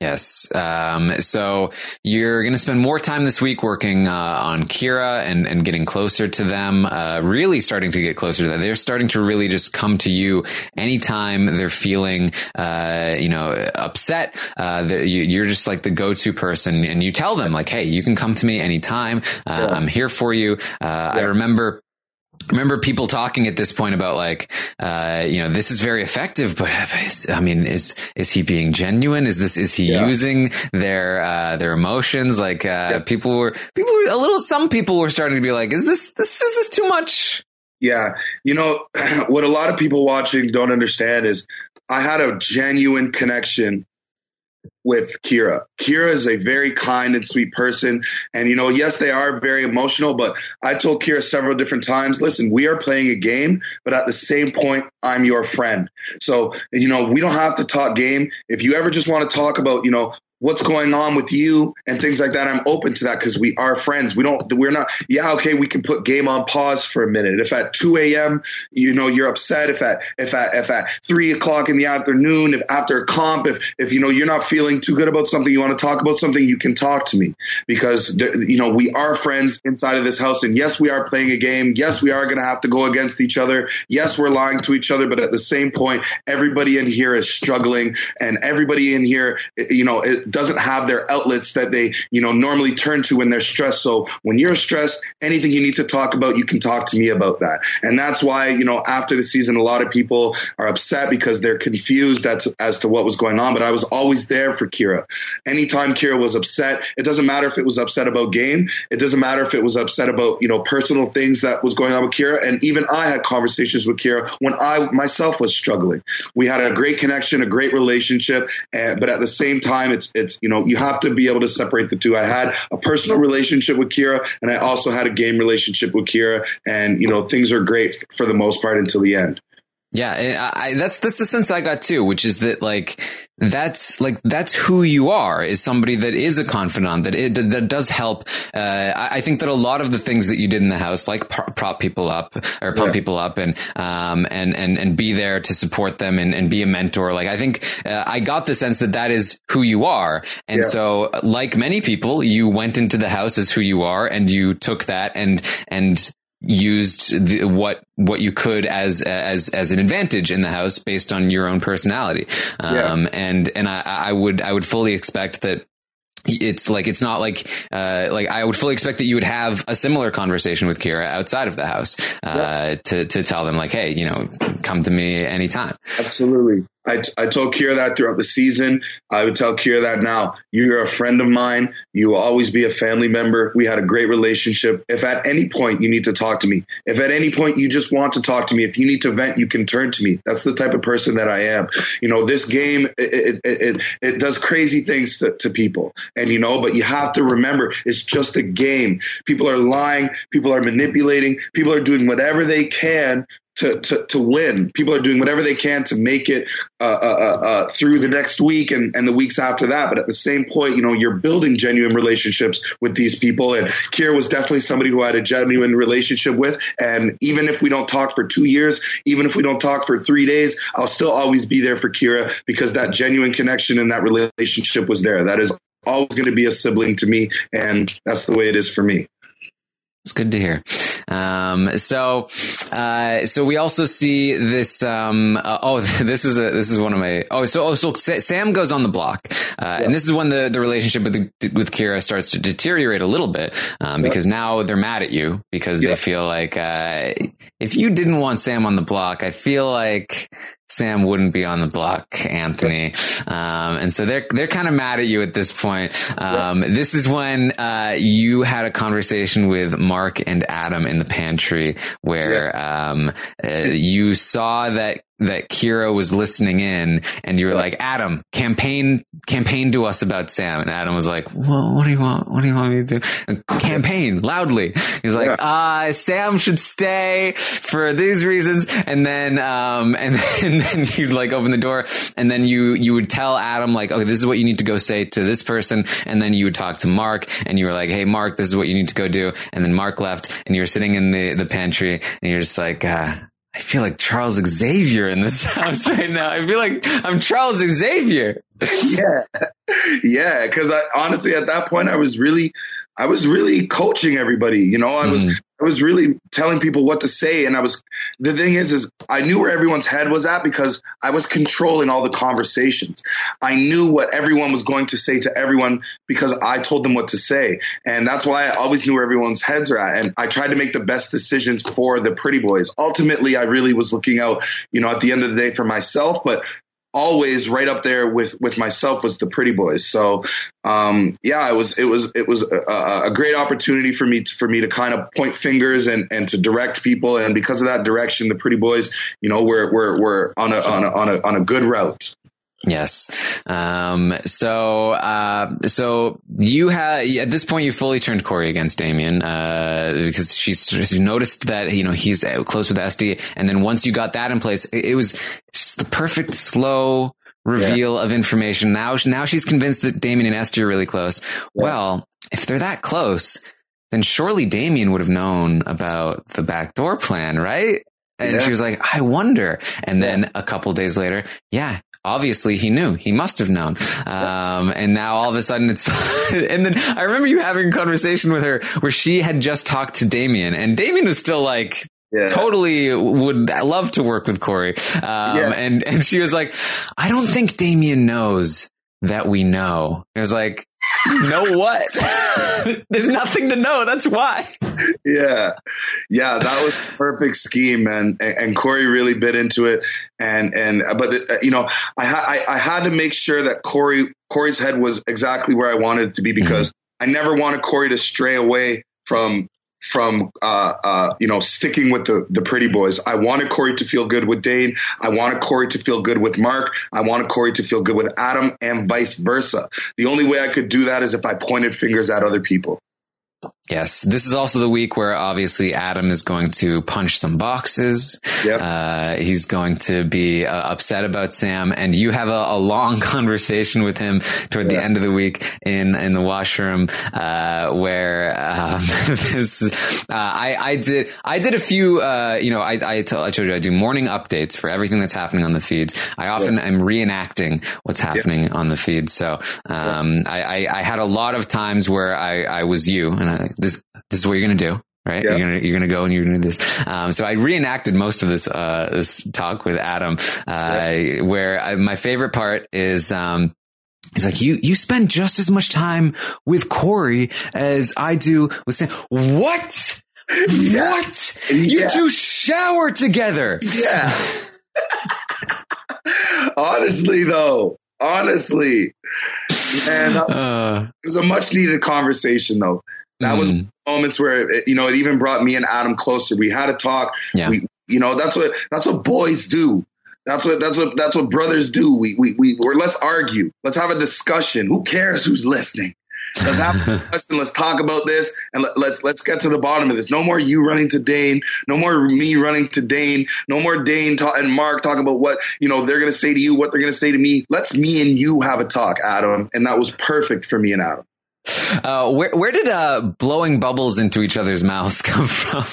Yes. Um, so you're going to spend more time this week working uh, on Kira and, and getting closer to them, uh, really starting to get closer to them. They're starting to really just come to you anytime they're feeling, uh, you know, upset. Uh, you, you're just like the go-to person and you tell them like, Hey, you can come to me anytime. Uh, Yeah. I'm here for you. Uh, I remember remember people talking at this point about like, uh, you know, this is very effective, but is, I mean, is, is he being genuine? Is this, is he Yeah. using their, uh, their emotions? Like, uh, people were, people were a little, some people were starting to be like, is this, this, is this too much? Yeah. You know, *clears throat* what a lot of people watching don't understand is I had a genuine connection with Kira. Kira is a very kind and sweet person. And, you know, yes, they are very emotional, but I told Kira several different times listen, we are playing a game, but at the same point, I'm your friend. So, you know, we don't have to talk game. If you ever just want to talk about, you know, what's going on with you and things like that. I'm open to that because we are friends. We don't we're not yeah okay we can put game on pause for a minute. If at 2 a.m you know you're upset if at if at if at 3 o'clock in the afternoon if after a comp if if you know you're not feeling too good about something you want to talk about something you can talk to me. Because you know we are friends inside of this house and yes we are playing a game. Yes we are going to have to go against each other. Yes we're lying to each other but at the same point everybody in here is struggling and everybody in here you know it, doesn't have their outlets that they, you know, normally turn to when they're stressed. So when you're stressed, anything you need to talk about, you can talk to me about that. And that's why, you know, after the season, a lot of people are upset because they're confused as, as to what was going on. But I was always there for Kira. Anytime Kira was upset, it doesn't matter if it was upset about game. It doesn't matter if it was upset about, you know, personal things that was going on with Kira. And even I had conversations with Kira when I myself was struggling. We had a great connection, a great relationship. And, but at the same time, it's, it's, you know, you have to be able to separate the two. I had a personal relationship with Kira and I also had a game relationship with Kira. And, you know, things are great for the most part until the end. Yeah, I, that's that's the sense I got too, which is that like that's like that's who you are is somebody that is a confidant that it, that does help. Uh, I think that a lot of the things that you did in the house, like prop people up or pump yeah. people up and um and and and be there to support them and, and be a mentor. Like I think uh, I got the sense that that is who you are, and yeah. so like many people, you went into the house as who you are, and you took that and and used the, what what you could as as as an advantage in the house based on your own personality. Um, yeah. and and I, I would I would fully expect that it's like it's not like uh, like I would fully expect that you would have a similar conversation with Kira outside of the house uh, to to tell them like, hey, you know, come to me anytime. Absolutely. I, I told Kira that throughout the season. I would tell Kira that now. You're a friend of mine. You will always be a family member. We had a great relationship. If at any point you need to talk to me, if at any point you just want to talk to me, if you need to vent, you can turn to me. That's the type of person that I am. You know, this game, it, it, it, it does crazy things to, to people. And, you know, but you have to remember it's just a game. People are lying. People are manipulating. People are doing whatever they can to, to, to win. People are doing whatever they can to make it uh, uh, uh, uh, through the next week and, and the weeks after that. But at the same point, you know, you're building genuine relationships with these people. And Kira was definitely somebody who I had a genuine relationship with. And even if we don't talk for two years, even if we don't talk for three days, I'll still always be there for Kira because that genuine connection and that relationship was there. That is always going to be a sibling to me. And that's the way it is for me. It's good to hear. Um, so, uh, so we also see this. Um, uh, oh, *laughs* this is a this is one of my. Oh, so oh, so Sam goes on the block, uh, and this is when the, the relationship with the, with Kira starts to deteriorate a little bit um, because now they're mad at you because they feel like uh, if you didn't want Sam on the block, I feel like Sam wouldn't be on the block, Anthony. Um, and so they're, they're kind of mad at you at this point. Um, this is when, uh, you had a conversation with Mark and Adam in the pantry where, um, uh, you saw that that Kira was listening in and you were like, Adam, campaign, campaign to us about Sam. And Adam was like, well, what do you want? What do you want me to do? Campaign loudly. He's like, yeah. uh, Sam should stay for these reasons. And then, um, *laughs* and then, and then you'd like open the door and then you, you would tell Adam like, okay, this is what you need to go say to this person. And then you would talk to Mark and you were like, Hey, Mark, this is what you need to go do. And then Mark left and you were sitting in the, the pantry and you're just like, uh, I feel like Charles Xavier in this *laughs* house right now. I feel like I'm Charles Xavier. yeah. Yeah. Cause I honestly, at that point, I was really, I was really coaching everybody. You know, I was, mm. I was really telling people what to say. And I was, the thing is, is I knew where everyone's head was at because I was controlling all the conversations. I knew what everyone was going to say to everyone because I told them what to say. And that's why I always knew where everyone's heads are at. And I tried to make the best decisions for the pretty boys. Ultimately, I really was looking out, you know, at the end of the day for myself, but always right up there with with myself was the pretty boys. So um, yeah it was it was it was a, a, great opportunity for me to, for me to kind of point fingers and and to direct people. And because of that direction the pretty boys you know we're we're, we're on a on a on a on a good route Yes. Um, so, uh, so you have, at this point, you fully turned Corey against Damien, uh, because she's, she's noticed that, you know, he's close with Esty. And then once you got that in place, it, it was just the perfect slow reveal yeah. of information. Now, now she's convinced that Damien and Esty are really close. Yeah. Well, if they're that close, then surely Damien would have known about the backdoor plan, right? And yeah. she was like, I wonder. And then a couple days later, yeah, obviously he knew. He must have known. Um, and now all of a sudden it's, *laughs* and then I remember you having a conversation with her where she had just talked to Damien and Damien was still like, yeah. totally would love to work with Corey. Um, and, and she was like, I don't think Damien knows that we know. It was like, know what? *laughs* There's nothing to know. That's why. Yeah, yeah, that was a perfect scheme. And, and Corey really bit into it. And and but uh, you know, I, I I had to make sure that Corey Corey's head was exactly where I wanted it to be because mm-hmm. I never wanted Corey to stray away from from uh, uh, you know sticking with the the pretty boys. I wanted Corey to feel good with Dane. I wanted Corey to feel good with Mark. I wanted Corey to feel good with Adam, and vice versa. The only way I could do that is if I pointed fingers at other people. Yes, this is also the week where obviously Adam is going to punch some boxes. Yep. Uh, he's going to be uh, upset about Sam, and you have a, a long *laughs* conversation with him toward yeah. the end of the week in in the washroom, uh, where um, *laughs* this. Uh, I I did I did a few. Uh, you know, I I, told you I do morning updates for everything that's happening on the feeds. I often yeah. am reenacting what's happening yeah. on the feed. So um, I, I I had a lot of times where I I was you and I this this is what you're gonna do right? You're gonna you're gonna go and you're gonna do this. Um, so I reenacted most of this uh, this talk with Adam, uh, where I, my favorite part is. Um, He's like, you, you spend just as much time with Corey as I do with Sam. What? *laughs* Yeah. What? You two shower together. Yeah. *laughs* Honestly, though, honestly, and *laughs* uh, it was a much needed conversation, though. That mm. was moments where it, you know it even brought me and Adam closer. We had a talk. Yeah. We, you know that's what that's what boys do. That's what that's what that's what brothers do. We we we or let's argue. Let's have a discussion. Who cares who's listening? Let's have a *laughs* discussion. Let's talk about this and let, let's let's get to the bottom of this. No more you running to Dane. No more me running to Dane. No more Dane ta- and Mark talking about what you know they're going to say to you, what they're going to say to me. Let's me and you have a talk, Adam. And that was perfect for me and Adam. Uh, where where did uh, blowing bubbles into each other's mouths *laughs* come from?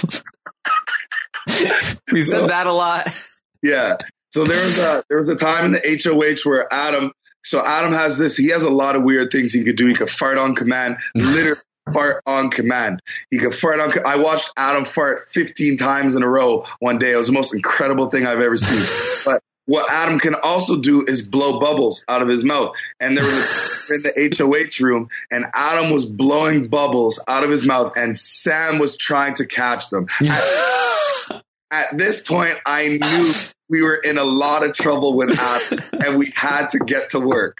*laughs* we said so, that a lot. Yeah. So there was a there was a time in the HOH where Adam. So Adam has this. He has a lot of weird things he could do. He could fart on command. Literally *laughs* fart on command. He could fart on. I watched Adam fart 15 times in a row one day. It was the most incredible thing I've ever seen. But what Adam can also do is blow bubbles out of his mouth. And there was a *laughs* in the HOH room, and Adam was blowing bubbles out of his mouth, and Sam was trying to catch them. at, at this point, I knew we were in a lot of trouble with Adam, and we had to get to work.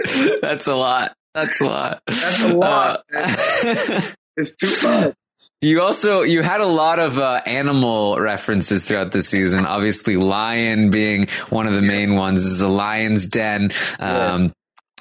*laughs* That's a lot. That's a lot. That's a lot. Uh, *laughs* it's too much. You also you had a lot of uh, animal references throughout the season. Obviously, lion being one of the main ones. This is a lion's den. Um,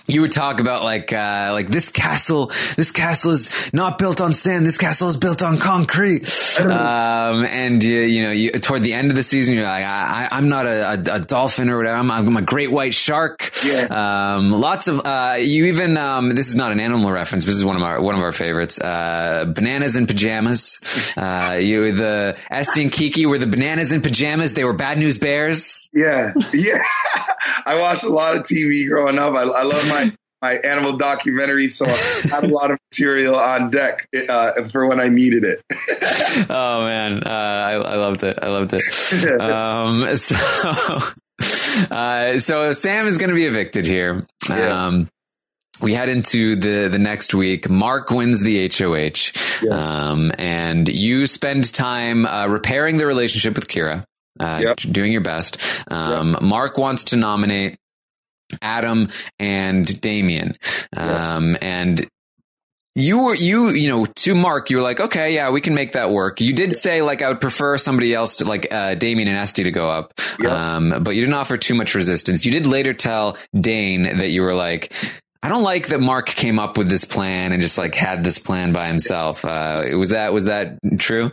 you would talk about like uh, like this castle this castle is not built on sand. This castle is built on concrete. Um, and you, you know you, toward the end of the season you're like I, am not a, a, a, dolphin or whatever. I'm, I'm, a great white shark. Yeah. um, lots of uh, you even um, this is not an animal reference this is one of our one of our favorites. Uh, bananas in pajamas. *laughs* Uh, you the Esty and Kiki were the bananas in pajamas. They were bad news bears. Yeah. Yeah. *laughs* I watched a lot of TV growing up. I, I love my my animal documentary, so I had a lot of material on deck uh, for when I needed it. *laughs* oh man, uh, I, I, loved it. I loved it. *laughs* um, *laughs* so, uh, so Sam is going to be evicted here. Yeah. Um, we head into the the next week. Mark wins the HOH, yeah. um, and you spend time uh, repairing the relationship with Kira. Uh, yep. doing your best. Um, yep. Mark wants to nominate Adam and Damien. Um, and you were, you, you know, to Mark, you were like, okay, yeah, we can make that work. You did say like, I would prefer somebody else to like, uh, Damien and Esty to go up. Um, but you didn't offer too much resistance. You did later tell Dane that you were like, I don't like that Mark came up with this plan and just like had this plan by himself. Uh, was that, was that true?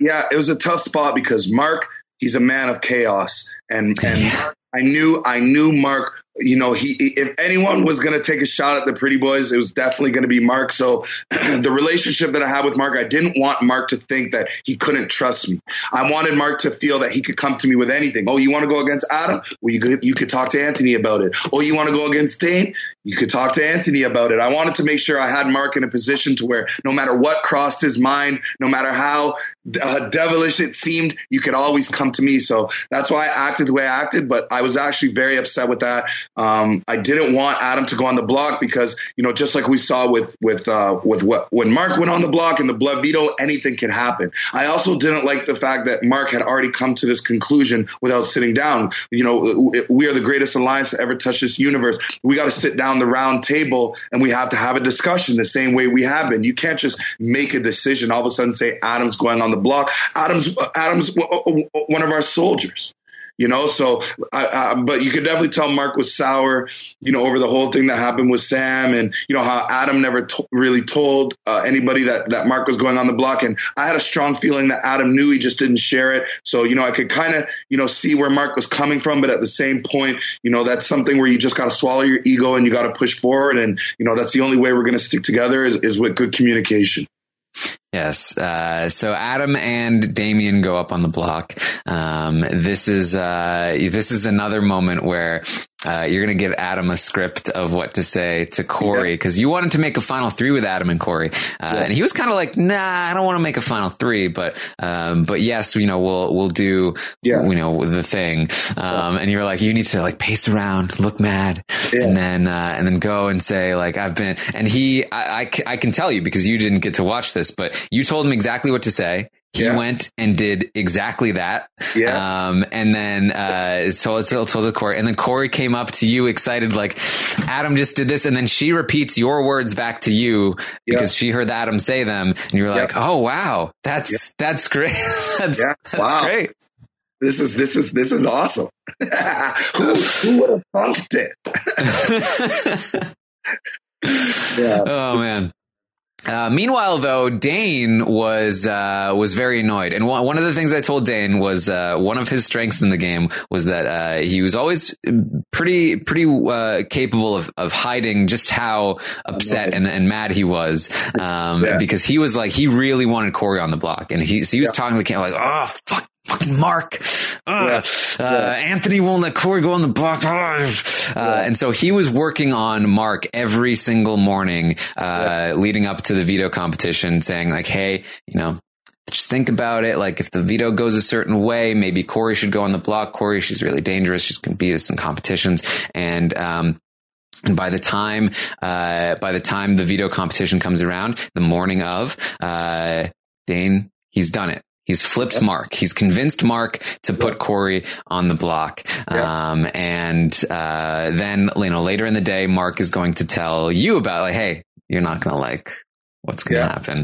Yeah, it was a tough spot because Mark, he's a man of chaos and, and *laughs* I knew, I knew Mark you know, he if anyone was going to take a shot at the Pretty Boys, it was definitely going to be Mark. So *clears throat* the relationship that I had with Mark, I didn't want Mark to think that he couldn't trust me. I wanted Mark to feel that he could come to me with anything. Oh, you want to go against Adam? Well, you could you could talk to Anthony about it. Oh, you want to go against Dane? You could talk to Anthony about it. I wanted to make sure I had Mark in a position to where no matter what crossed his mind, no matter how uh, devilish it seemed, you could always come to me. So that's why I acted the way I acted. But I was actually very upset with that Um, I didn't want Adam to go on the block because you know just like we saw with with uh, with what when Mark went on the block and the blood veto, anything can happen. I also didn't like the fact that Mark had already come to this conclusion without sitting down. You know, we are the greatest alliance to ever touch this universe. We got to sit down the round table and we have to have a discussion the same way we have been. You can't just make a decision all of a sudden say Adam's going on the block. Adam's Adam's one of our soldiers you know. So, I, I, but you could definitely tell Mark was sour, you know, over the whole thing that happened with Sam, and you know how Adam never really told uh, anybody that that Mark was going on the block, and I had a strong feeling that Adam knew he just didn't share it. So, you know, I could kind of you know see where Mark was coming from, but at the same point, you know, that's something where you just got to swallow your ego and you got to push forward, and you know, that's the only way we're going to stick together is, is with good communication. Yes. Uh, so Adam and Damien go up on the block. Um, this is uh, this is another moment where uh, you're going to give Adam a script of what to say to Corey because you wanted to make a final three with Adam and Corey, uh, yeah. and he was kind of like, "Nah, I don't want to make a final three, but um, but yes, you know, we'll we'll do yeah. you know the thing." Um, and you were like, "You need to like pace around, look mad, yeah. and then uh, and then go and say like I've been." And he, I, I, I can tell you because you didn't get to watch this, but you told him exactly what to say. He yeah. went and did exactly that. Yeah. Um, and then, uh, so it's told the court and then Corey came up to you excited, like Adam just did this. And then she repeats your words back to you because yeah. she heard Adam say them. And you were like, Oh, wow. That's, that's great. *laughs* that's, that's wow. great. This is, this is, this is awesome. *laughs* who, who would have thought it? *laughs* yeah. Oh man. Uh, meanwhile, though, Dane was uh, was very annoyed, and one of the things I told Dane was uh, one of his strengths in the game was that uh, he was always pretty pretty uh, capable of, of hiding just how upset and, and mad he was, um, yeah. because he was like he really wanted Corey on the block, and he so he was yeah. talking to the camera like, "Oh fuck, fucking Mark. Uh, yeah. Uh, Anthony won't let Corey go on the block. Uh, yeah. And so he was working on Mark every single morning, uh, yeah. leading up to the veto competition saying like, Hey, you know, just think about it. Like if the veto goes a certain way, maybe Corey should go on the block. Corey, she's really dangerous. She's going to beat us in competitions. And, um, and by the time, uh, by the time the veto competition comes around, the morning of, uh, Dane, he's done it. He's flipped Mark. He's convinced Mark to put Corey on the block. Um, and, uh, then, you know, later in the day, Mark is going to tell you about like, Hey, you're not going to like what's going to happen.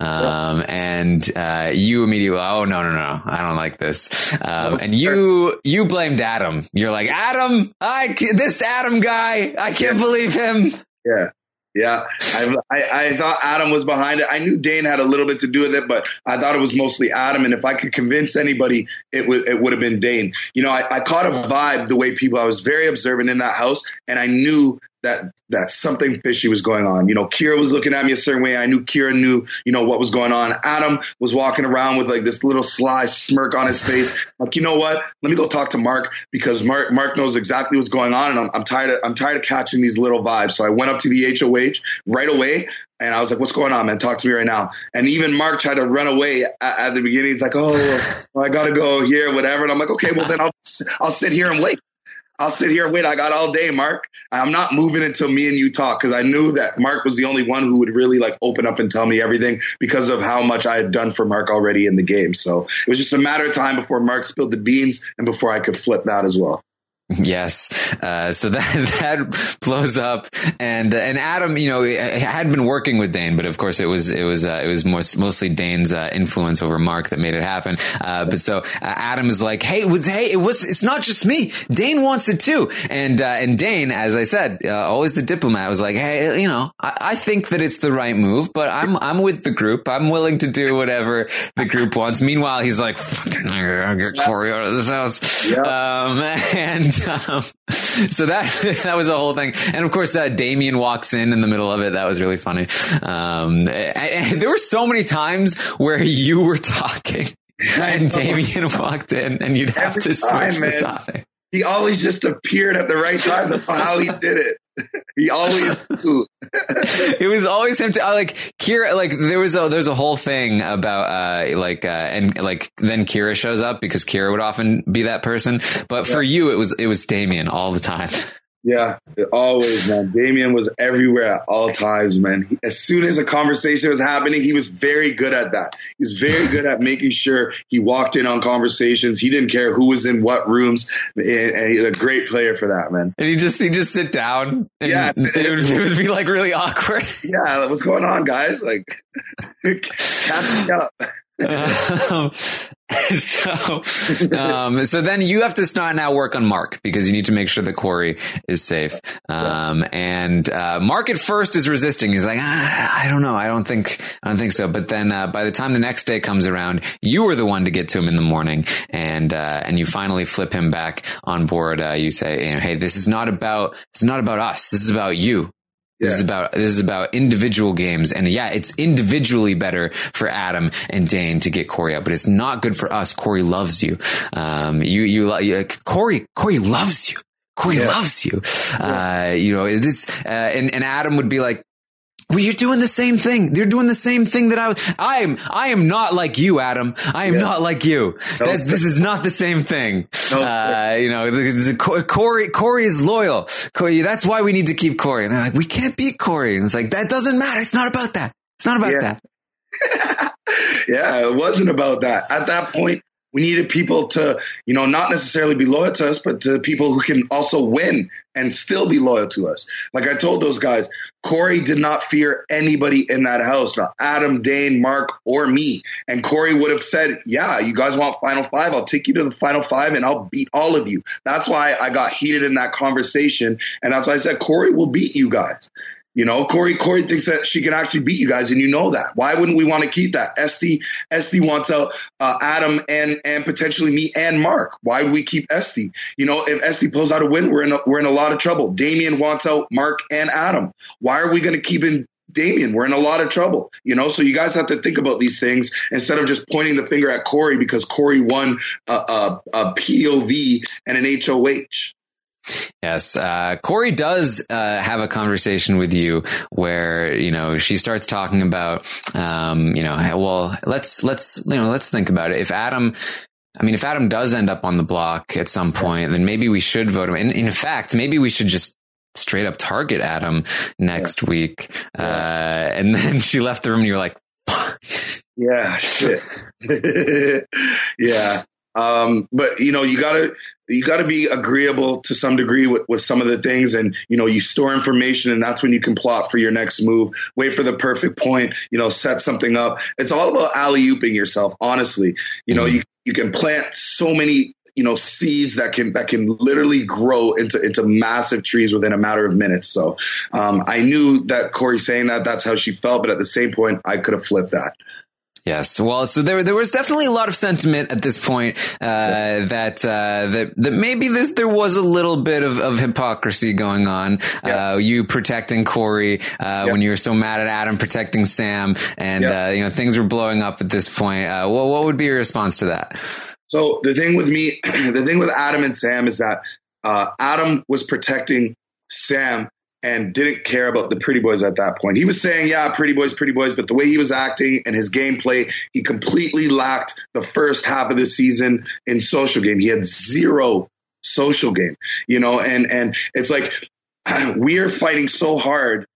Um, and, uh, you immediately, oh, no, no, no, I don't like this. Um, and you, you blamed Adam. You're like, Adam, I, this Adam guy, I can't believe him. Yeah. Yeah, I, I, I, thought Adam was behind it. I knew Dane had a little bit to do with it, but I thought it was mostly Adam. And if I could convince anybody, it would it would have been Dane. You know, I, I caught a vibe the way people. I was very observant in that house, and I knew that that something fishy was going on. You know, Kira was looking at me a certain way. I knew Kira knew, you know, what was going on. Adam was walking around with like this little sly smirk on his face. Like, you know what? Let me go talk to Mark because Mark Mark knows exactly what's going on, and I'm, I'm tired of I'm tired of catching these little vibes. So I went up to the HOH right away. And I was like, "What's going on, man? Talk to me right now." And even Mark tried to run away at, at the beginning. He's like, "Oh, I gotta go here, whatever." And I'm like, "Okay, well then I'll I'll sit here and wait." I'll sit here and wait. I got all day, Mark. I'm not moving until me and you talk because I knew that Mark was the only one who would really like open up and tell me everything because of how much I had done for Mark already in the game. So it was just a matter of time before Mark spilled the beans and before I could flip that as well. Yes. Uh, so *laughs* that, that blows up and, uh, and Adam, you know, had been working with Dane, but of course it was, it was, uh, it was most, mostly Dane's, uh, influence over Mark that made it happen. Uh, but so uh, Adam is like, Hey, it was, hey, it was, it's not just me. Dane wants it too. And, and Dane, as I said, always the diplomat was like, Hey, you know, I, I think that it's the right move, but I'm, I'm with the group. I'm willing to do whatever the group wants. Meanwhile, he's like, fucking, I gotta get Corey out of this house. Yep. Um, *laughs* and, um, so that *laughs* that was a whole thing, and of course, uh, Damien walks in in the middle of it. That was really funny. Um, and, and there were so many times where you were talking, *laughs* and Damien walked in, and you'd have Every to switch time, the topic. He always just appeared at the right time. how he did it. *laughs* he always *laughs* it was always him to like Kira like there was a there's a whole thing about uh like uh and like then Kira shows up because Kira would often be that person. But yeah. for you it was it was Damien all the time *laughs* Yeah, always, man. Damien was everywhere at all times, man. As soon as a conversation was happening, he was very good at that. He was very good at making sure he walked in on conversations. He didn't care who was in what rooms, and, and he's a great player for that, man. And he just he just sit down. And Yeah, *laughs* it would, it would be like really awkward. Yeah, what's going on, guys? Like, *laughs* catch me up. *laughs* um, *laughs* so, um, so then you have to now work on Mark because you need to make sure that Corey is safe. Um, and, uh, Mark at first is resisting. He's like, ah, I don't know. I don't think, I don't think so. But then, uh, by the time the next day comes around, you were the one to get to him in the morning and, uh, and you finally flip him back on board. Uh, you say, Hey, this is not about, is not about us. This is about you. This is about this is about individual games, and yeah, it's individually better for Adam and Dane to get Corey out, but it's not good for us. Corey loves you. Um, you you, Corey Corey loves you. Corey loves you. Uh, you know this, uh, and and Adam would be like. Well, you're doing the same thing. You're doing the same thing that I was. I am. I am not like you, Adam. I am Yeah. not like you. No, That- this is not the same thing. No, uh, you know, Corey. Corey is loyal. Corey. That's why we need to keep Corey. And they're like, we can't beat Corey. And it's like that doesn't matter. It's not about that. It's not about Yeah. that. *laughs* yeah, it wasn't about that. At that point, we needed people to, you know, not necessarily be loyal to us, but to people who can also win and still be loyal to us. Like I told those guys, Corey did not fear anybody in that house, not Adam, Dane, Mark, or me. And Corey would have said, Yeah, you guys want final five? I'll take you to the final five and I'll beat all of you. That's why I got heated in that conversation. And that's why I said, Corey will beat you guys. You know, Corey Corey thinks that she can actually beat you guys, and you know that. Why wouldn't we want to keep that? Esty Esty wants out uh, Adam and and potentially me and Mark. Why would we keep Esty? You know, if Esty pulls out a win, we're in a, we're in a lot of trouble. Damien wants out Mark and Adam. Why are we going to keep in Damien? We're in a lot of trouble. You know, so you guys have to think about these things instead of just pointing the finger at Corey because Corey won a, a, a POV and an HOH. Yes, uh, Corey does uh, have a conversation with you where you know she starts talking about, um, you know, well, let's let's you know let's think about it. If Adam, I mean, if Adam does end up on the block at some point, then maybe we should vote him. In, in fact, maybe we should just straight up target Adam next week. Uh, and then she left the room, and you're like, *laughs* Yeah, shit. *laughs* yeah. Um, but you know, you gotta you gotta be agreeable to some degree with, with some of the things and you know, you store information and that's when you can plot for your next move, wait for the perfect point, you know, set something up. It's all about alley ooping yourself, honestly. You know, you you can plant so many you know seeds that can that can literally grow into into massive trees within a matter of minutes. So um, I knew that Corey saying that that's how she felt, but at the same point, I could have flipped that. Yes. Well, so there there was definitely a lot of sentiment at this point uh, that uh, that that maybe this there was a little bit of, of hypocrisy going on. Uh, you protecting Corey uh, when you were so mad at Adam protecting Sam, and uh, you know things were blowing up at this point. Uh, what what would be your response to that? So the thing with me, *clears throat* the thing with Adam and Sam is that uh, Adam was protecting Sam and didn't care about the pretty boys at that point. He was saying, yeah, pretty boys, pretty boys, but the way he was acting and his gameplay, he completely lacked the first half of the season in social game. He had zero social game, you know, and and it's like *clears throat* we are fighting so hard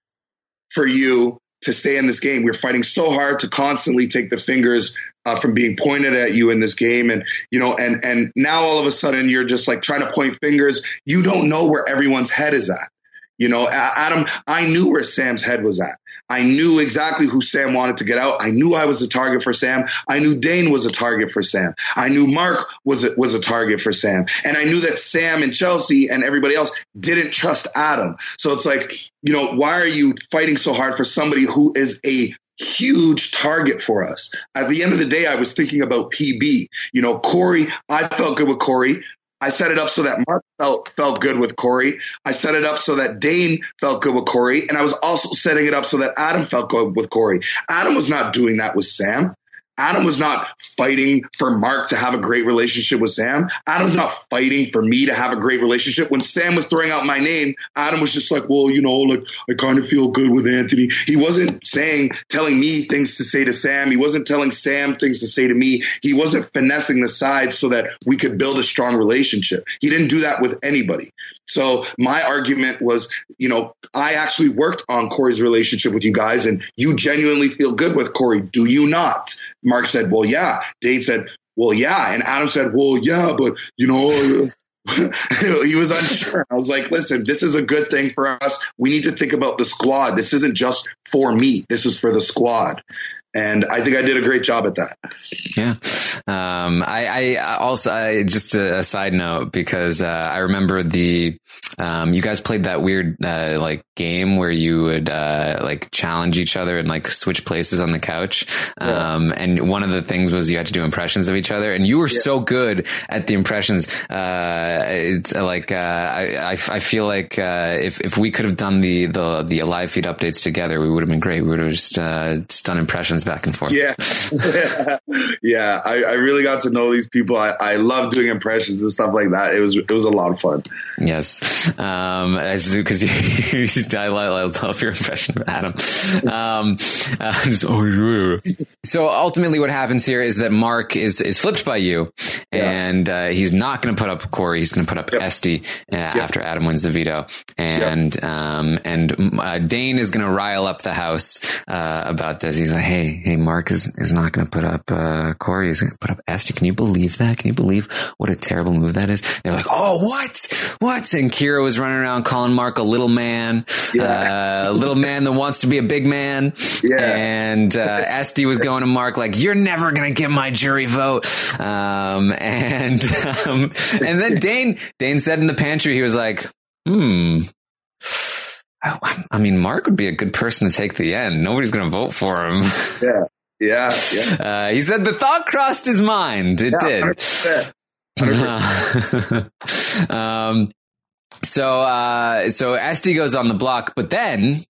for you to stay in this game. We're fighting so hard to constantly take the fingers uh, from being pointed at you in this game, and you know, and and now all of a sudden you're just like trying to point fingers. You don't know where everyone's head is at. You know, Adam, I knew where Sam's head was at. I knew exactly who Sam wanted to get out. I knew I was a target for Sam. I knew Dane was a target for Sam. I knew Mark was a, was a target for Sam. And I knew that Sam and Chelsea and everybody else didn't trust Adam. So it's like, you know, why are you fighting so hard for somebody who is a huge target for us. At the end of the day, I was thinking about PB. You know, Corey, I felt good with Corey. I set it up so that Mark felt felt good with Corey. I set it up so that Dane felt good with Corey, and I was also setting it up so that Adam felt good with Corey. Adam was not doing that with Sam. Adam was not fighting for Mark to have a great relationship with Sam. Adam's not fighting for me to have a great relationship. When Sam was throwing out my name, Adam was just like, well, you know, like I kind of feel good with Anthony. He wasn't saying, telling me things to say to Sam. He wasn't telling Sam things to say to me. He wasn't finessing the sides so that we could build a strong relationship. He didn't do that with anybody. So my argument was, you know, I actually worked on Corey's relationship with you guys, and you genuinely feel good with Corey, do you not? Mark said, Well, yeah. Dane said, Well, yeah. And Adam said, Well, yeah, but you know, *laughs* he was unsure. I was like, listen, this is a good thing for us. We need to think about the squad. This isn't just for me. This is for the squad and I think I did a great job at that. Yeah. Um, I, I, also, I, just a, a, side note because, uh, I remember the, um, you guys played that weird, uh, like game where you would, uh, like challenge each other and like switch places on the couch. Um, yeah. and one of the things was you had to do impressions of each other and you were yeah. so good at the impressions. Uh, it's like, uh, I, I, I, feel like, uh, if, if we could have done the, the, the live feed updates together, we would have been great. We would have just, just done impressions back and forth. Yeah. *laughs* yeah. I, I, really got to know these people. I, I love doing impressions and stuff like that. It was, it was a lot of fun. Yes. Um, because *laughs* you, I, I love your impression of Adam. Um, uh, *laughs* just, so ultimately what happens here is that Mark is, is flipped by you yeah. and, uh, he's not going to put up Corey. He's going to put up yep. Esty uh, yep. after Adam wins the veto. And, yep. um, and, uh, Dane is going to rile up the house, uh, about this. He's like, Hey, hey, Mark is, is not going to put up, uh, Corey. is going to put up Esty. Can you believe that? Can you believe what a terrible move that is? They're like, Oh, what? What? And Kira was running around calling Mark a little man, yeah. uh, a little man that wants to be a big man. Yeah. And, uh, *laughs* Esty was going to Mark like, you're never going to get my jury vote. Um, and, *laughs* um, and then Dane, Dane said in the pantry, he was like, hmm, I mean, Mark would be a good person to take the end. Nobody's going to vote for him. *laughs* Yeah. Yeah. Yeah. Uh, he said the thought crossed his mind. It yeah, did. 100%. 100. *laughs* um, so, uh, so Esty goes on the block, but then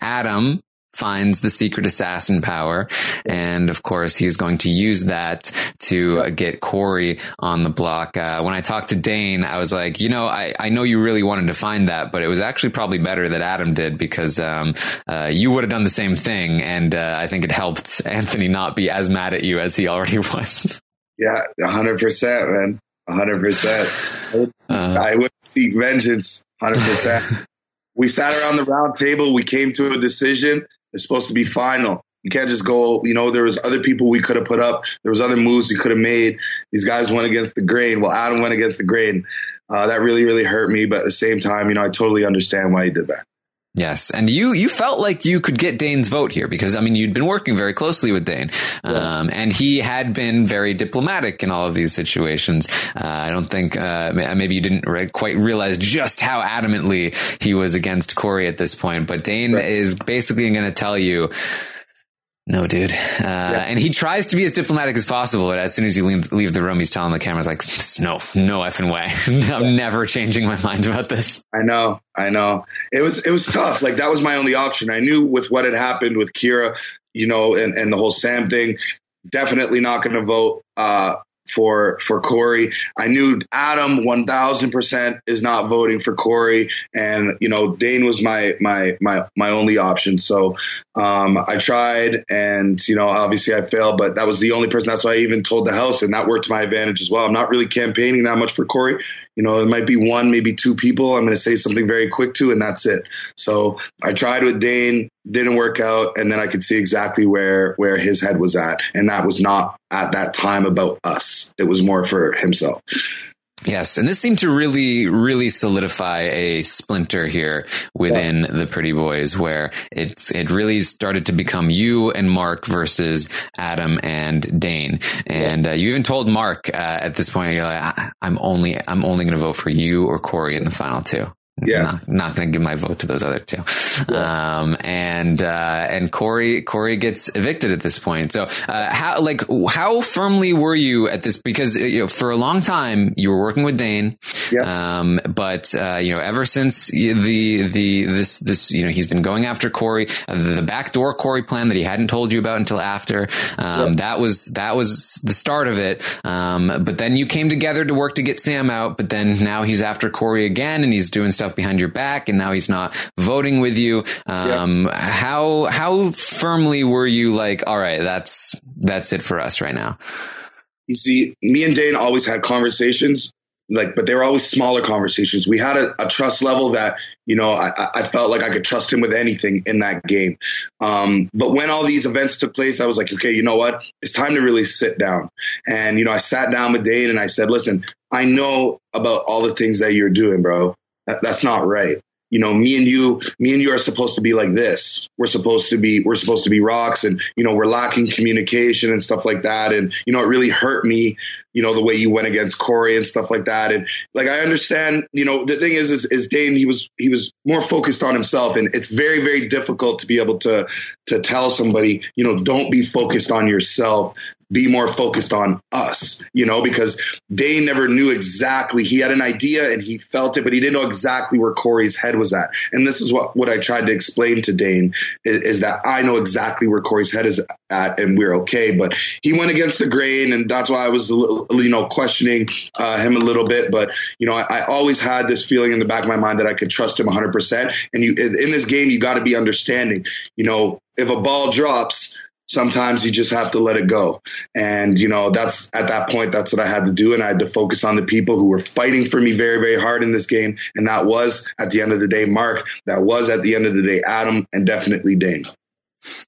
Adam finds the secret assassin power. And of course, he's going to use that to get Corey on the block. Uh, when I talked to Dane, I was like, you know, I, I know you really wanted to find that, but it was actually probably better that Adam did because, um, uh, you would have done the same thing. And, uh, I think it helped *laughs* Anthony not be as mad at you as he already *laughs* was. Yeah, hundred percent, man. hundred percent. I would seek vengeance. Hundred percent. *laughs* We sat around the round table. We came to a decision it's supposed to be final. You can't just go, you know, there was other people we could have put up. There was other moves we could have made. These guys went against the grain. Well, Adam went against the grain. Uh, that really, really hurt me. But at the same time, you know, I totally understand why he did that. Yes, and you you felt like you could get Dane's vote here because I mean you'd been working very closely with Dane, um, and he had been very diplomatic in all of these situations. Uh, I don't think uh, maybe you didn't re- quite realize just how adamantly he was against Corey at this point, but Dane right. is basically going to tell you no, dude. Uh, yeah. And he tries to be as diplomatic as possible, but as soon as you leave, leave the room, he's telling the cameras like, "No, no effing way. *laughs* I'm yeah. never changing my mind about this." I know, I know. It was it was tough. Like that was my only option. I knew with what had happened with Kira, you know, and and the whole Sam thing, definitely not going to vote uh, for for Corey. I knew Adam one thousand percent is not voting for Corey, and you know Dane was my my my my only option. So um, I tried, and you know obviously I failed, but that was the only person. That's why I even told the house, and that worked to my advantage as well. I'm not really campaigning that much for Corey. You know, it might be one, maybe two people I'm going to say something very quick to, and that's it. So I tried with Dane, didn't work out, and then I could see exactly where where his head was at, and that was not at that time about us. It was more for himself. Yes, and this seemed to really, really solidify a splinter here within yeah. the Pretty Boys, where it's it really started to become you and Mark versus Adam and Dane. And yeah. uh, you even told Mark uh, at this point, you're like, "I'm only, I'm only going to vote for you or Corey in the final two. Yeah. Not, not going to give my vote to those other two. Yeah. Um, and, uh, and Corey, Corey gets evicted at this point. So, uh, how, like, how firmly were you at this? Because, you know, for a long time, you were working with Dane. Yeah. Um, but, uh, you know, ever since the, the, this, this, you know, he's been going after Corey, uh, the backdoor Corey plan that he hadn't told you about until after. Um, yeah. that was, that was the start of it. Um, but then you came together to work to get Sam out. But then now he's after Corey again and he's doing stuff stuff behind your back and now he's not voting with you. Um, yep. how, how firmly were you like, all right, that's, that's it for us right now? You see, me and Dane always had conversations like, but they were always smaller conversations. We had a, a trust level that, you know, I, I, felt like I could trust him with anything in that game. Um, but when all these events took place, I was like, okay, you know what? It's time to really sit down. And, you know, I sat down with Dane and I said, listen, I know about all the things that you're doing, bro. That, that's not right you know, me and you, me and you are supposed to be like this. We're supposed to be, we're supposed to be rocks and, you know, we're lacking communication and stuff like that. And, you know, it really hurt me, you know, the way you went against Corey and stuff like that. And like, I understand, you know, the thing is, is, is Dane, he was, he was more focused on himself and it's very, very difficult to be able to, to tell somebody, you know, don't be focused on yourself be more focused on us, you know, because Dane never knew exactly. He had an idea and he felt it, but he didn't know exactly where Corey's head was at. And this is what, what I tried to explain to Dane is, is that I know exactly where Corey's head is at and we're okay. But he went against the grain and that's why I was, little, you know, questioning uh, him a little bit. But, you know, I, I, always had this feeling in the back of my mind that I could trust him 100%. And you, in this game, you got to be understanding, you know, if a ball drops, sometimes you just have to let it go. And, you know, that's at that point, that's what I had to do. And I had to focus on the people who were fighting for me very, very hard in this game. And that was at the end of the day, Mark, that was at the end of the day, Adam, and definitely Dane.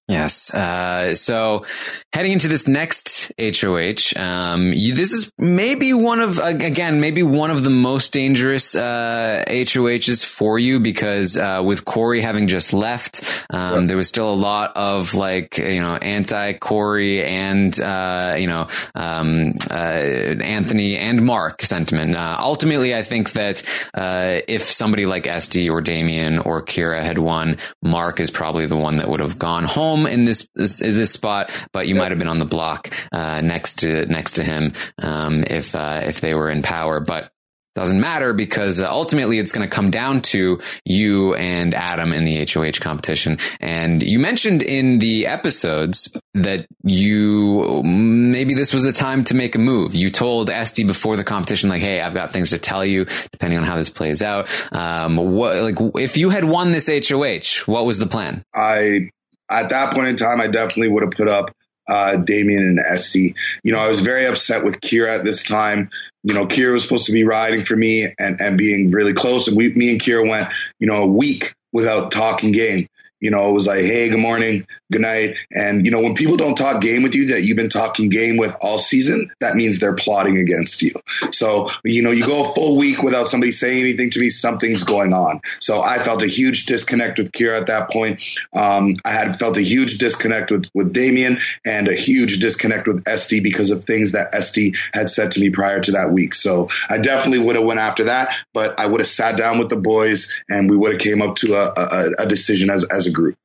Yes. Uh, so heading into this next HOH, um, you, this is maybe one of, again, maybe one of the most dangerous, uh, HOHs for you because, uh, with Corey having just left, um, yeah. there was still a lot of like, you know, anti Corey and, uh, you know, um, uh, Anthony and Mark sentiment. Uh, ultimately, I think that, if somebody like Esty or Damien or Kira had won, Mark is probably the one that would have gone home in this this, this spot, but you yep. might have been on the block uh, next to next to him um, if uh, if they were in power. But doesn't matter because uh, ultimately it's going to come down to you and Adam in the HOH competition. And you mentioned in the episodes that you maybe this was the time to make a move. You told Esty before the competition, like, "Hey, I've got things to tell you, depending on how this plays out." Um, what like if you had won this HOH, what was the plan? I at that point in time, I definitely would have put up uh, Damien and Esty. You know, I was very upset with Kira at this time. You know, Kira was supposed to be riding for me and, and being really close. And we, me and Kira went, you know, a week without talking game. You know, it was like, hey, good morning, good night. And, you know, when people don't talk game with you that you've been talking game with all season, that means they're plotting against you. So, you know, you go a full week without somebody saying anything to me, something's going on. So I felt a huge disconnect with Kira at that point. Um, I had felt a huge disconnect with, with Damien and a huge disconnect with Esty because of things that Esty had said to me prior to that week. So I definitely would have went after that, but I would have sat down with the boys and we would have came up to a, a, a decision as, as a group.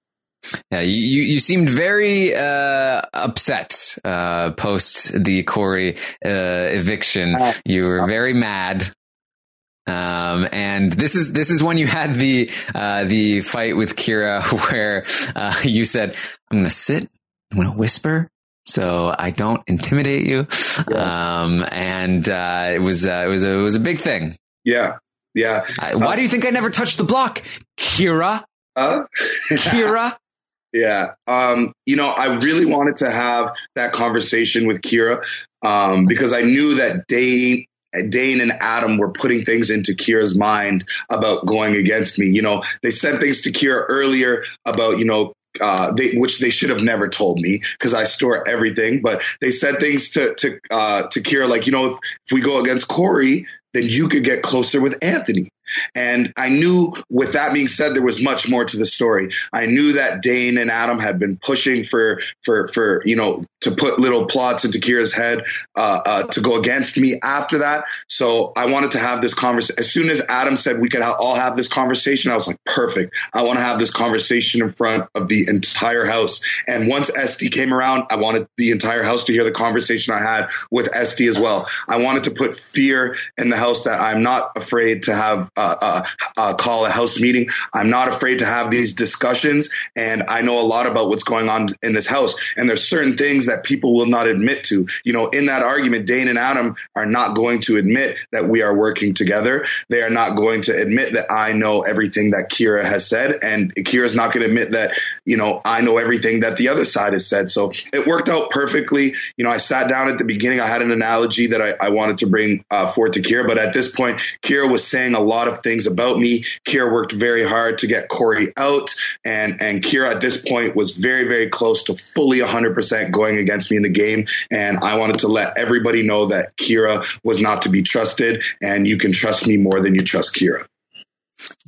Yeah, you, you seemed very uh, upset uh, post the Corey uh, eviction. Uh, you were very mad. Um, and this is this is when you had the uh, the fight with Kira, *laughs* where uh, you said, "I'm going to sit, I'm going to whisper, so I don't intimidate you." Yeah. Um, and it was it was a, it was a big thing. Yeah, yeah. why do you think I never touched the block, Kira? Uh? Kira. *laughs* Yeah. Um, you know, I really wanted to have that conversation with Kira um, because I knew that Dane, Dane and Adam were putting things into Kira's mind about going against me. You know, they said things to Kira earlier about, you know, uh, they, which they should have never told me because I store everything. But they said things to to uh, to Kira like, you know, if, if we go against Corey, then you could get closer with Anthony. And I knew, with that being said, there was much more to the story. I knew that Dane and Adam had been pushing for, for, for you know, to put little plots into Kira's head uh, uh, to go against me after that. So I wanted to have this conversation. As soon as Adam said we could ha- all have this conversation, I was like, perfect. I want to have this conversation in front of the entire house. And once Esty came around, I wanted the entire house to hear the conversation I had with Esty as well. I wanted to put fear in the house that I'm not afraid to have uh, uh, uh, call a house meeting. I'm not afraid to have these discussions, and I know a lot about what's going on in this house. And there's certain things that people will not admit to. You know, in that argument, Dane and Adam are not going to admit that we are working together. They are not going to admit that I know everything that Kira has said, and Kira's not going to admit that you know I know everything that the other side has said. So it worked out perfectly. You know, I sat down at the beginning. I had an analogy that I, I wanted to bring uh, forth to Kira, but at this point, Kira was saying a lot of things about me. Kira worked very hard to get Corey out, and and Kira at this point was very very close to fully 100% going against me in the game. And I wanted to let everybody know that Kira was not to be trusted, and you can trust me more than you trust Kira.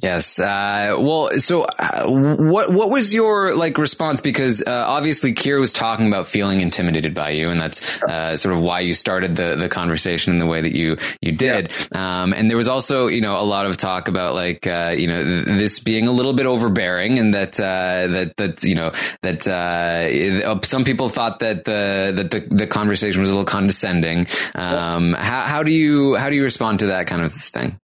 Yes. Uh, well, so uh, what what was your like response? Because uh, obviously, Kira was talking about feeling intimidated by you, and that's uh, sort of why you started the the conversation in the way that you you did. Yeah. Um, and there was also, you know, a lot of talk about like uh, you know this being a little bit overbearing, and that uh, that that you know that some people thought that the that the, the conversation was a little condescending. Um, how how do you how do you respond to that kind of thing?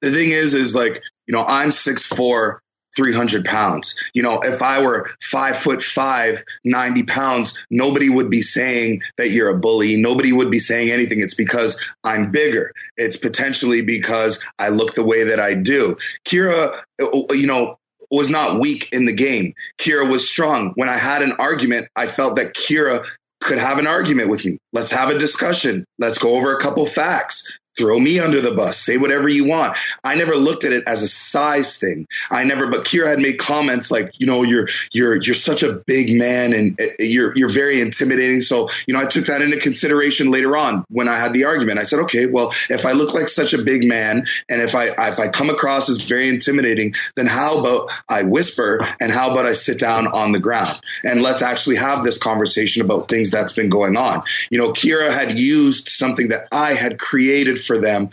The thing is, is like, you know, I'm six four, 300 pounds. You know, if I were five foot five, 90 pounds, nobody would be saying that you're a bully. Nobody would be saying anything. It's because I'm bigger. It's potentially because I look the way that I do. Kira, uh, you know, was not weak in the game. Kira was strong. When I had an argument, I felt that Kira could have an argument with you. Let's have a discussion. Let's go over a couple facts throw me under the bus, say whatever you want. I never looked at it as a size thing. I never, but Kira had made comments like, you know, you're, you're, you're such a big man and you're, you're very intimidating. So, you know, I took that into consideration later on when I had the argument. I said, okay, well, if I look like such a big man and if I, if I come across as very intimidating, then how about I whisper and how about I sit down on the ground and let's actually have this conversation about things that's been going on. You know, Kira had used something that I had created for them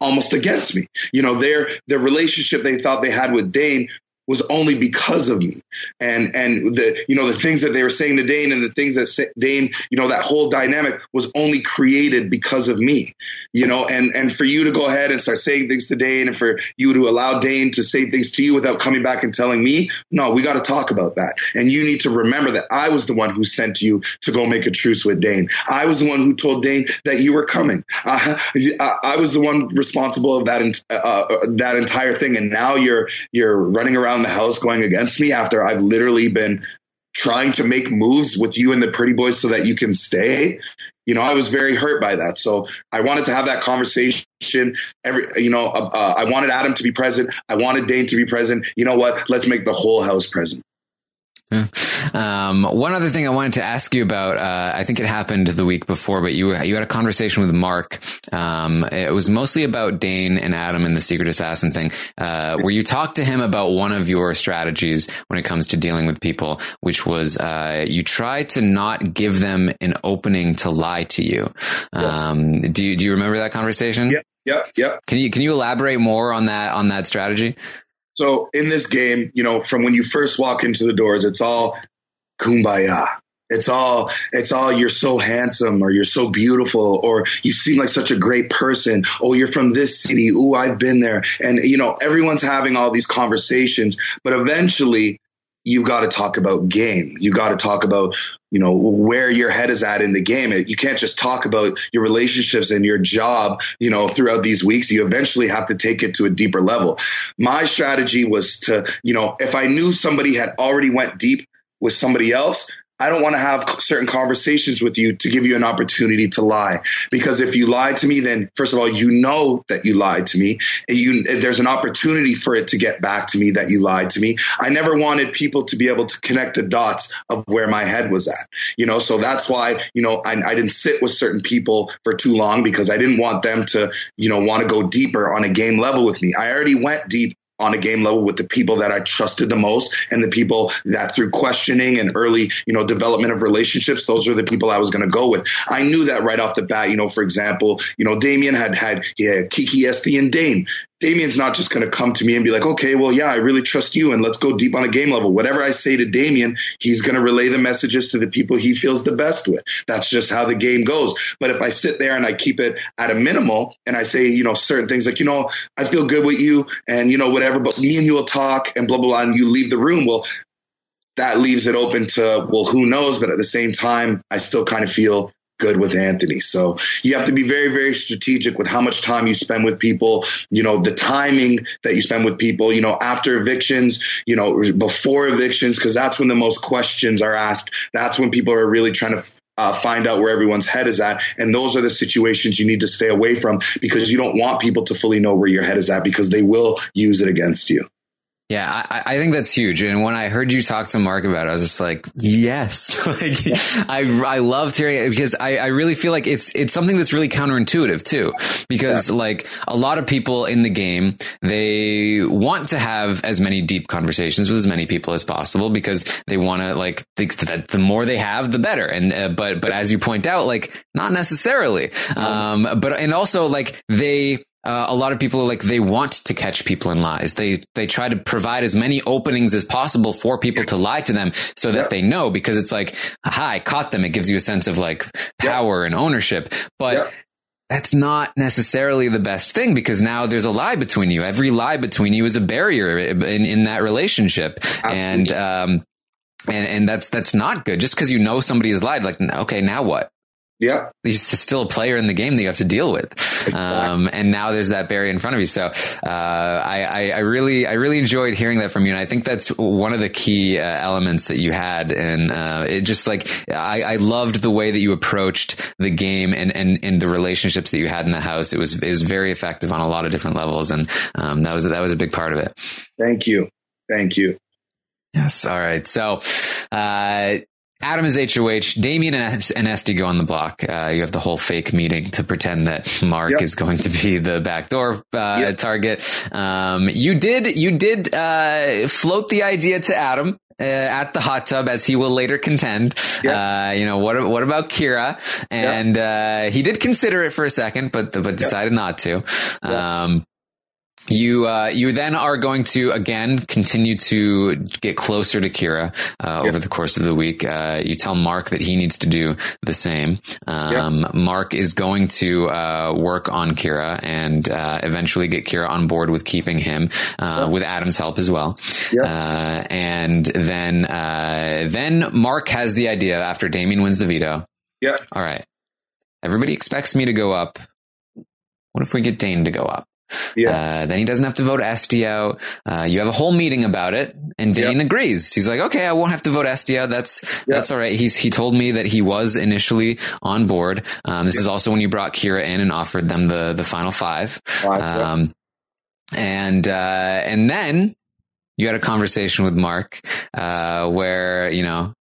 almost against me. You know, their their relationship they thought they had with Dane was only because of me. And and the you know the things that they were saying to Dane and the things that Dane, you know, that whole dynamic was only created because of me. You know, and and for you to go ahead and start saying things to Dane and for you to allow Dane to say things to you without coming back and telling me, no, we got to talk about that. And you need to remember that I was the one who sent you to go make a truce with Dane. I was the one who told Dane that you were coming. I, I was the one responsible of that uh, uh, that entire thing. And now you're you're running around around the house going against me after I've literally been trying to make moves with you and the pretty boys so that you can stay. You know, I was very hurt by that. So I wanted to have that conversation. Every, you know, uh, uh, I wanted Adam to be present. I wanted Dane to be present. You know what? Let's make the whole house present. *laughs* Um, one other thing I wanted to ask you about, uh, I think it happened the week before, but you you had a conversation with Mark. Um, it was mostly about Dane and Adam and the secret assassin thing, uh, where you talked to him about one of your strategies when it comes to dealing with people, which was uh, you try to not give them an opening to lie to you. Um, do you do you remember that conversation? Yep, yep, yep. Can you can you elaborate more on that on that strategy? So in this game, you know, from when you first walk into the doors, it's all kumbaya. It's all, it's all, you're so handsome or you're so beautiful or you seem like such a great person. Oh, you're from this city. Ooh, I've been there. And, you know, everyone's having all these conversations, but eventually you got to talk about game. You got to talk about, you know, where your head is at in the game. You can't just talk about your relationships and your job, you know, throughout these weeks. You eventually have to take it to a deeper level. My strategy was to, you know, if I knew somebody had already went deep with somebody else, I don't want to have certain conversations with you to give you an opportunity to lie. Because if you lie to me, then first of all, you know that you lied to me. You, there's an opportunity for it to get back to me that you lied to me. I never wanted people to be able to connect the dots of where my head was at. You know, so that's why, you know, I, I didn't sit with certain people for too long because I didn't want them to, you know, want to go deeper on a game level with me. I already went deep on a game level with the people that I trusted the most and the people that through questioning and early, you know, development of relationships, those are the people I was going to go with. I knew that right off the bat, you know, for example, you know, Damien had had, Kiki Esty and Dane. Damien's not just going to come to me and be like, okay, well, yeah, I really trust you and let's go deep on a game level. Whatever I say to Damien, he's going to relay the messages to the people he feels the best with. That's just how the game goes. But if I sit there and I keep it at a minimal and I say, you know, certain things like, you know, I feel good with you and, you know, whatever, but me and you will talk and blah, blah, blah, and you leave the room. Well, that leaves it open to, well, who knows? But at the same time, I still kind of feel good with Anthony. So you have to be very, very strategic with how much time you spend with people, you know, the timing that you spend with people, you know, after evictions, you know, before evictions, because that's when the most questions are asked. That's when people are really trying to uh, find out where everyone's head is at. And those are the situations you need to stay away from because you don't want people to fully know where your head is at because they will use it against you. Yeah, I, I, think that's huge. And when I heard you talk to Mark about it, I was just like, yes. *laughs* like, yeah. I, I loved hearing it because I, I really feel like it's, it's something that's really counterintuitive too. Because yeah. like a lot of people in the game, they want to have as many deep conversations with as many people as possible because they want to like think that the more they have, the better. And, uh, but, but as you point out, like not necessarily. Um, but, and also like they, uh, a lot of people are like they want to catch people in lies. They they try to provide as many openings as possible for people to lie to them so that yeah. they know because it's like, hi, I caught them. It gives you a sense of like power yeah. and ownership. But yeah. that's not necessarily the best thing because now there's a lie between you. Every lie between you is a barrier in, in that relationship. Absolutely. And um and and that's that's not good. Just because you know somebody has lied, like okay, now what? Yeah. He's still a player in the game that you have to deal with. Exactly. Um, and now there's that barrier in front of you. So, uh, I, I, I, really, I really enjoyed hearing that from you. And I think that's one of the key uh, elements that you had. And, uh, it just like, I, I loved the way that you approached the game and, and, and the relationships that you had in the house. It was, it was very effective on a lot of different levels. And, um, that was, that was a big part of it. Thank you. Thank you. Yes. All right. So, uh, Adam is HOH. Damien and, and Esty go on the block. Uh, you have the whole fake meeting to pretend that Mark yep. is going to be the backdoor uh, yep. target. Um, you did you did uh, float the idea to Adam. Uh, at the hot tub, as he will later contend, yep. Uh, you know what? What about Kira? And uh, he did consider it for a second, but but decided not to. Um, you uh, you then are going to again continue to get closer to Kira uh, over the course of the week. Uh, you tell Mark that he needs to do the same. Um, Mark is going to uh, work on Kira and uh, eventually get Kira on board with keeping him uh, with Adam's help as well. and then then Mark has the idea after Damien wins the veto. Yeah. All right. Everybody expects me to go up. What if we get Dane to go up? Yeah. Uh, then he doesn't have to vote Esty out. Uh, you have a whole meeting about it, and Dane yep. agrees. He's like, "Okay, I won't have to vote Esty out. That's yep. that's all right." He's he told me that he was initially on board. Um, this yep. is also when you brought Kira in and offered them the the final five. Um, and uh, and then you had a conversation with Mark uh, where you know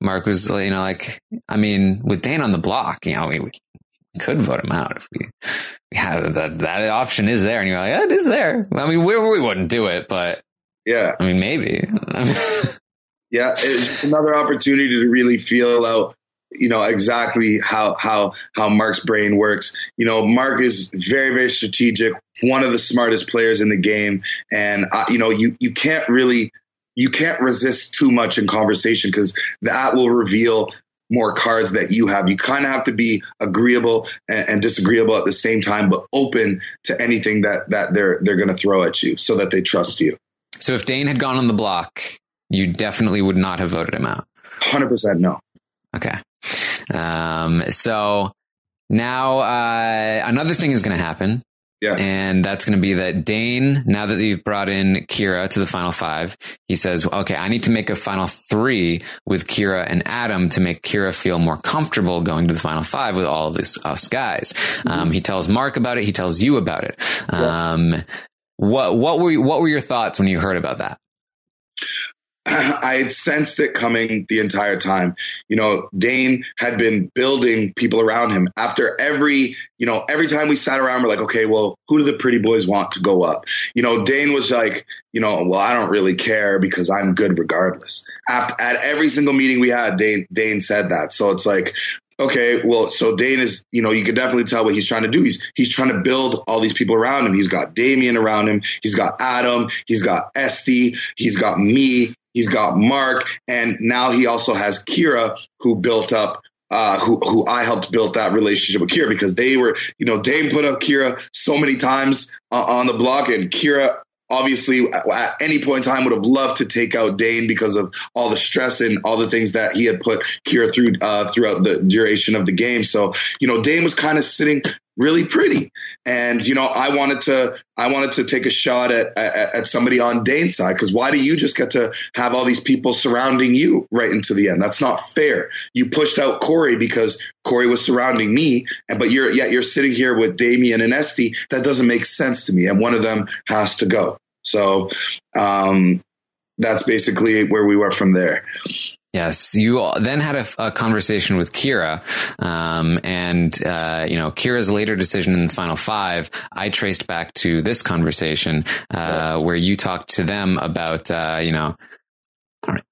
Mark was, you know, like, I mean, with Dane on the block, you know, we, could vote him out if we, we have that, that option is there. And you're like, yeah, it is there. I mean, we, we wouldn't do it, but yeah, I mean, maybe. *laughs* yeah. It's another opportunity to really feel out, you know, exactly how, how, how Mark's brain works. You know, Mark is very, very strategic, one of the smartest players in the game. And, uh, you know, you, you can't really, you can't resist too much in conversation because that will reveal more cards that you have. You kind of have to be agreeable and, and, disagreeable at the same time, but open to anything that that they're they're going to throw at you, so that they trust you. So if Dane had gone on the block, you definitely would not have voted him out. Hundred percent, no. Okay. Um, so now uh, another thing is going to happen. Yeah. And that's going to be that Dane, now that you've brought in Kira to the final five, he says, okay, I need to make a final three with Kira and Adam to make Kira feel more comfortable going to the final five with all of this us guys. Mm-hmm. Um, he tells Mark about it. He tells you about it. Yeah. Um, what, what were, what were your thoughts when you heard about that? *clears throat* I had sensed it coming the entire time. You know, Dane had been building people around him. After every, you know, every time we sat around, we're like, okay, well, who do the pretty boys want to go up? You know, Dane was like, you know, well, I don't really care because I'm good regardless. After, at every single meeting we had, Dane, Dane said that. So it's like, okay, well, so Dane is, you know, you can definitely tell what he's trying to do. He's he's trying to build all these people around him. He's got Damian around him. He's got Adam. He's got Esty. He's got me. He's got Mark, and now he also has Kira, who built up. Uh, who who I helped build that relationship with Kira because they were, you know, Dane put up Kira so many times uh, on the block, and Kira obviously at any point in time would have loved to take out Dane because of all the stress and all the things that he had put Kira through uh, throughout the duration of the game. So, you know, Dane was kind of sitting really pretty. And, you know, I wanted to, I wanted to take a shot at, at, at somebody on Dane's side. Cause why do you just get to have all these people surrounding you right into the end? That's not fair. You pushed out Corey because Corey was surrounding me. And, but you're, yet you're sitting here with Damian and Esty. That doesn't make sense to me. And one of them has to go. So, um, that's basically where we were from there. Yes, you then had a, a conversation with Kira, um, and uh, you know Kira's later decision in the final five. I traced back to this conversation uh, where you talked to them about uh, you know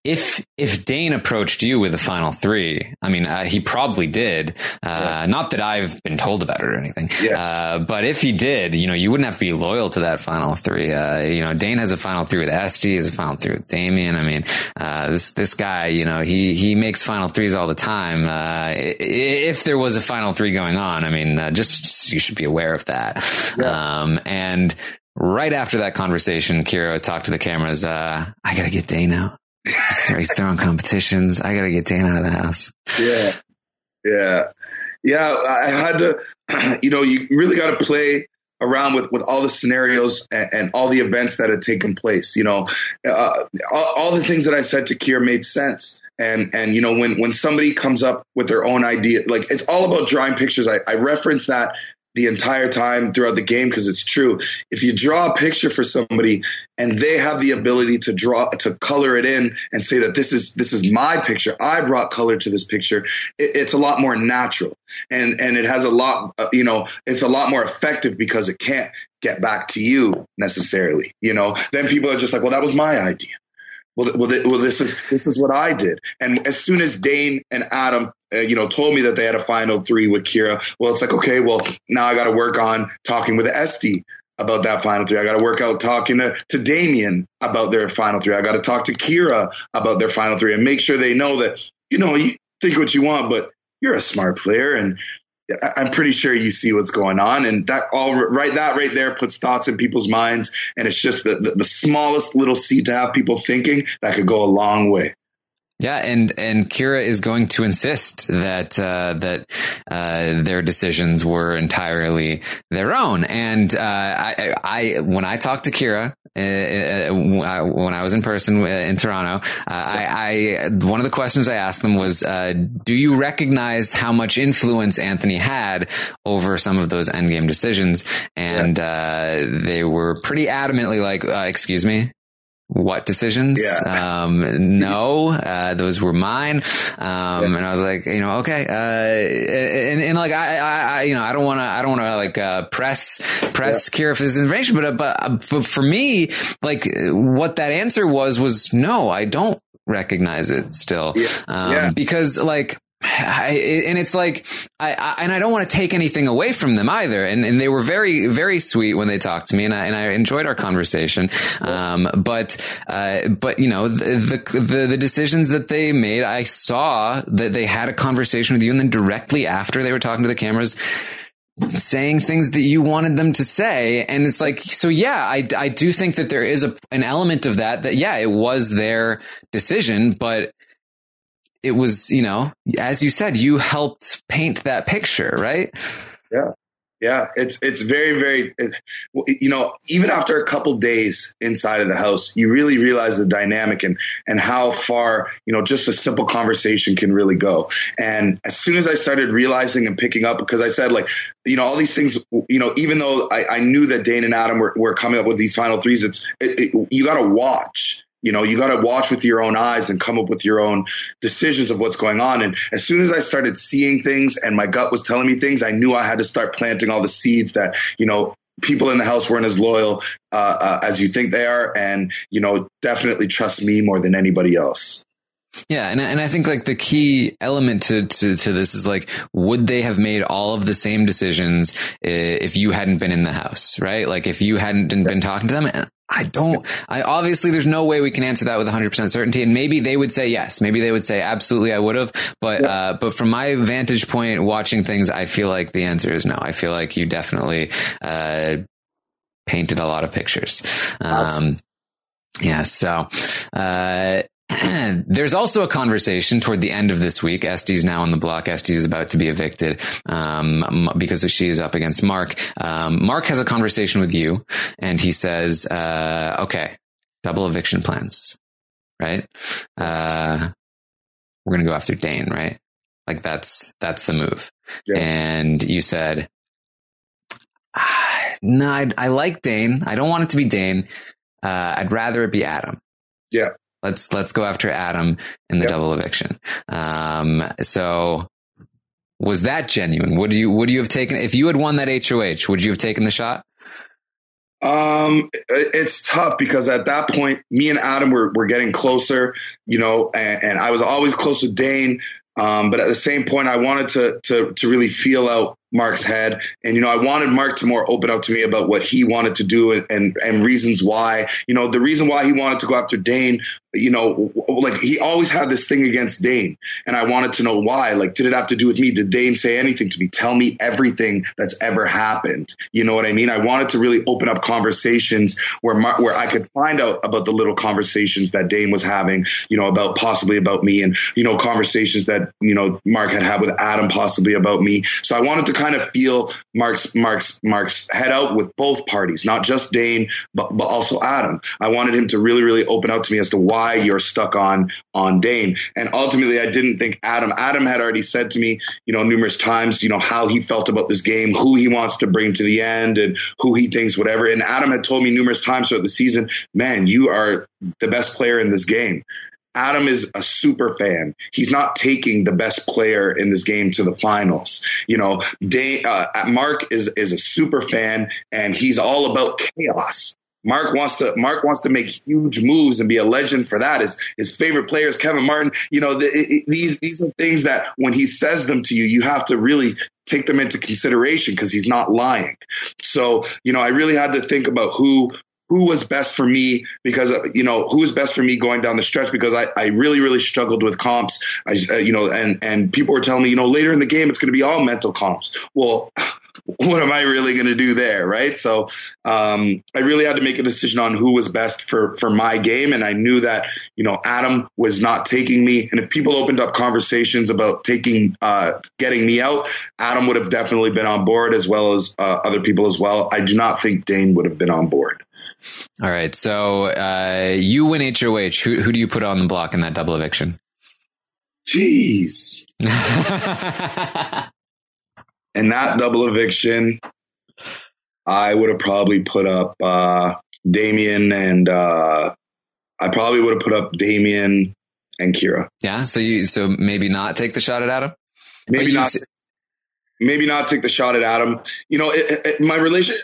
if if Dane approached you with the final three, I mean, uh, he probably did. Uh, yeah. Not that I've been told about it or anything. Yeah. Uh, but if he did, you know, you wouldn't have to be loyal to that final three. Uh, you know, Dane has a final three with Esty, has a final three with Damian. I mean, uh, this this guy, you know, he he makes final threes all the time. Uh, if there was a final three going on, I mean, just, just, you should be aware of that. Yeah. Um, and right after that conversation, Kira talked to the cameras. I got to get Dane out. He's throwing competitions. I got to get Dan out of the house. Yeah. Yeah. Yeah. I had to, *clears throat* you know, you really got to play around with, with all the scenarios and, and, all the events that had taken place. You know, uh, all, all, the things that I said to Kier made sense. And, and, you know, when, when somebody comes up with their own idea, like it's all about drawing pictures. I, I reference that the entire time throughout the game because it's true. If you draw a picture for somebody and they have the ability to draw to color it in and say that this is this is my picture, I brought color to this picture. It, it's a lot more natural and and it has a lot uh, you know it's a lot more effective because it can't get back to you necessarily. You know, then people are just like, well, that was my idea well, well, well, this is this is what I did. And as soon as Dane and Adam, uh, you know, told me that they had a final three with Kira, well, it's like, okay, well, now I got to work on talking with Esty about that final three. I got to work out talking to, to Damian about their final three. I got to talk to Kira about their final three and make sure they know that, you know, you think what you want, but you're a smart player and I'm pretty sure you see what's going on, and that all right that right there puts thoughts in people's minds, and it's just the, the, the smallest little seed to have people thinking that could go a long way. Yeah, and and Kira is going to insist that uh, that uh, their decisions were entirely their own. And uh, I, I, when I talked to Kira Uh, uh, uh, when I was in person uh, in Toronto, I, I, one of the questions I asked them was, "Do you recognize how much influence Anthony had over some of those endgame decisions?" And yeah. they were pretty adamantly like, "Excuse me." What decisions? Yeah. *laughs* Um, no, uh, those were mine. Um, yeah. and I was like, you know, okay. Uh, and, and like, I, I, you know, I don't want to, I don't want to like, uh, press, press yeah. Kira for this information, but, uh, but, uh, but for me, like what that answer was, was no, I don't recognize it still. Yeah. Um, yeah. because like, I, and it's like, I, I, and I don't want to take anything away from them either. And, and they were very, very sweet when they talked to me, and I, and I enjoyed our conversation. Um, but, uh, but you know, the, the, the decisions that they made, I saw that they had a conversation with you, and then directly after they were talking to the cameras, saying things that you wanted them to say. And it's like, so yeah, I, I do think that there is a, an element of that, that yeah, it was their decision, but it was, you know, as you said, you helped paint that picture, right? Yeah. Yeah, it's it's very very it, you know even after a couple days inside of the house, you really realize the dynamic and and how far you know just a simple conversation can really go. And as soon as I started realizing and picking up, because I said like you know all these things, you know even though I, I knew that Dane and Adam were, were coming up with these final threes, it's it, it, you got to watch you know, you got to watch with your own eyes and come up with your own decisions of what's going on. And as soon as I started seeing things and my gut was telling me things, I knew I had to start planting all the seeds that, you know, people in the house weren't as loyal uh, uh, as you think they are. And, you know, definitely trust me more than anybody else. Yeah, and and I think like the key element to, to to this is like, would they have made all of the same decisions if you hadn't been in the house, right? Like if you hadn't been talking to them. I don't. I obviously there's no way we can answer that with 100 percent certainty, and maybe they would say yes, maybe they would say absolutely I would have, but yeah. uh, but from my vantage point, watching things, I feel like the answer is no. I feel like you definitely uh, painted a lot of pictures. Um, yeah, so uh, *clears throat* There's also a conversation toward the end of this week. Esty's now on the block. Esti is about to be evicted um, because she is up against Mark. Um, Mark has a conversation with you, and he says, uh, "Okay, double eviction plans, right? Uh, we're gonna go after Dane, right? Like that's that's the move." Yeah. And you said, ah, "No, I, I like Dane. I don't want it to be Dane. Uh, I'd rather it be Adam." Yeah. Let's let's go after Adam in the yep. double eviction. Um, so was that genuine? Would you would you have taken if you had won that HOH? Would you have taken the shot? Um, it's tough because at that point, me and Adam were, were getting closer, you know, and, and I was always close to Dane. Um, but at the same point, I wanted to, to, to really feel out Mark's head. And, you know, I wanted Mark to more open up to me about what he wanted to do and, and, reasons why. You know, the reason why he wanted to go after Dane, you know, like he always had this thing against Dane. And I wanted to know why. Like, did it have to do with me? Did Dane say anything to me? Tell me everything that's ever happened. You know what I mean? I wanted to really open up conversations where Mark, where I could find out about the little conversations that Dane was having, you know, about possibly about me and, you know, conversations that, you know, Mark had had with Adam possibly about me. So I wanted to kind of feel Mark's Mark's Mark's head out with both parties, not just Dane, but, but also Adam. I wanted him to really, really open out to me as to why you're stuck on on Dane. And ultimately, I didn't think Adam. Adam had already said to me, you know, numerous times, you know, how he felt about this game, who he wants to bring to the end, and who he thinks whatever. And Adam had told me numerous times throughout the season, man, you are the best player in this game. Adam is a super fan. He's not taking the best player in this game to the finals. You know, Dane, uh, Mark is is a super fan, and he's all about chaos. Mark wants to Mark wants to make huge moves and be a legend for that. His his favorite player is Kevin Martin. You know, the, it, these these are things that when he says them to you, you have to really take them into consideration because he's not lying. So, you know, I really had to think about who who was best for me because you know who was best for me going down the stretch because I, I really really struggled with comps. I uh, you know and and people were telling me you know later in the game it's going to be all mental comps. Well *laughs* what am I really going to do there right? So um, I really had to make a decision on who was best for for my game. And I knew that you know Adam was not taking me. And if people opened up conversations about taking uh, getting me out Adam would have definitely been on board as well as uh, other people as well. I do not think Dane would have been on board all right. So uh, you win HOH. Who, who do you put on the block in that double eviction? Jeez. *laughs* in that double eviction, I would have probably put up uh, Damien and uh, I probably would have put up Damien and Kira. Yeah. So you so maybe not take the shot at Adam. Maybe not maybe not take the shot at Adam. You know, it, it, my relation,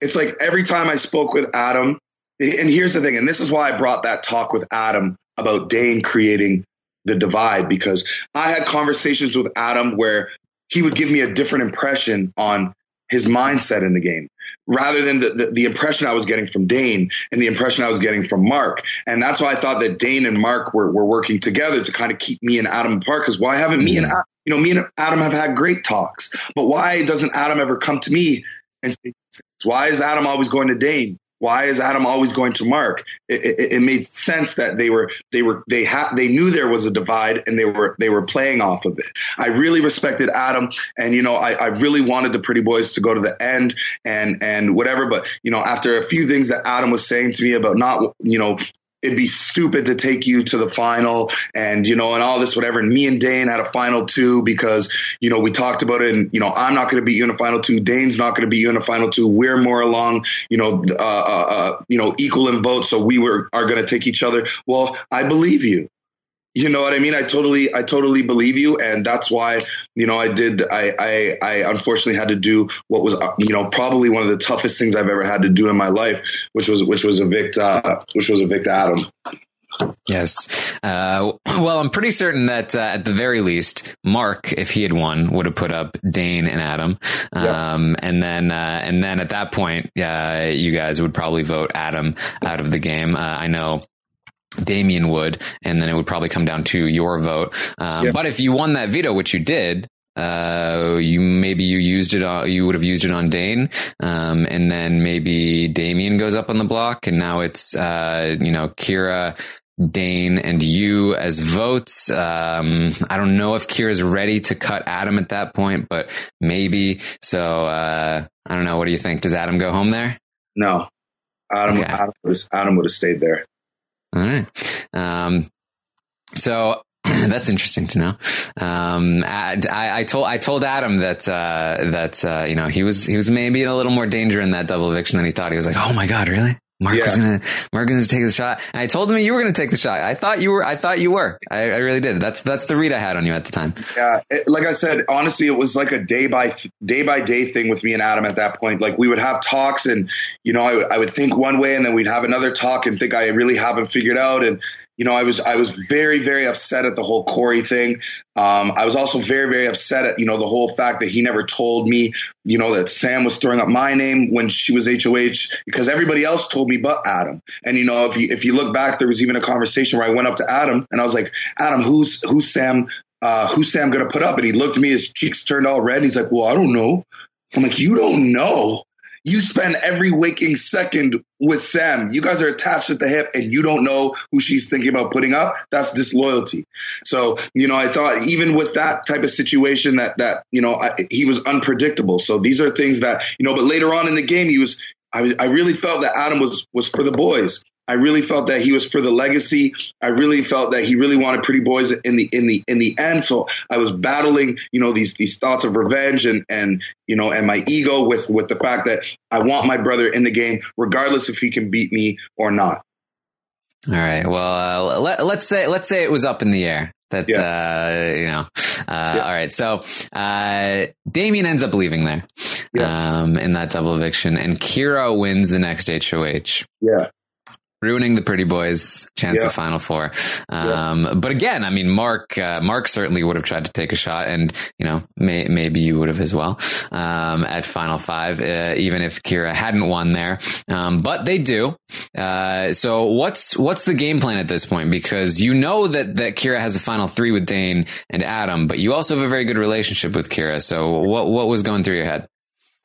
it's like every time I spoke with Adam, and here's the thing, and this is why I brought that talk with Adam about Dane creating the divide, because I had conversations with Adam where he would give me a different impression on his mindset in the game rather than the, the, the, impression I was getting from Dane and the impression I was getting from Mark. And that's why I thought that Dane and Mark were, were working together to kind of keep me and Adam apart. Because why haven't me and mm-hmm you know, me and Adam have had great talks, but why doesn't Adam ever come to me and say, why is Adam always going to Dane? Why is Adam always going to Mark? It, it, it made sense that they were they were they had they knew there was a divide and they were they were playing off of it. I really respected Adam, and you know I, I really wanted the Pretty Boys to go to the end and and whatever. But you know after a few things that Adam was saying to me about not you know it'd be stupid to take you to the final and you know and all this whatever. And me and dane had a final two because you know we talked about it and you know i'm not going to beat you in a final two. Dane's not going to beat you in a final two. We're more along you know uh, uh, uh, you know equal in votes so we were are going to take each other. Well i believe you you know what I mean? I totally, I totally believe you, and that's why, you know, I did. I, I, I unfortunately had to do what was, you know, probably one of the toughest things I've ever had to do in my life, which was, which was evict, uh, which was evict Adam. Yes. Uh, well, I'm pretty certain that uh, at the very least, Mark, if he had won, would have put up Dane and Adam. Um, and then, uh, and then at that point, uh, you guys would probably vote Adam out of the game. Uh, I know. Damien would, and then it would probably come down to your vote. Um, But if you won that veto, which you did, uh, you maybe you used it on, you would have used it on Dane, um, and then maybe Damien goes up on the block, and now it's uh, you know Kira, Dane, and you as votes. Um, I don't know if Kira's ready to cut Adam at that point, but maybe. So uh, I don't know. What do you think? Does Adam go home there? No, Adam. Okay. Adam, have, Adam would have stayed there. All right. Um, so *clears throat* that's interesting to know. Um, I, I told I told Adam that uh, that uh, you know he was he was maybe in a little more danger in that double eviction than he thought. He was like, oh my god, really? Mark Yeah. is gonna Mark is gonna take the shot, and I told him you were gonna take the shot. I thought you were. I thought you were. I, I really did. That's that's the read I had on you at the time. Yeah, it, like I said, honestly, it was like a day by day by day thing with me and Adam at that point. Like we would have talks, and you know, I, would- I would think one way, and then we'd have another talk, and think I really haven't figured out. And you know, I was I was very very upset at the whole Corey thing. Um, I was also very very upset at you know the whole fact that he never told me you know that Sam was throwing up my name when she was HOH because everybody else told me but Adam. And you know, if you if you look back, there was even a conversation where I went up to Adam and I was like, Adam, who's who's Sam? Uh, who's Sam to put up? And he looked at me, his cheeks turned all red. And he's like, Well, I don't know. I'm like, You don't know. You spend every waking second with Sam. You guys are attached at the hip and you don't know who she's thinking about putting up. That's disloyalty. So, you know, I thought even with that type of situation that, that, you know, I, he was unpredictable. So these are things that, you know, but later on in the game, he was, I, I really felt that Adam was, was for the boys. I really felt that he was for the legacy. I really felt that he really wanted Pretty Boys in the in the in the end. So I was battling, you know, these these thoughts of revenge and and you know and my ego with with the fact that I want my brother in the game, regardless if he can beat me or not. All right. Well, uh, let, let's say let's say it was up in the air. That uh, you know. Uh, All right. So uh, Damien ends up leaving there um, in that double eviction, and Kira wins the next HOH. Yeah. Ruining the pretty boys' chance Yeah. of Final Four, um, but again, I mean, Mark, uh, Mark certainly would have tried to take a shot, and you know, may, maybe you would have as well um, at Final Five, uh, even if Kira hadn't won there. Um, but they do. Uh, so what's what's the game plan at this point? Because you know that that Kira has a Final Three with Dane and Adam, but you also have a very good relationship with Kira. So what what was going through your head?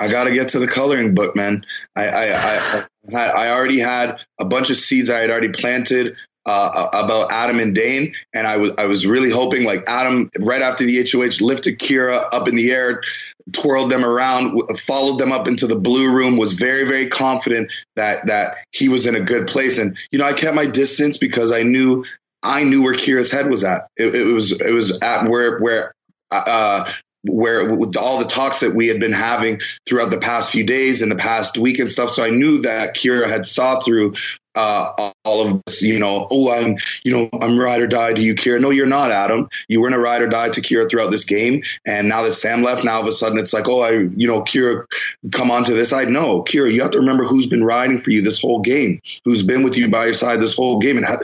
I got to get to the coloring book, man. I, I, I, I, already had a bunch of seeds I had already planted uh, about Adam and Dane, and I was I was really hoping like Adam right after the HOH lifted Kira up in the air, twirled them around, followed them up into the blue room. Was very very confident that that he was in a good place, and you know I kept my distance because I knew I knew where Kira's head was at. It, it was it was at where where. Uh, where with all the talks that we had been having throughout the past few days and the past week and stuff. So I knew that Kira had saw through uh, all of this, you know, oh, I'm, you know, I'm ride or die to you, Kira. No, you're not, Adam. You weren't a ride or die to Kira throughout this game. And now that Sam left, now all of a sudden it's like, oh, I, you know, Kira, come on to this side. No, Kira, you have to remember who's been riding for you this whole game, who's been with you by your side this whole game. And ha-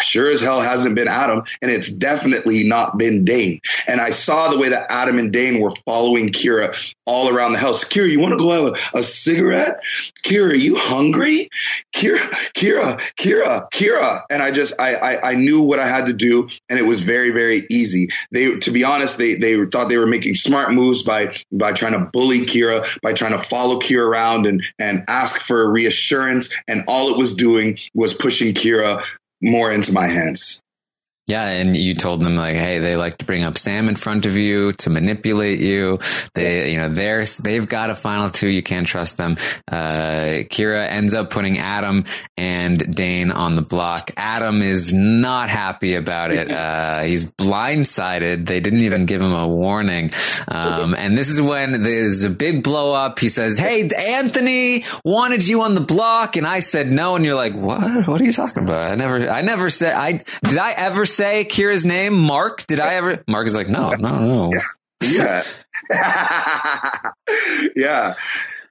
sure as hell hasn't been Adam. And it's definitely not been Dane. And I saw the way that Adam and Dane were following Kira all around the house. Kira, you want to go have a, a cigarette? Kira, are you hungry? Kira, Kira, Kira, Kira. Kira. And I just, I, I, I knew what I had to do, and it was very, very easy. They, to be honest, they, they thought they were making smart moves by, by trying to bully Kira, by trying to follow Kira around and, and ask for reassurance. And all it was doing was pushing Kira more into my hands. Yeah, and you told them like, hey, they like to bring up Sam in front of you to manipulate you. They, you know, they're they've got a final two. You can't trust them. Uh, Kira ends up putting Adam and Dane on the block. Adam is not happy about it. *laughs* Uh, he's blindsided. They didn't even give him a warning. Um, and this is when there's a big blow up. He says, "Hey, Anthony wanted you on the block," and I said no. And you're like, "What? What are you talking about? I never, I never said. I did. I ever say Kira's name, Mark? Did I ever?" Mark is like, "No, no, no." *laughs* Yeah. *laughs* yeah.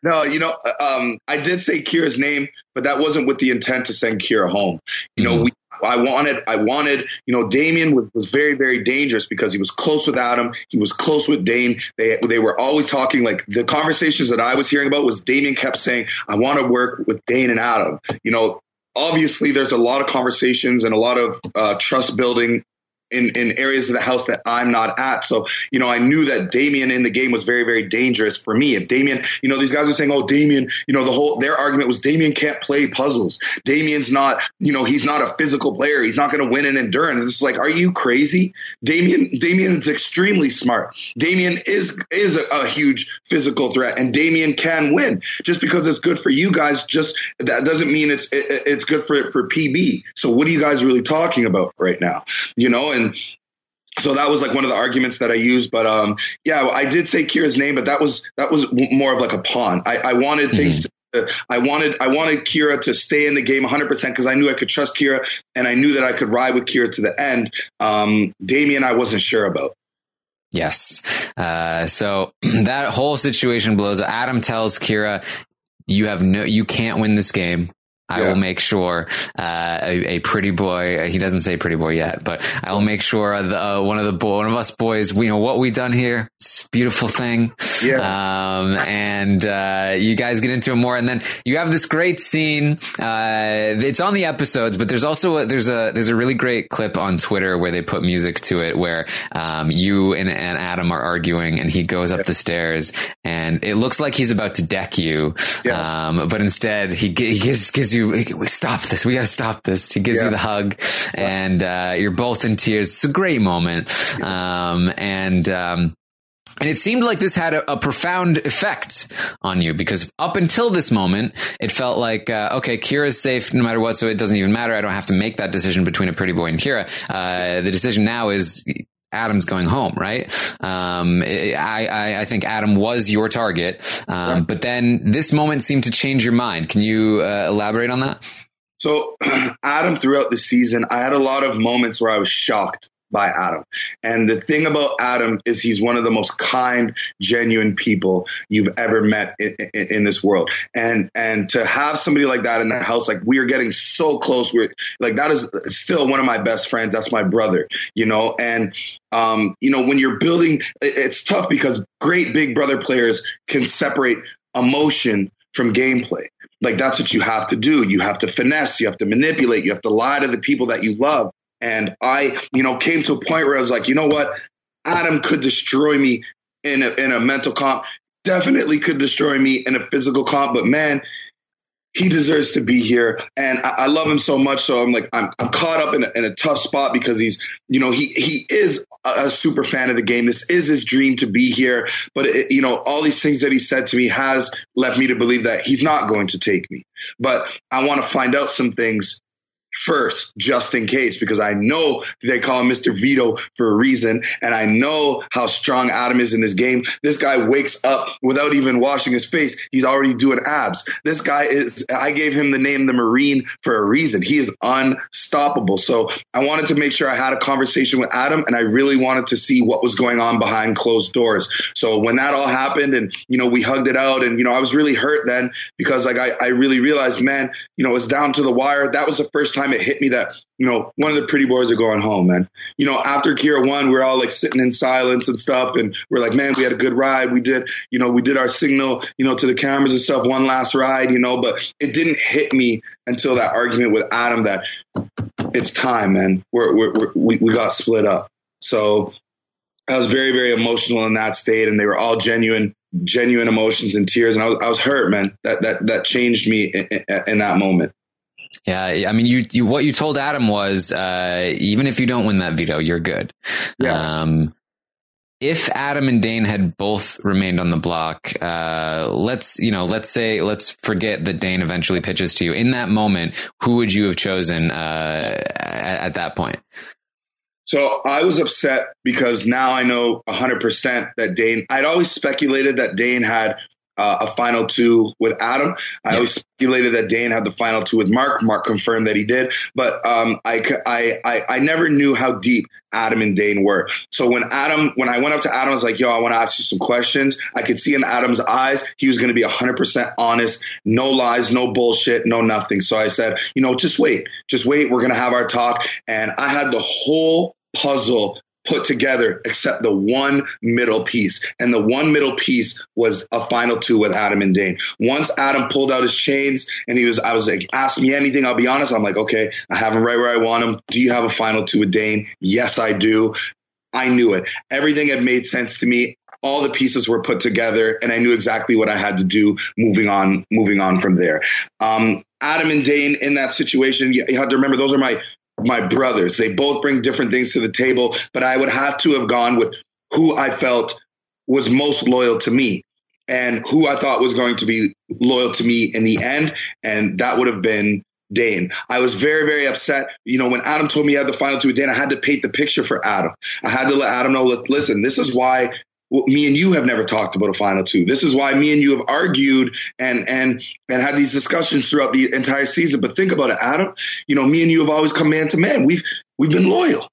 No, you know, um, I did say Kira's name, but that wasn't with the intent to send Kira home. You know, we I wanted, I wanted, you know, Damien was, was very, very dangerous because he was close with Adam. He was close with Dane. They, they were always talking like the conversations that I was hearing about was Damien kept saying, I want to work with Dane and Adam. You know, obviously there's a lot of conversations and a lot of uh, trust building in, in areas of the house that I'm not at. So, you know, I knew that Damian in the game was very, very dangerous for me. If Damian, you know, these guys are saying, oh, Damian, you know, the whole, their argument was Damian can't play puzzles. Damian's not, you know, he's not a physical player. He's not going to win in endurance. It's like, are you crazy? Damian is extremely smart. Damian is, is a, a huge physical threat and Damian can win just because it's good for you guys. Just that doesn't mean it's, it, it's good for, for PB. So what are you guys really talking about right now? You know, and so that was like one of the arguments that I used. But um, yeah, I did say Kira's name, but that was that was more of like a pawn. I, I wanted mm-hmm. things. To, I wanted I wanted Kira to stay in the game 100 percent because I knew I could trust Kira and I knew that I could ride with Kira to the end. Um, Damian, I wasn't sure about. Yes. Uh, so *clears throat* that whole situation blows. Adam tells Kira, "You have no, you can't win this game. I yeah. will make sure uh, a, a, pretty boy. He doesn't say pretty boy yet, but I will make sure the, uh, one of the boy, one of us boys. We know what we've done here. It's a beautiful thing. Yeah. Um, and uh, you guys get into it more, and then you have this great scene. Uh, it's on the episodes, but there's also a, there's a there's a really great clip on Twitter where they put music to it, where um, you and, and, Adam are arguing, and he goes up yeah. the stairs, and it looks like he's about to deck you, yeah. um, but instead he, he gives gives you you, we stop this. We got to stop this. He gives yeah. you the hug and, uh, you're both in tears. It's a great moment. Um, and, um, and it seemed like this had a, a, profound effect on you because up until this moment, it felt like, uh, okay, Kira's safe no matter what. So it doesn't even matter. I don't have to make that decision between a pretty boy and Kira. Uh, the decision now is Adam's going home, right? Um, I, I, I, think Adam was your target. Um, right. but then this moment seemed to change your mind. Can you uh, elaborate on that? So *clears throat* Adam, throughout the season, I had a lot of moments where I was shocked by Adam. And the thing about Adam is he's one of the most kind, genuine people you've ever met in, in, in, this world. And and to have somebody like that in the house, like we are getting so close. We're like that is still one of my best friends. That's my brother, you know. And um, you know, when you're building, it's tough because great big brother players can separate emotion from gameplay. Like that's what you have to do. You have to finesse, you have to manipulate, you have to lie to the people that you love. And I, you know, came to a point where I was like, you know what? Adam could destroy me in a, in a mental comp, definitely could destroy me in a physical comp, but man, he deserves to be here. And I, I love him so much. So I'm like, I'm, I'm caught up in a, in a, tough spot because he's, you know, he, he is a, a super fan of the game. This is his dream to be here. But, it, you know, all these things that he said to me has left me to believe that he's not going to take me. But I want to find out some things first, just in case, because I know they call him Mr. Veto for a reason. And I know how strong Adam is in this game. This guy wakes up without even washing his face. He's already doing abs. This guy is, I gave him the name the Marine for a reason. He is unstoppable. So I wanted to make sure I had a conversation with Adam and I really wanted to see what was going on behind closed doors. So when that all happened and, you know, we hugged it out and, you know, I was really hurt then because like I, I really realized, man, you know, it's down to the wire. That was the first time it hit me that you know one of the pretty boys are going home, man. You know, after Kira won, we are all like sitting in silence and stuff, and we're like, man, we had a good ride. We did, you know, we did our signal, you know, to the cameras and stuff. One last ride, you know, but it didn't hit me until that argument with Adam that it's time, man. We're, we're, we're we we got split up. So I was very, very emotional in that state, and they were all genuine, genuine emotions and tears, and I was, I was hurt, man. That that that changed me in, in, in that moment. Yeah, I mean, you, you, what you told Adam was, uh, even if you don't win that veto, you're good. Yeah. Um, if Adam and Dane had both remained on the block, uh, let's, you know, let's say, let's forget that Dane eventually pitches to you. In that moment, who would you have chosen, uh, at, at that point? So I was upset because now I know 100% that Dane, I'd always speculated that Dane had uh, a final two with Adam. I always speculated that Dane had the final two with Mark. Mark confirmed that he did, but um, I, I, I, I never knew how deep Adam and Dane were. So when Adam, when I went up to Adam, I was like, "Yo, I want to ask you some questions." I could see in Adam's eyes he was going to be 100% honest, no lies, no bullshit, no nothing. So I said, "You know, just wait, just wait. We're going to have our talk." And I had the whole puzzle put together except the one middle piece. And the one middle piece was a final two with Adam and Dane. Once Adam pulled out his chains and he was, I was like, ask me anything. I'll be honest. I'm like, okay, I have him right where I want him. Do you have a final two with Dane? Yes, I do. I knew it. Everything had made sense to me. All the pieces were put together and I knew exactly what I had to do moving on, moving on from there. Um, Adam and Dane in that situation, you had to remember those are my my brothers. They both bring different things to the table, but I would have to have gone with who I felt was most loyal to me and who I thought was going to be loyal to me in the end. And that would have been Dane. I was very, very upset. You know, when Adam told me he had the final two with Dane, I had to paint the picture for Adam. I had to let Adam know, listen, this is why me and you have never talked about a final two. This is why me and you have argued and and and had these discussions throughout the entire season. But think about it, Adam. You know, me and you have always come man to man. We've we've been loyal.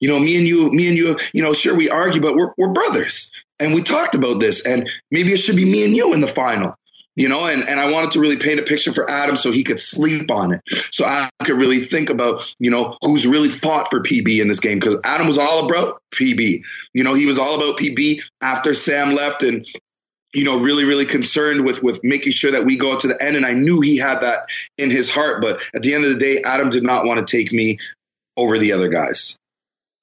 You know, me and you, me and you, you know, sure we argue, but we're we're brothers. And we talked about this. And maybe it should be me and you in the final you know, and, and I wanted to really paint a picture for Adam so he could sleep on it. So I could really think about, you know, who's really fought for PB in this game. Cause Adam was all about PB. You know, he was all about PB after Sam left and, you know, really, really concerned with with making sure that we go to the end. And I knew he had that in his heart. But at the end of the day, Adam did not want to take me over the other guys.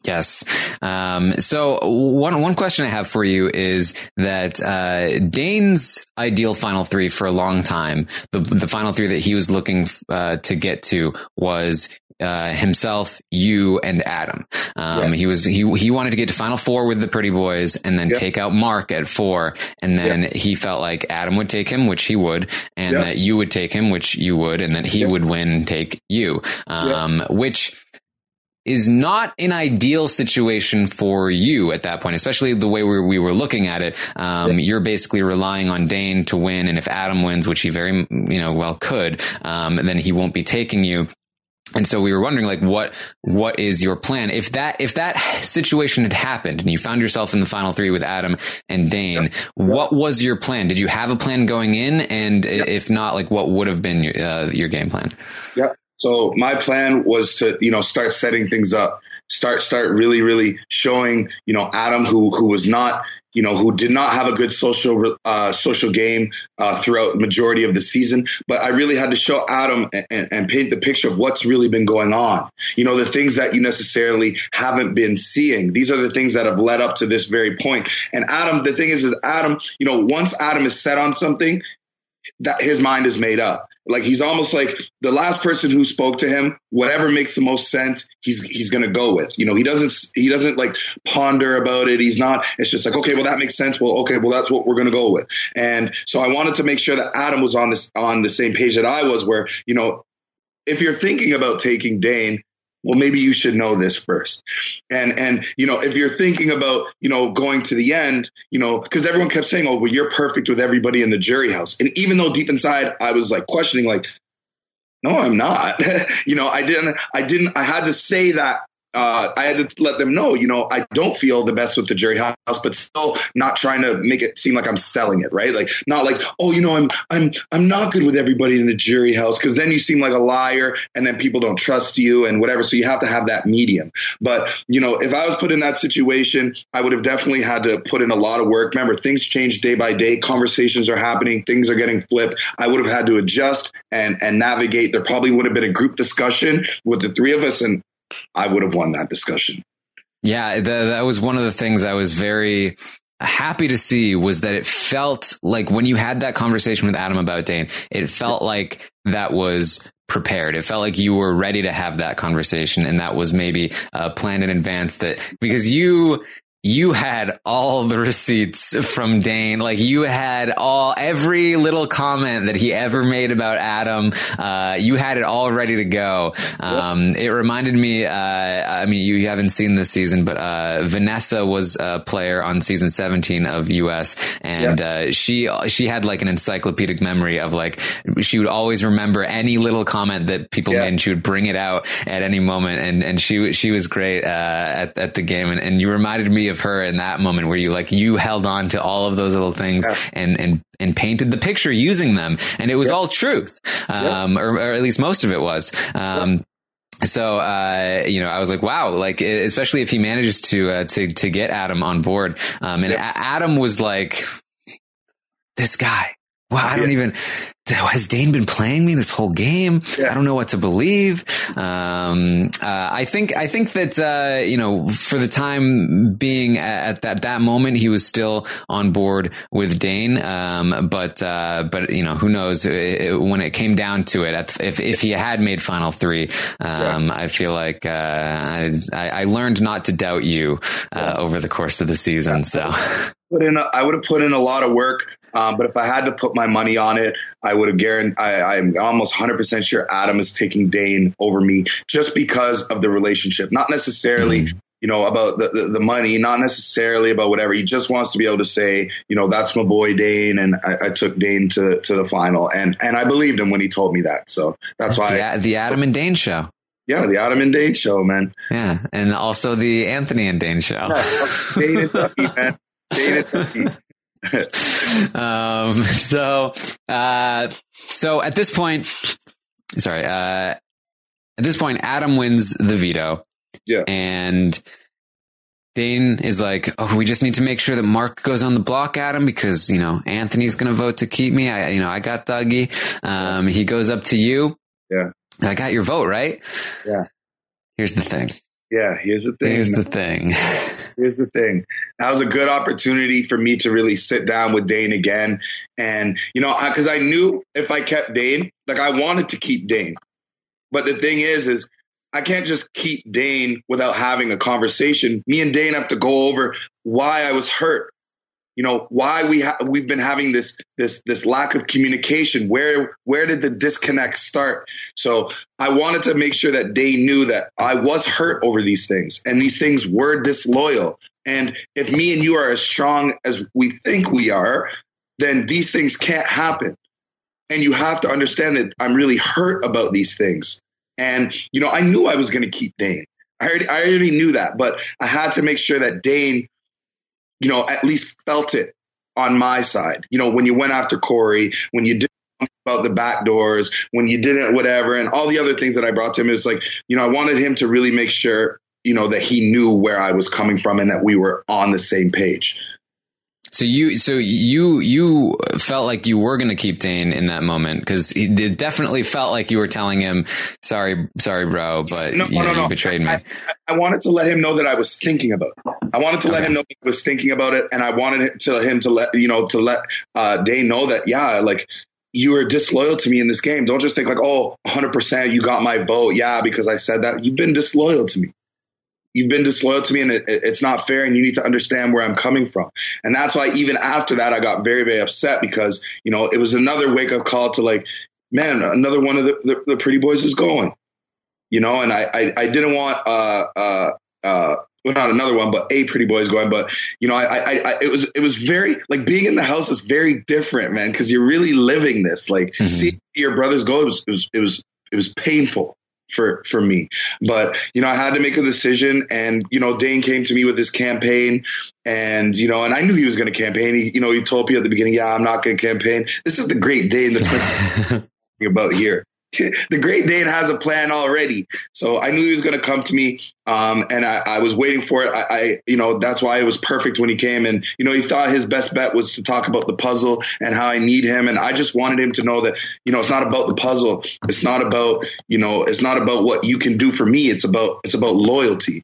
Yes. Um, so one one question I have for you is that uh, Dane's ideal final three for a long time, the the final three that he was looking uh, to get to was uh, himself, you, and Adam. Um, yeah. He was he he wanted to get to Final Four with the Pretty Boys, and then yeah. take out Mark at four, and then yeah. he felt like Adam would take him, which he would, and that you would take him, which you would, and that he would win, take you, um, which is not an ideal situation for you at that point, especially the way we, we were looking at it. Um, yeah. You're basically relying on Dane to win, and if Adam wins, which he very you know well could, um, then he won't be taking you. And so we were wondering, like, what what is your plan if that if that situation had happened and you found yourself in the final three with Adam and Dane? What was your plan? Did you have a plan going in? And if not, like, what would have been your, uh, your game plan? Yep. So my plan was to, you know, start setting things up, start start really really showing, you know, Adam who who was not, you know, who did not have a good social uh, social game uh, throughout majority of the season. But I really had to show Adam and, and, paint the picture of what's really been going on. You know, the things that you necessarily haven't been seeing. These are the things that have led up to this very point. And Adam, the thing is, is Adam, you know, once Adam is set on something, that his mind is made up. Like he's almost like the last person who spoke to him. Whatever makes the most sense, he's he's gonna go with. You know, he doesn't he doesn't like ponder about it. He's not. It's just like okay, well that makes sense. Well, okay, well that's what we're gonna go with. And so I wanted to make sure that Adam was on this on the same page that I was. Where you know, if you're thinking about taking Dane, well maybe you should know this first. And and you know if you're thinking about you know going to the end you know because everyone kept saying oh well you're perfect with everybody in the jury house. And even though deep inside i was like questioning like no i'm not. *laughs* You know i didn't i didn't i had to say that uh, I had to let them know, you know, I don't feel the best with the jury house, but still not trying to make it seem like I'm selling it, right? Like not like, oh, you know, I'm I'm I'm not good with everybody in the jury house because then you seem like a liar and then people don't trust you and whatever. So you have to have that medium. But you know, if I was put in that situation, I would have definitely had to put in a lot of work. Remember, things change day by day. Conversations are happening. Things are getting flipped. I would have had to adjust and and navigate. There probably would have been a group discussion with the three of us, and I would have won that discussion. Yeah, the, that was one of the things I was very happy to see was that it felt like when you had that conversation with Adam about Dane, it felt like that was prepared. It felt like you were ready to have that conversation and that was maybe uh, planned in advance that because you you had all the receipts from Dane. Like you had all every little comment that he ever made about Adam. Uh, you had it all ready to go. Um, it reminded me. Uh, I mean, you haven't seen this season, but uh, Vanessa was a player on season 17 of US, and uh, she she had like an encyclopedic memory of like she would always remember any little comment that people made, and she would bring it out at any moment. And and she she was great uh, at at the game, and, and you reminded me of her in that moment where you like you held on to all of those little things and and and painted the picture using them, and it was all truth, um, or, or at least most of it was. Um, so uh, you know, I was like, wow, like especially if he manages to uh, to to get Adam on board, um, and A- Adam was like, this guy. Wow, I don't even. Has Dane been playing me this whole game? I don't know what to believe. Um, uh, I think I think that uh, you know, for the time being, at that that moment, he was still on board with Dane. Um, but uh, but you know, who knows? It- when it came down to it, if if he had made final three, um, I feel like uh, I, I learned not to doubt you uh, over the course of the season. So. put in. A, I would have put in a lot of work, um, but if I had to put my money on it, I would have guaranteed. I, I'm almost 100 percent sure Adam is taking Dane over me just because of the relationship, not necessarily. You know about the, the the money, not necessarily about whatever. He just wants to be able to say, you know, that's my boy Dane, and I, I took Dane to to the final, and and I believed him when he told me that. So that's why the, the Adam and Dane show. Yeah, the Adam and Dane show, man. Yeah, and also the Anthony and Dane show. Dane and Ducky, man. *laughs* Dane and Ducky. Um, *laughs* so, uh, so at this point, sorry, uh, at this point, Adam wins the veto. Yeah. And Dane is like, oh, we just need to make sure that Mark goes on the block, Adam, because, you know, Anthony's going to vote to keep me. I, you know, I got Dougie. Um, he goes up to you. Yeah. I got your vote, right? Yeah. Here's the thing. Yeah, here's the thing. Here's the thing. *laughs* Here's the thing. That was a good opportunity for me to really sit down with Dane again. And, you know, because I, knew if I kept Dane, like I wanted to keep Dane. But the thing is, is I can't just keep Dane without having a conversation. Me and Dane have to go over why I was hurt. You know why we ha- we've been having this this this lack of communication. Where where did the disconnect start? So I wanted to make sure that Dane knew that I was hurt over these things, and these things were disloyal. And if me and you are as strong as we think we are, then these things can't happen. And you have to understand that I'm really hurt about these things. And you know, I knew I was going to keep Dane. I already, I already knew that, but I had to make sure that Dane, you know, at least felt it on my side. You know, when you went after Corey, when you did about the back doors, when you didn't whatever, and all the other things that I brought to him, it's like, you know, I wanted him to really make sure, you know, that he knew where I was coming from and that we were on the same page. So you, so you, you felt like you were going to keep Dane in that moment because it definitely felt like you were telling him, "Sorry, sorry, bro, but No, you, no, know, no, you betrayed me." I, I wanted to let him know that I was thinking about it. I wanted to let him know that I was thinking about it, and I wanted to him to let you know to let uh, Dane know that yeah, like you were disloyal to me in this game. Don't just think like oh, 100 percent you got my vote, yeah, because I said that. You've been disloyal to me. You've been disloyal to me, and it, it's not fair. And you need to understand where I'm coming from. And that's why even after that, I got very very upset because you know it was another wake up call to like, man, another one of the, the, the pretty boys is going you know, and I, I, I didn't want, uh, uh, uh, well, not another one, but a pretty boy is going, but you know, I, I, I, it was, it was very like being in the house is very different, man. Cause you're really living this, like Mm-hmm. seeing your brothers go, it was, it was, it was, it was painful for, for me, but you know, I had to make a decision and, you know, Dane came to me with this campaign and, you know, and I knew he was going to campaign. He, you know, he told me at the beginning, yeah, I'm not going to campaign. This is the great day in the *laughs* about here. *laughs* the Great Dane has a plan already. So I knew he was going to come to me, um, and I, I, was waiting for it. I, I, you know, that's why it was perfect when he came. And you know, he thought his best bet was to talk about the puzzle and how I need him. And I just wanted him to know that you know, it's not about the puzzle. It's not about you know, it's not about what you can do for me. It's about it's about loyalty.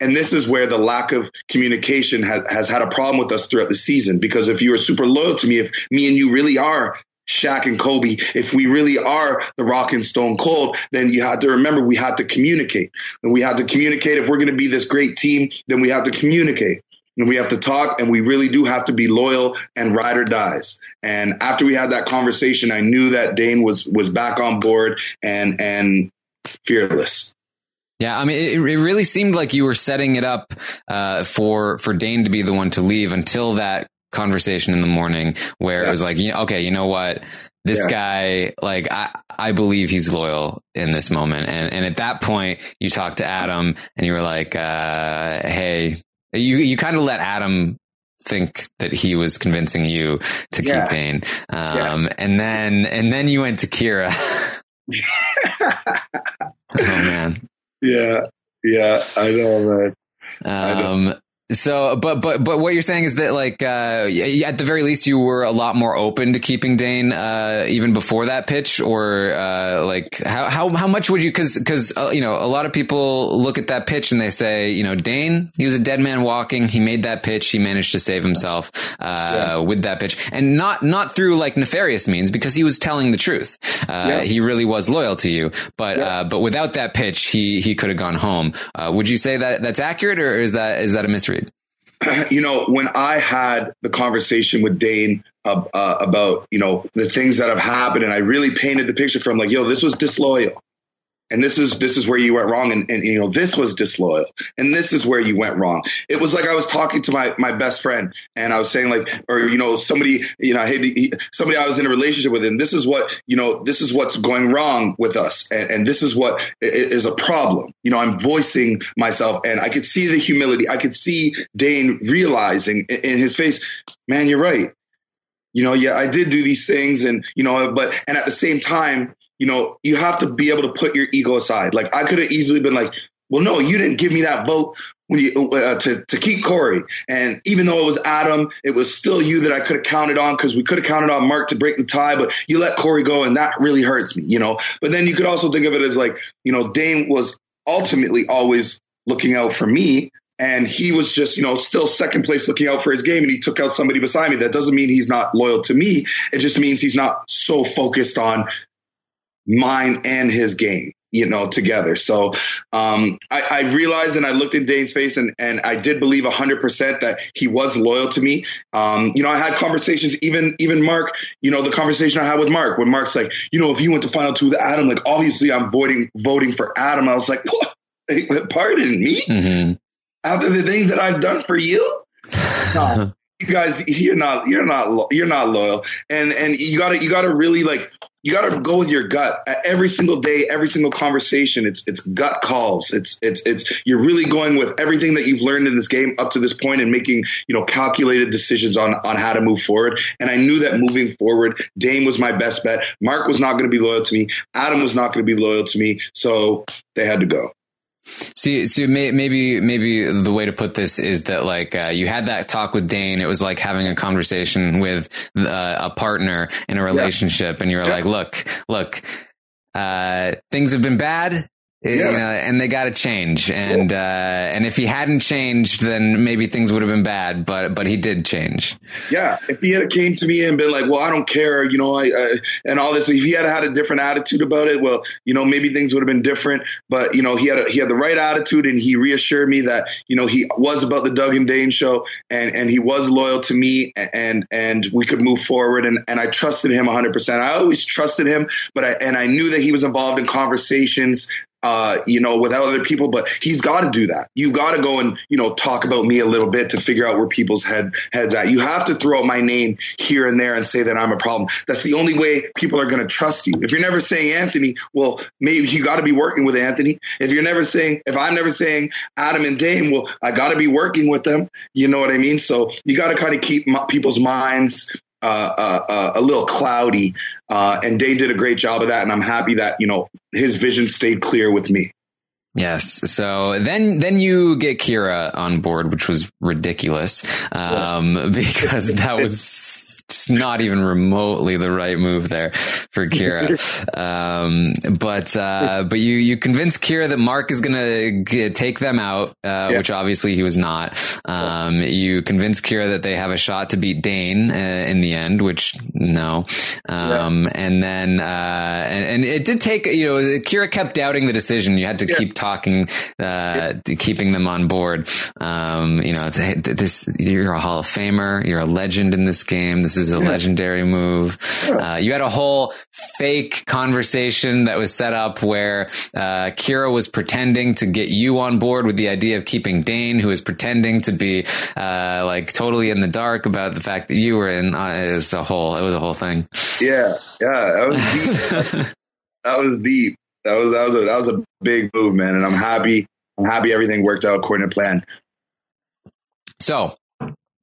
And this is where the lack of communication has, has had a problem with us throughout the season. Because if you are super loyal to me, if me and you really are Shaq and Kobe, if we really are the Rock and Stone Cold, then you have to remember we have to communicate. And we have to communicate. If we're going to be this great team, then we have to communicate. and we have to talk and we really do have to be loyal and ride or dies. And after we had that conversation, I knew that Dane was was back on board and and fearless. Yeah, I mean, it, it really seemed like you were setting it up uh, for for Dane to be the one to leave until that conversation in the morning, where yeah. it was like, you know, okay, you know what, this yeah. guy, like, I I believe he's loyal in this moment, and and at that point, you talked to Adam, and you were like, uh, hey, you you kind of let Adam think that he was convincing you to yeah. keep Dane, um, and then and then you went to Kira. *laughs* *laughs* oh man yeah, yeah, I know, man. Um, so, but but but what you're saying is that like uh, at the very least you were a lot more open to keeping Dane uh, even before that pitch, or uh, like how how how much would you? Because because uh, you know a lot of people look at that pitch and they say you know Dane he was a dead man walking. He made that pitch. He managed to save himself uh, yeah. with that pitch, and not not through like nefarious means because he was telling the truth. Uh, yeah. He really was loyal to you, but yeah. but without that pitch, he he could have gone home. would you say that that's accurate, or is that is that a mystery? *clears throat* you know, when I had the conversation with Dane uh, uh, about, you know, the things that have happened, and I really painted the picture from like, yo, this was disloyal and this is this is where you went wrong. And, and you know this was disloyal. And this is where you went wrong. It was like i was talking to my my best friend and i was saying like or you know somebody you know hey he, somebody i was in a relationship with and this is what you know this is what's going wrong with us. And, and this is what is a problem. You know i'm voicing myself and i could see the humility. I could see dane realizing in, in his face man you're right. You know yeah i did do these things and you know but and at the same time you know, you have to be able to put your ego aside. Like I could have easily been like, well, no, you didn't give me that vote when you uh, to to keep Corey. And even though it was Adam, it was still you that I could have counted on because we could have counted on Mark to break the tie, but you let Corey go, and that really hurts me, you know. But then you could also think of it as like, you know, Dane was ultimately always looking out for me. And he was just, you know, still second place looking out for his game, and he took out somebody beside me. That doesn't mean he's not loyal to me. It just means he's not so focused on mine and his game you know, together. So um, I, I, realized and I looked in Dane's face and, and I did believe 100% that he was loyal to me. Um, you know, I had conversations, even even Mark, you know, the conversation I had with Mark when Mark's like, you know, if you went to final two with Adam, like obviously I'm voting voting for Adam. I was like, what? *laughs* Pardon me? Mm-hmm. After the things that I've done for you? *laughs* No. you guys, you're not, you're not, you're not loyal, and and you gotta, you gotta really like you got to go with your gut every single day, every single conversation. It's it's gut calls. It's it's it's you're really going with everything that you've learned in this game up to this point and making you know calculated decisions on on how to move forward. And I knew that moving forward, Dane was my best bet. Mark was not going to be loyal to me. Adam was not going to be loyal to me. So they had to go. So, so maybe maybe the way to put this is that like uh, you had that talk with Dane. It was like having a conversation with uh, a partner in a relationship, yeah. and you were like, "Look, look, uh, things have been bad. Yeah. You know, and they got to change. And uh, and if he hadn't changed, then maybe things would have been bad. But but he did change. Yeah, if he had came to me and been like, "Well, I don't care," you know, I, I and all this. If he had had a different attitude about it, well, you know, maybe things would have been different. But you know, he had a, he had the right attitude, and he reassured me that you know he was about the Doug and Dane show, and and he was loyal to me, and and we could move forward. And and I trusted him 100. percent I always trusted him, but I and I knew that he was involved in conversations uh, you know, with other people, but he's got to do that. You got to go and, you know, talk about me a little bit to figure out where people's head heads at. You have to throw out my name here and there and say that I'm a problem. That's the only way people are going to trust you. If you're never saying Anthony, well, maybe you got to be working with Anthony. If you're never saying, if I'm never saying Adam and Dane, well, I got to be working with them. You know what I mean? So you got to kind of keep people's minds uh, uh, uh, a little cloudy. Uh, and Dane did a great job of that, and I'm happy that you know his vision stayed clear with me. Yes. So then, then you get Kira on board, which was ridiculous, um, *laughs* because that was *laughs* just not even remotely the right move there for Kira. *laughs* um, but uh, but you you convinced Kira that Mark is going to take them out, uh, yeah. which obviously he was not. Um, you convince Kira that they have a shot to beat Dane uh, in the end, which no. Um, yeah. And then uh, and, and, it did take you know Kira kept doubting the decision. You had to yeah. keep talking, uh, keeping them on board. Um, you know this you're a Hall of Famer, you're a legend in this game. This is a legendary move. Uh, you had a whole fake conversation that was set up where uh, Kira was pretending to get you on board with the idea of keeping Dane, who was pretending to be uh, like totally in the dark about the fact that you were in. Uh, it was a whole. It was a whole thing. Yeah, yeah, that was deep. *laughs* that was deep. That was that was a, that was a big move, man. And I'm happy. I'm happy everything worked out according to plan. So,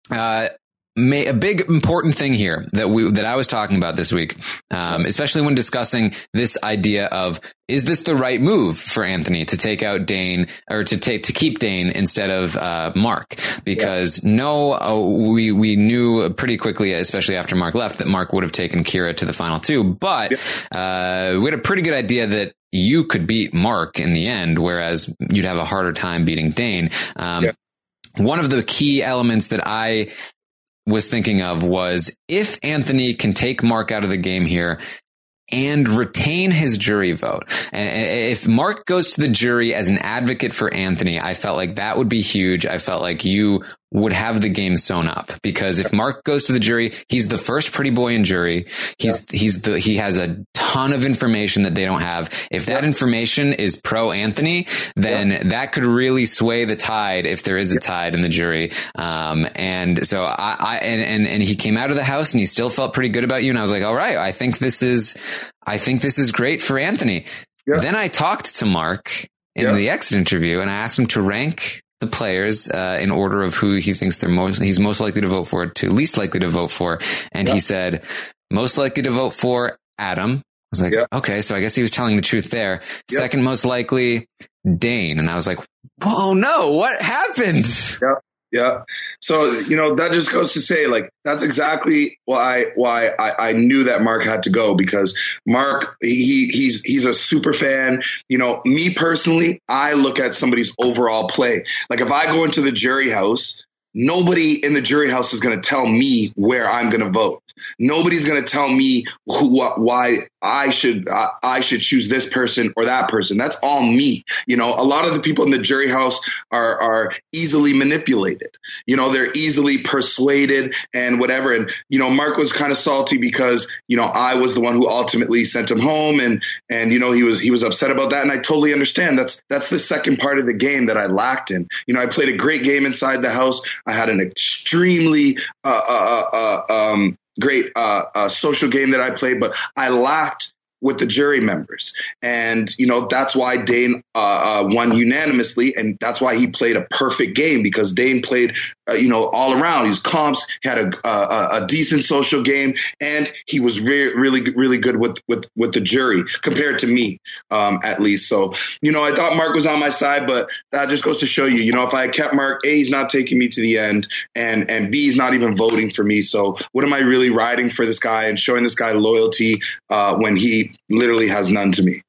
uh, may, a big important thing here that we that I was talking about this week, um, especially when discussing this idea of is this the right move for Anthony to take out Dane or to take to keep Dane instead of uh, Mark? Because yeah. no, uh, we we knew pretty quickly, especially after Mark left, that Mark would have taken Kira to the final two. But uh, we had a pretty good idea that you could beat Mark in the end, whereas you'd have a harder time beating Dane. Um, yeah. One of the key elements that I was thinking of was if Anthony can take Mark out of the game here and retain his jury vote. And if Mark goes to the jury as an advocate for Anthony, I felt like that would be huge. I felt like you would have the game sewn up because if Mark goes to the jury, he's the first pretty boy in jury. He's, yeah. he's the, he has a ton of information that they don't have. If that yeah. information is pro Anthony, then yeah. that could really sway the tide if there is a tide in the jury. Um, and so I, I, and, and, and he came out of the house and he still felt pretty good about you. And I was like, all right, I think this is, I think this is great for Anthony. Then I talked to Mark in the exit interview and I asked him to rank the players uh, in order of who he thinks they're most he's most likely to vote for to least likely to vote for. And he said most likely to vote for adam. I was like okay so i guess he was telling the truth there. Second most likely dane. And i was like whoa no what happened yeah. So, you know, that just goes to say, like, that's exactly why why I, I knew that Mark had to go because Mark he he's he's a super fan. You know, me personally, I look at somebody's overall play. Like if I go into the jury house, nobody in the jury house is going to tell me where I'm going to vote. Nobody's going to tell me who, what, why I should uh, I should choose this person or that person. That's all me. You know, a lot of the people in the jury house are are easily manipulated. You know, they're easily persuaded and whatever. And you know, Mark was kind of salty because you know I was the one who ultimately sent him home, and and you know he was he was upset about that. And I totally understand. That's that's the second part of the game that I lacked in. You know, I played a great game inside the house. I had an extremely uh, uh, uh, uh um, great uh, uh, social game that I played, but I lacked with the jury members. And, you know, that's why Dane uh, uh, won unanimously. And that's why he played a perfect game because Dane played, uh, you know, all around. He was comps, had a, a, a, decent social game, and he was really, really good with, with, with the jury compared to me, um, at least. So, you know, I thought Mark was on my side, but that just goes to show you, you know, if I kept Mark, A, he's not taking me to the end, and, and B, he's not even voting for me. So what am I really riding for this guy and showing this guy loyalty uh, when he literally has none to me.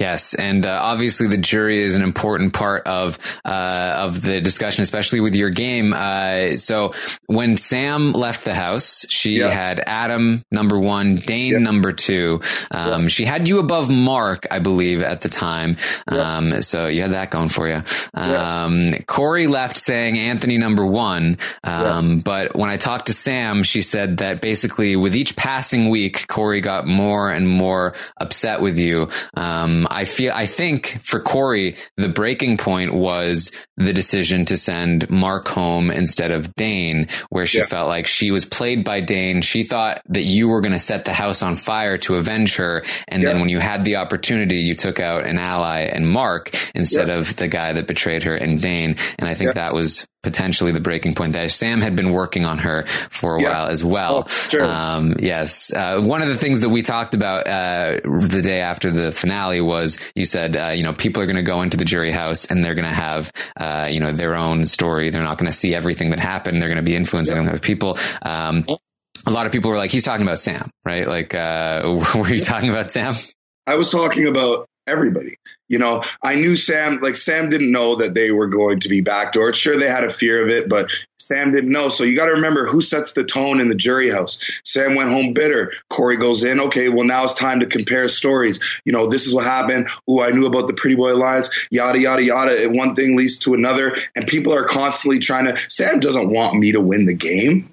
Yes, and uh, obviously the jury is an important part of uh, of the discussion, especially with your game. Uh, so when Sam left the house, she yeah. had Adam number one, Dane yeah. number two. Um, yeah. She had you above Mark, I believe, at the time. Um, so you had that going for you. Um, Corey left saying Anthony number one, um, but when I talked to Sam, she said that basically with each passing week, Corey got more and more upset with you. I feel, I think for Corey, the breaking point was the decision to send Mark home instead of Dane, where she yeah. felt like she was played by Dane. She thought that you were going to set the house on fire to avenge her. And yeah. then when you had the opportunity, you took out an ally and Mark instead yeah. of the guy that betrayed her and Dane. And I think that was potentially the breaking point that Sam had been working on her for a yeah. while as well. Oh, sure. um, yes. Uh, one of the things that we talked about uh, the day after the finale was you said, uh, you know, people are going to go into the jury house and they're going to have, uh, you know, their own story. They're not going to see everything that happened. They're going to be influencing yeah. other people. Um, a lot of people were like, he's talking about Sam, right? Like, uh, *laughs* were you talking about Sam? I was talking about everybody. You know, I knew Sam, like Sam didn't know that they were going to be backdoored. Sure, they had a fear of it, but Sam didn't know. So you got to remember who sets the tone in the jury house. Sam went home bitter. Corey goes in. Okay, well, now it's time to compare stories. You know, this is what happened. Oh, I knew about the Pretty Boy Alliance, yada, yada, yada. One thing leads to another. And people are constantly trying to, Sam doesn't want me to win the game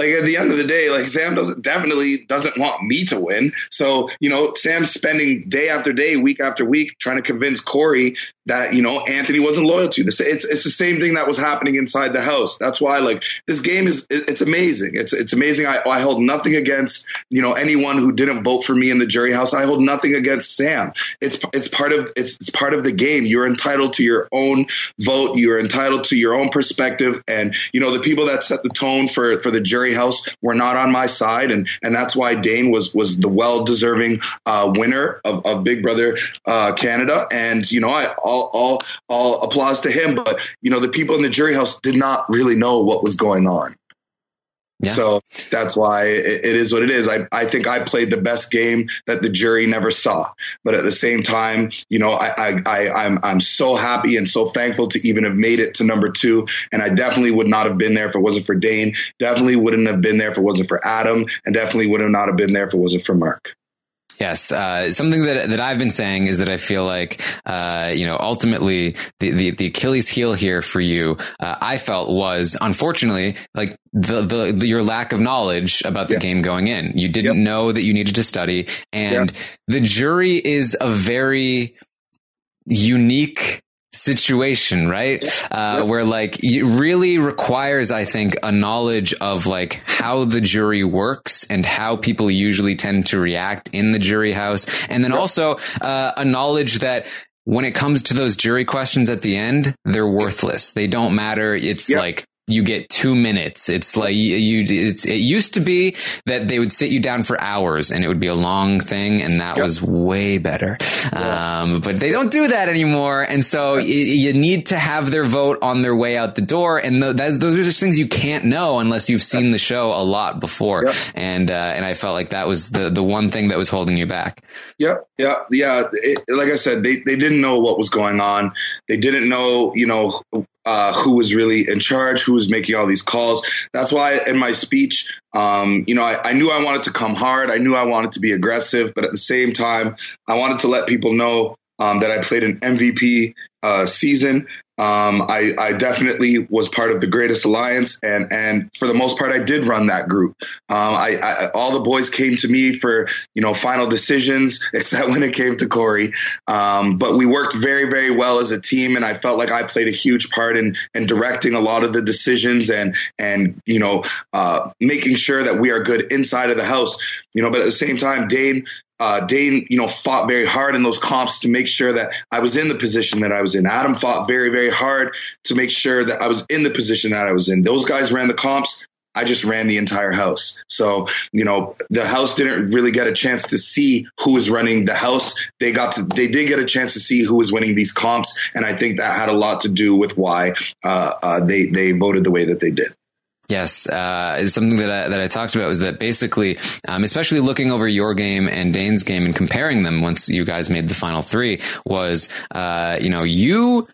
like at the end of the day, like Sam doesn't definitely doesn't want me to win. So, you know, Sam's spending day after day, week after week trying to convince Corey that, you know, Anthony wasn't loyal to. This it's it's the same thing that was happening inside the house. That's why like this game is it's amazing. It's it's amazing. I I hold nothing against, you know, anyone who didn't vote for me in the jury house. I hold nothing against Sam. It's it's part of it's it's part of the game. You're entitled to your own vote. You're entitled to your own perspective and you know the people that set the tone for for the jury House were not on my side, and and that's why Dane was was the well deserving uh, winner of, of Big Brother uh, Canada. And you know, I all all all applause to him. But you know, the people in the jury house did not really know what was going on. Yeah. So that's why it, it is what it is. I, I think I played the best game that the jury never saw. But at the same time, you know, I, I, I, I'm, I'm so happy and so thankful to even have made it to number two. And I definitely would not have been there if it wasn't for Dane. Definitely wouldn't have been there if it wasn't for Adam. And definitely would have not have been there if it wasn't for Mark. Yes, uh, something that that I've been saying is that I feel like uh, you know ultimately the, the, the Achilles heel here for you, uh, I felt was unfortunately like the, the, the your lack of knowledge about the yeah. game going in. You didn't yep. know that you needed to study, and the jury is a very unique situation, right? Uh, where like it really requires, I think, a knowledge of like how the jury works and how people usually tend to react in the jury house. And then also, uh, a knowledge that when it comes to those jury questions at the end, they're worthless. They don't matter. It's like you get two minutes. It's like you, you, it's, it used to be that they would sit you down for hours and it would be a long thing. And that yep. was way better. Yeah. Um, but they don't do that anymore. And so you, you, need to have their vote on their way out the door. And the, those are just things you can't know unless you've seen the show a lot before. Yep. And, uh, and I felt like that was the, the one thing that was holding you back. Yep. Yeah. Yeah. It, like I said, they, they didn't know what was going on. They didn't know, you know, uh, who was really in charge, who was making all these calls. That's why in my speech, um, you know, I, I, knew I wanted to come hard. I knew I wanted to be aggressive, but at the same time, I wanted to let people know um, that I played an MVP uh, season. Um, I, I, definitely was part of the greatest alliance, and and for the most part, I did run that group. Um, I, I, all the boys came to me for you know final decisions, *laughs* except when it came to Corey. Um, but we worked very very well as a team, and I felt like I played a huge part in in directing a lot of the decisions and and you know uh, making sure that we are good inside of the house. You know, but at the same time, Dane uh, Dane, you know, fought very hard in those comps to make sure that I was in the position that I was in. Adam fought very, very hard to make sure that I was in the position that I was in. Those guys ran the comps. I just ran the entire house. So, you know, the house didn't really get a chance to see who was running the house. They got to, they did get a chance to see who was winning these comps. And I think that had a lot to do with why, uh, uh, they, they voted the way that they did. Yes, uh, something that I, that I talked about was that basically, um, especially looking over your game and Dane's game and comparing them once you guys made the final three was, uh, you know, you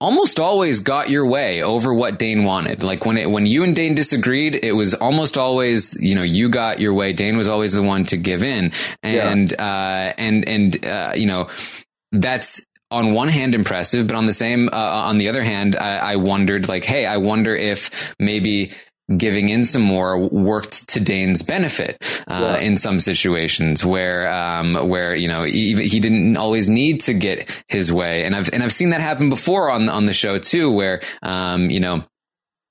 almost always got your way over what Dane wanted. Like when it, when you and Dane disagreed, it was almost always, you know, you got your way. Dane was always the one to give in. And, yeah. uh, and, and, uh, you know, that's on one hand impressive, but on the same, uh, on the other hand, I, I wondered like, hey, I wonder if maybe giving in some more worked to Dane's benefit uh, yeah. in some situations where um, where you know he, he didn't always need to get his way, and I've and I've seen that happen before on on the show too, where um, you know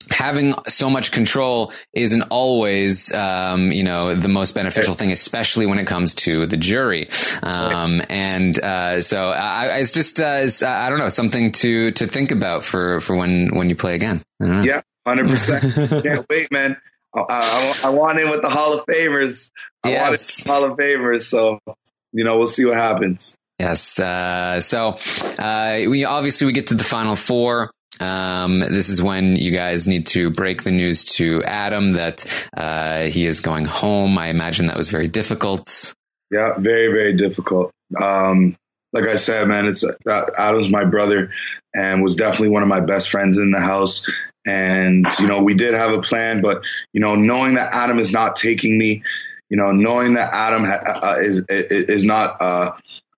having so much control isn't always, um, you know, the most beneficial thing, especially when it comes to the jury. Um, and, uh, so I, it's just, uh, it's, I don't know, something to, to think about for, for when, when you play again. Yeah. Hundred percent. *laughs* Can't wait, man. I, I, I, want in with the Hall of Famers. I yes. want it Hall of Famers. So you know, we'll see what happens. Yes. Uh, so uh, we obviously we get to the final four. Um, this is when you guys need to break the news to Adam that uh, he is going home. I imagine that was very difficult. Yeah, very very difficult. Um, like I said, man, it's uh, Adam's my brother and was definitely one of my best friends in the house. And you know, we did have a plan, but you know, knowing that Adam is not taking me, you know, knowing that Adam ha- uh, is is not uh,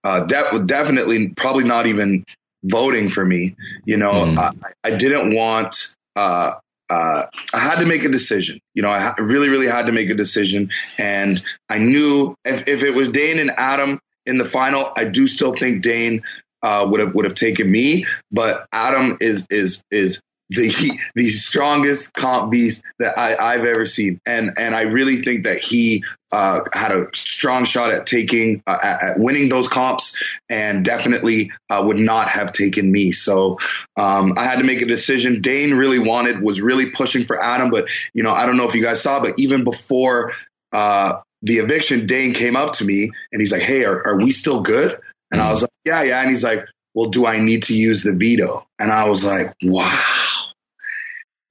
uh, de- definitely probably not even voting for me. You know, mm. I, I, didn't want. Uh, uh, I had to make a decision. You know, I ha- really, really had to make a decision, and I knew if, if it was Dane and Adam in the final, I do still think Dane uh, would have would have taken me, but Adam is is is the the strongest comp beast that I, have ever seen, and and I really think that he uh, had a strong shot at taking uh, at, winning those comps, and definitely uh, would not have taken me. So um, I had to make a decision. Dane really wanted was really pushing for Adam, but you know I don't know if you guys saw, but even before uh, the eviction, Dane came up to me and he's like, "Hey, are, are we still good?" And I was like, "Yeah, yeah," and he's like, "Well, do I need to use the veto?" And I was like, "Wow."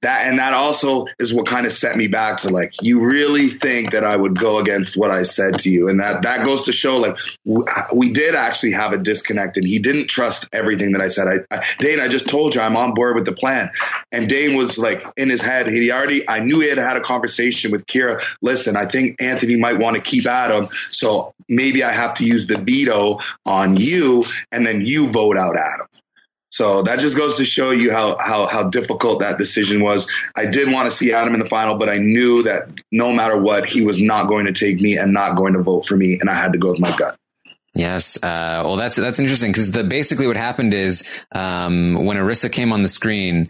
That and that also is what kind of set me back to like you really think that I would go against what I said to you and that that goes to show like we did actually have a disconnect and he didn't trust everything that I said. I, I Dane I just told you I'm on board with the plan. And Dane was like in his head he already I knew he had had a conversation with Kira. Listen I think Anthony might want to keep Adam so maybe I have to use the veto on you and then you vote out Adam so that just goes to show you how, how, how difficult that decision was. I did want to see Adam in the final, but I knew that no matter what, he was not going to take me and not going to vote for me, and I had to go with my gut. Yes. Uh, well, that's that's interesting because basically what happened is um, when Arisa came on the screen,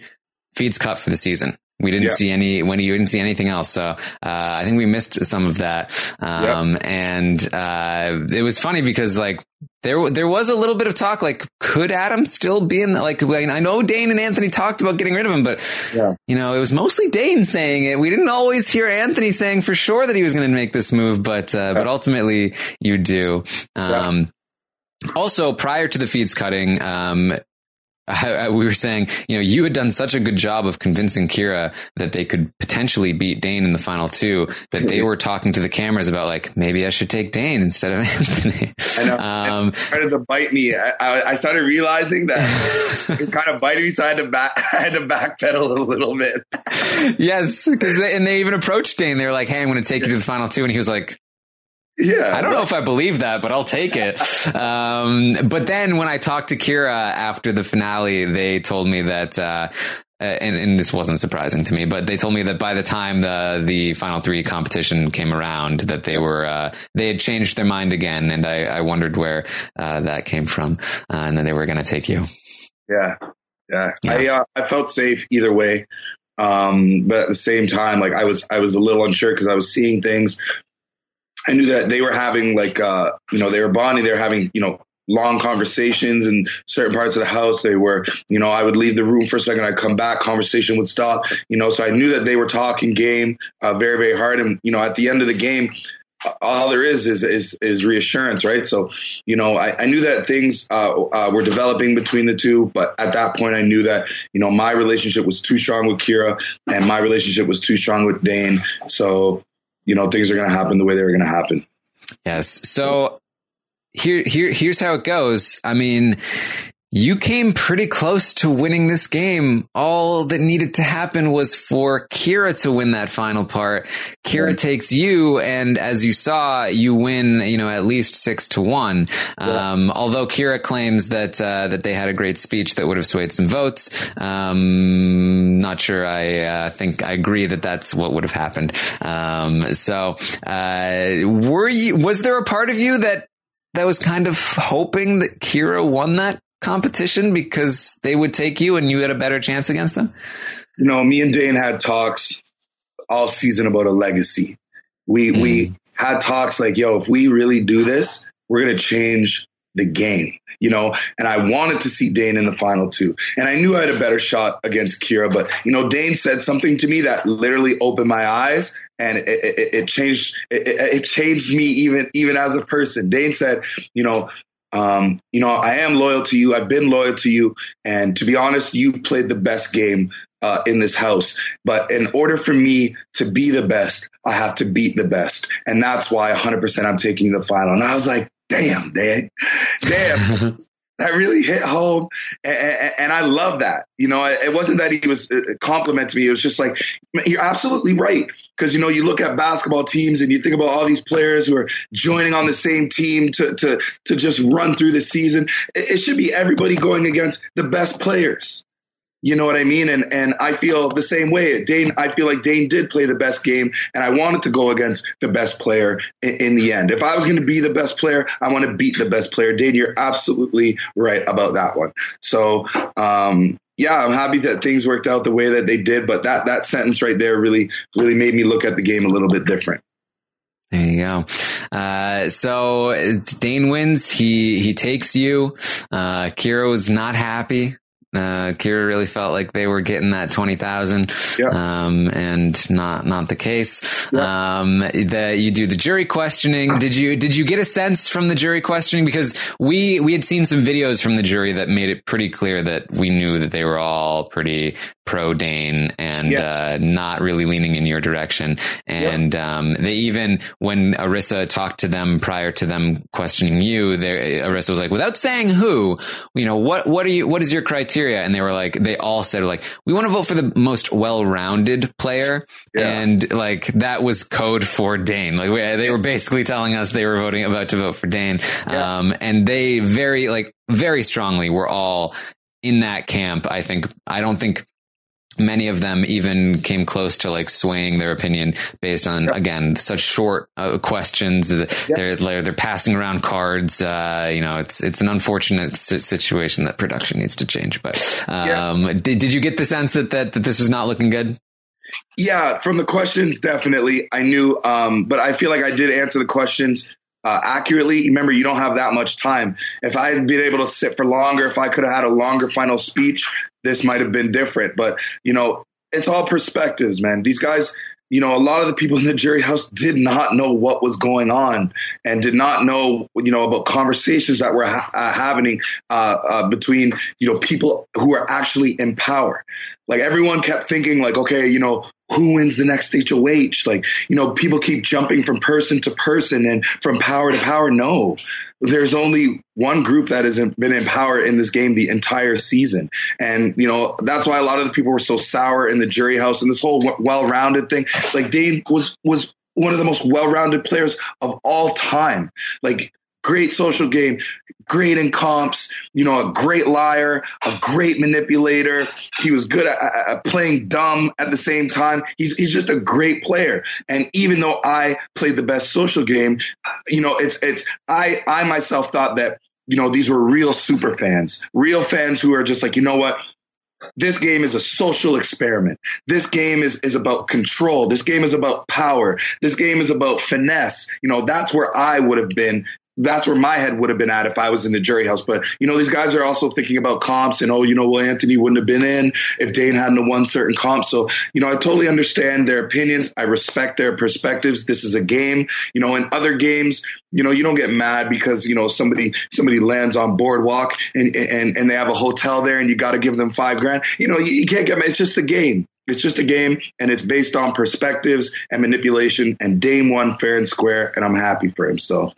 feeds cut for the season. We didn't yeah. see any when you didn't see anything else. So uh, I think we missed some of that. Um, yep. And uh, it was funny because like there there was a little bit of talk like could Adam still be in the, like I know Dane and Anthony talked about getting rid of him, but yeah. you know it was mostly Dane saying it. We didn't always hear Anthony saying for sure that he was going to make this move, but uh, but ultimately you do. Um, also, prior to the feeds cutting, um, we were saying, you know, you had done such a good job of convincing Kira that they could potentially beat Dane in the final two that they *laughs* were talking to the cameras about like maybe I should take Dane instead of *laughs* Anthony. I know. Um, it started to bite me. I, I started realizing that *laughs* it kind of biting me, so I had to back. I had to backpedal a little bit. yes, because and they even approached Dane. They were like, "Hey, I'm going to take you to the final two. and he was like, yeah. I don't know if I believe that, but I'll take it. *laughs* Um, but then when I talked to Kira after the finale, they told me that, uh, and, and, this wasn't surprising to me, but they told me that by the time the the final three competition came around, that they were uh, they had changed their mind again, and I, I wondered where uh, that came from, uh, and then they were going to take you. Yeah, yeah. yeah. I uh, I felt safe either way, um, but at the same time, like I was I was a little unsure because I was seeing things I knew that they were having like uh, you know they were bonding. They were having you know long conversations in certain parts of the house. They were, you know, I would leave the room for a second, I'd come back, conversation would stop, you know, so I knew that they were talking game uh, very, very hard. And, you know, at the end of the game, all there is is is, is reassurance, right? So, you know, I, I knew that things uh, uh, were developing between the two, but at that point, I knew that you know my relationship was too strong with Kira, and my relationship was too strong with Dane. So, you know things are going to happen the way they were going to happen. Yes. So here, here, here's how it goes. I mean, you came pretty close to winning this game. All that needed to happen was for Kira to win that final part. Kira takes you, and as you saw, you win, you know, at least six to one. Yeah. Um, although Kira claims that, uh, that they had a great speech that would have swayed some votes. Um, not sure. I, uh, think I agree that that's what would have happened. Um, so, uh, were you, was there a part of you that that was kind of hoping that Kira won that competition because they would take you and you had a better chance against them? You know, me and Dane had talks all season about a legacy. We mm. we had talks like, yo, if we really do this, we're gonna change the game. You know, and I wanted to see Dane in the final two. And I knew I had a better shot against Kira, but you know, Dane said something to me that literally opened my eyes and it, it, it changed it, it changed me even even as a person. Dane said, you know, um, you know, I am loyal to you. I've been loyal to you. And to be honest, you've played the best game uh, in this house. But in order for me to be the best, I have to beat the best. And that's why 100% I'm taking the final. And I was like, damn, Dad, damn. *laughs* that really hit home. And, and, I love that. You know, it wasn't that he was uh, complimenting me. It was just like, you're absolutely right. Because, you know, you look at basketball teams and you think about all these players who are joining on the same team to, to, to just run through the season. It, it should be everybody going against the best players. You know what I mean? And and I feel the same way. Dane, I feel like Dane did play the best game, and I wanted to go against the best player in, in the end. If I was going to be the best player, I want to beat the best player. Dane, you're absolutely right about that one. So, um, yeah, I'm happy that things worked out the way that they did. But that that sentence right there really really made me look at the game a little bit different. There you go. Uh, so Dane wins. He he takes you. Uh, Kira was not happy. Uh, Kira really felt like they were getting that 20,000. Um, and not, not the case. Um, that you do the jury questioning. Did you, did you get a sense from the jury questioning? Because we, we had seen some videos from the jury that made it pretty clear that we knew that they were all pretty pro Dane and, uh, not really leaning in your direction. And, um, they even, when Arisa talked to them prior to them questioning you, there, Arisa was like, without saying who, you know, what, what are you, what is your criteria? Criteria and they were like, they all said like, we want to vote for the most well-rounded player. Yeah. And like, that was code for Dane. Like we, they were basically telling us they were voting about to vote for Dane. Yeah. Um, and they very, like, very strongly were all in that camp. I think, I don't think many of them even came close to like swaying their opinion based on yep. again such short uh, questions yep. they're, they're they're passing around cards uh, you know it's it's an unfortunate situation that production needs to change but um, did, did you get the sense that, that that this was not looking good yeah from the questions definitely i knew um, but i feel like i did answer the questions uh, accurately. Remember, you don't have that much time. If I had been able to sit for longer, if I could have had a longer final speech, this might have been different. But, you know, it's all perspectives, man. These guys, you know, a lot of the people in the jury house did not know what was going on and did not know, you know, about conversations that were ha- uh, happening uh, uh, between, you know, people who are actually in power. Like everyone kept thinking, like, okay, you know, who wins the next HOH? Like, you know, people keep jumping from person to person and from power to power. No, there's only one group that has been in power in this game the entire season. And, you know, that's why a lot of the people were so sour in the jury house and this whole well-rounded thing. Like Dane was, was one of the most well-rounded players of all time. Like great social game, great in comps, you know, a great liar, a great manipulator. He was good at, at, playing dumb at the same time. He's, he's just a great player. And even though I played the best social game, you know, it's, it's, I, I myself thought that, you know, these were real super fans, real fans who are just like, you know what? This game is a social experiment. This game is, is about control. This game is about power. This game is about finesse. You know, that's where I would have been that's where my head would have been at if I was in the jury house. But you know, these guys are also thinking about comps and oh, you know, well, Anthony wouldn't have been in if Dane hadn't won certain comps. So you know, I totally understand their opinions. I respect their perspectives. This is a game. You know, in other games, you know, you don't get mad because you know somebody somebody lands on boardwalk and and and they have a hotel there and you got to give them five grand. You know, you, you can't get mad. It's just a game. It's just a game, and it's based on perspectives and manipulation. And Dane won fair and square, and I'm happy for him. So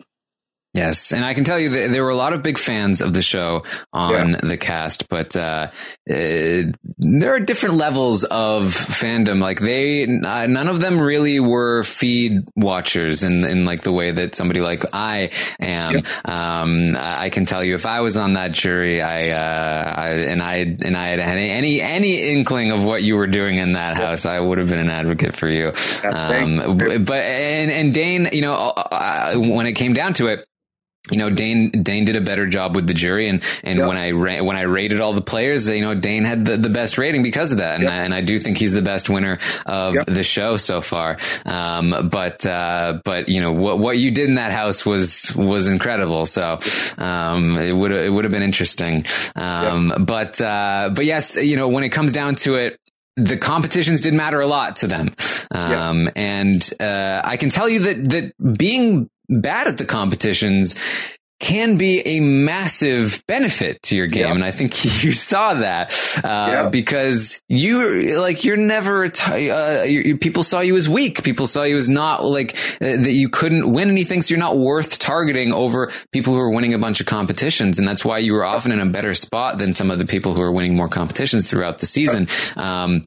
Yes, and I can tell you that there were a lot of big fans of the show on yeah. the cast, but uh, uh, there are different levels of fandom. Like they, uh, none of them really were feed watchers in in like the way that somebody like I am. Yeah. Um, I can tell you, if I was on that jury, I, uh, I and I and I had any any any inkling of what you were doing in that yeah. house, I would have been an advocate for you. Um, but and and Dane, you know, uh, when it came down to it you know, Dane, Dane did a better job with the jury. And, and yep. when I, ra- when I rated all the players, you know, Dane had the, the best rating because of that. And, yep. I, and I do think he's the best winner of yep. the show so far. Um, but, uh, but, you know, what, what you did in that house was, was incredible. So, um, it would, it would have been interesting. Um, but, uh, but yes, you know, when it comes down to it, the competitions did matter a lot to them. Um, and, uh, I can tell you that, that being bad at the competitions can be a massive benefit to your game. Yep. And I think *laughs* you saw that, uh, Yep. because you like, you're never, a t- uh, you- people saw you as weak. People saw you as not like uh, that you couldn't win anything. So you're not worth targeting over people who are winning a bunch of competitions. And that's why you were often in a better spot than some of the people who are winning more competitions throughout the season. Um,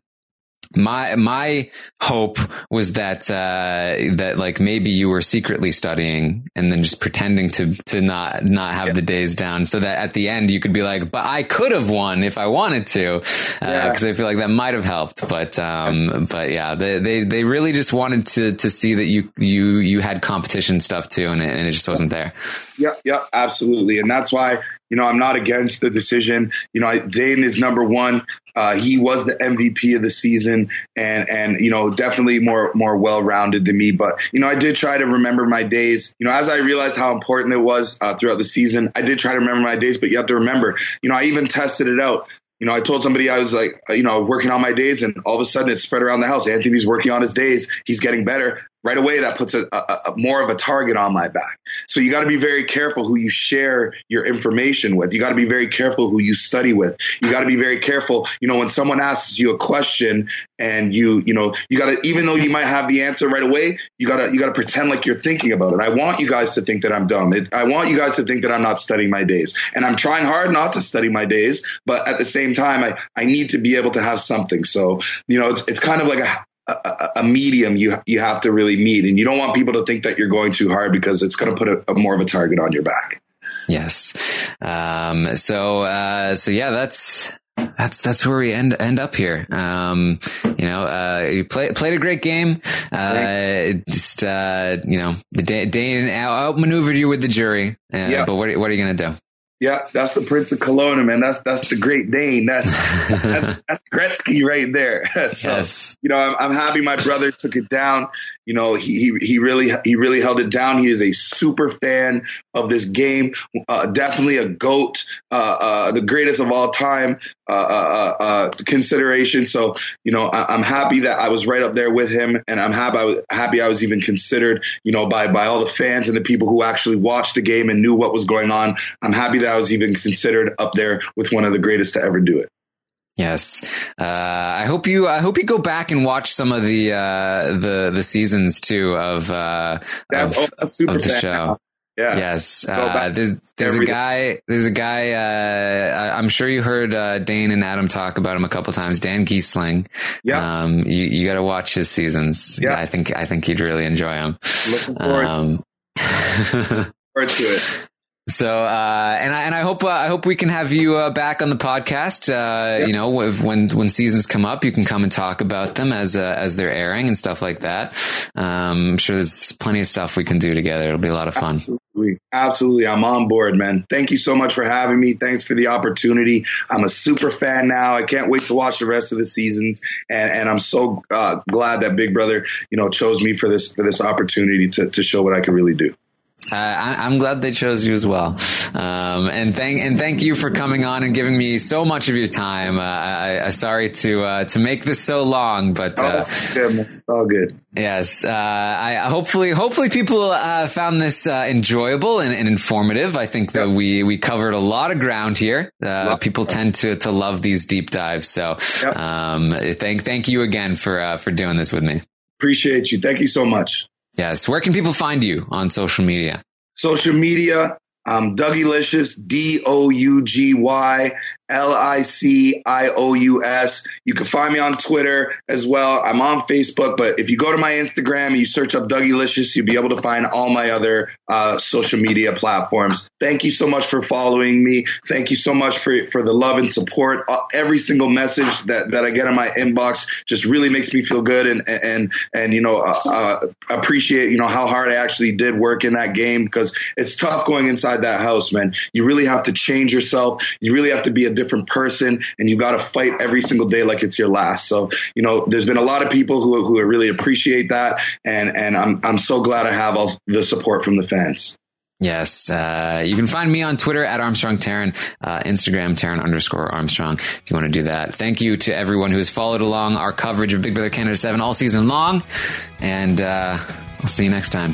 my my hope was that uh that like maybe you were secretly studying and then just pretending to to not not have the days down so that at the end you could be like but I could have won if I wanted to Yeah. because I feel like that might have helped but um but yeah they they they really just wanted to to see that you you you had competition stuff too and it, and it just wasn't there Yep, yep, absolutely. And that's why, you know, I'm not against the decision. You know, I, Dane is number one. Uh, he was the MVP of the season and, and, you know, definitely more, more well rounded than me. But, you know, I did try to remember my days. You know, as I realized how important it was uh, throughout the season, I did try to remember my days. But you have to remember, you know, I even tested it out. You know, I told somebody I was like, you know, working on my days, and all of a sudden it spread around the house. Anthony's working on his days. He's getting better. Right away, that puts a, a, a more of a target on my back. So you got to be very careful who you share your information with. You got to be very careful who you study with. You got to be very careful. You know, when someone asks you a question and you, you know, you got to, even though you might have the answer right away, you got to, you got to pretend like you're thinking about it. I want you guys to think that I'm dumb. It, I want you guys to think that I'm not studying my days, and I'm trying hard not to study my days. But at the same time, I, I need to be able to have something. So, you know, it's, it's kind of like a, a, a medium you you have to really meet, and you don't want people to think that you're going too hard because it's going to put a, a more of a target on your back. Yes. Um, so, uh, so yeah, that's, that's, that's where we end, end up here. Um, you know, uh, you play, played a great game. Uh, just, uh, you know, the day, Dane out- outmaneuvered you with the jury. Uh, Yeah. But what, what are you going to do? Yeah, that's the Prince of Kelowna, man. That's that's the Great Dane. That's that's, *laughs* that's Gretzky right there. *laughs* so, Yes. you know, I'm, I'm happy my brother took it down. You know, he, he he really he really held it down. He is a super fan of this game. Uh, definitely a goat, uh, uh, the greatest of all time uh, uh, uh, consideration. So you know, I, I'm happy that I was right up there with him, and I'm happy I was happy I was even considered. You know, by by all the fans and the people who actually watched the game and knew what was going on. I'm happy that I was even considered up there with one of the greatest to ever do it. Yes. Uh, I hope you, I hope you go back and watch some of the, uh, the, the seasons too of, uh, of, oh, super of the show. now. Yeah. Yes. Uh, there's, there's a guy, there's a guy, uh, I'm sure you heard, uh, Dane and Adam talk about him a couple times. Dan Gheesling. Yeah. Um, you, you got to watch his seasons. Yeah. I think, I think you'd really enjoy him. Looking forward, Um, *laughs* forward to it. So, uh, and I, and I hope, uh, I hope we can have you, uh, back on the podcast. Uh, you know, when, when seasons come up, you can come and talk about them as, uh, as they're airing and stuff like that. Um, I'm sure there's plenty of stuff we can do together. It'll be a lot of fun. Absolutely. Absolutely. I'm on board, man. Thank you so much for having me. Thanks for the opportunity. I'm a super fan now. I can't wait to watch the rest of the seasons. And, and I'm so uh, glad that Big Brother, you know, chose me for this, for this opportunity to, to show what I can really do. Uh, I, I'm glad they chose you as well. Um, and thank and thank you for coming on and giving me so much of your time. Uh, I, I sorry to uh, to make this so long, but Oh, uh, good. All good. yes, uh, I hopefully hopefully people uh, found this uh, enjoyable and, and informative. I think that we we covered a lot of ground here. Uh, people tend to to love these deep dives. So Yep. um, thank thank you again for uh, for doing this with me. Appreciate you. Thank you so much. Yes, where can people find you on social media? Social media, um, Dougylicious, D O U G Y L I C I O U S. You can find me on Twitter as well. I'm on Facebook, but if you go to my Instagram and you search up Dougylicious, you'll be able to find all my other uh, social media platforms. Thank you so much for following me. Thank you so much for for the love and support. Uh, every single message that, that I get in my inbox just really makes me feel good and and and you know uh, uh, appreciate you know how hard I actually did work in that game because it's tough going inside that house, man. You really have to change yourself. You really have to be a different person, and you got to fight every single day like it's your last. So you know, there's been a lot of people who who really appreciate that, and and I'm I'm so glad I have all the support from the fans. Yes. Uh, you can find me on Twitter at Armstrong Taran, uh, Instagram Taran underscore Armstrong if you want to do that. Thank you to everyone who has followed along our coverage of Big Brother Canada 7 all season long. And uh, I'll see you next time.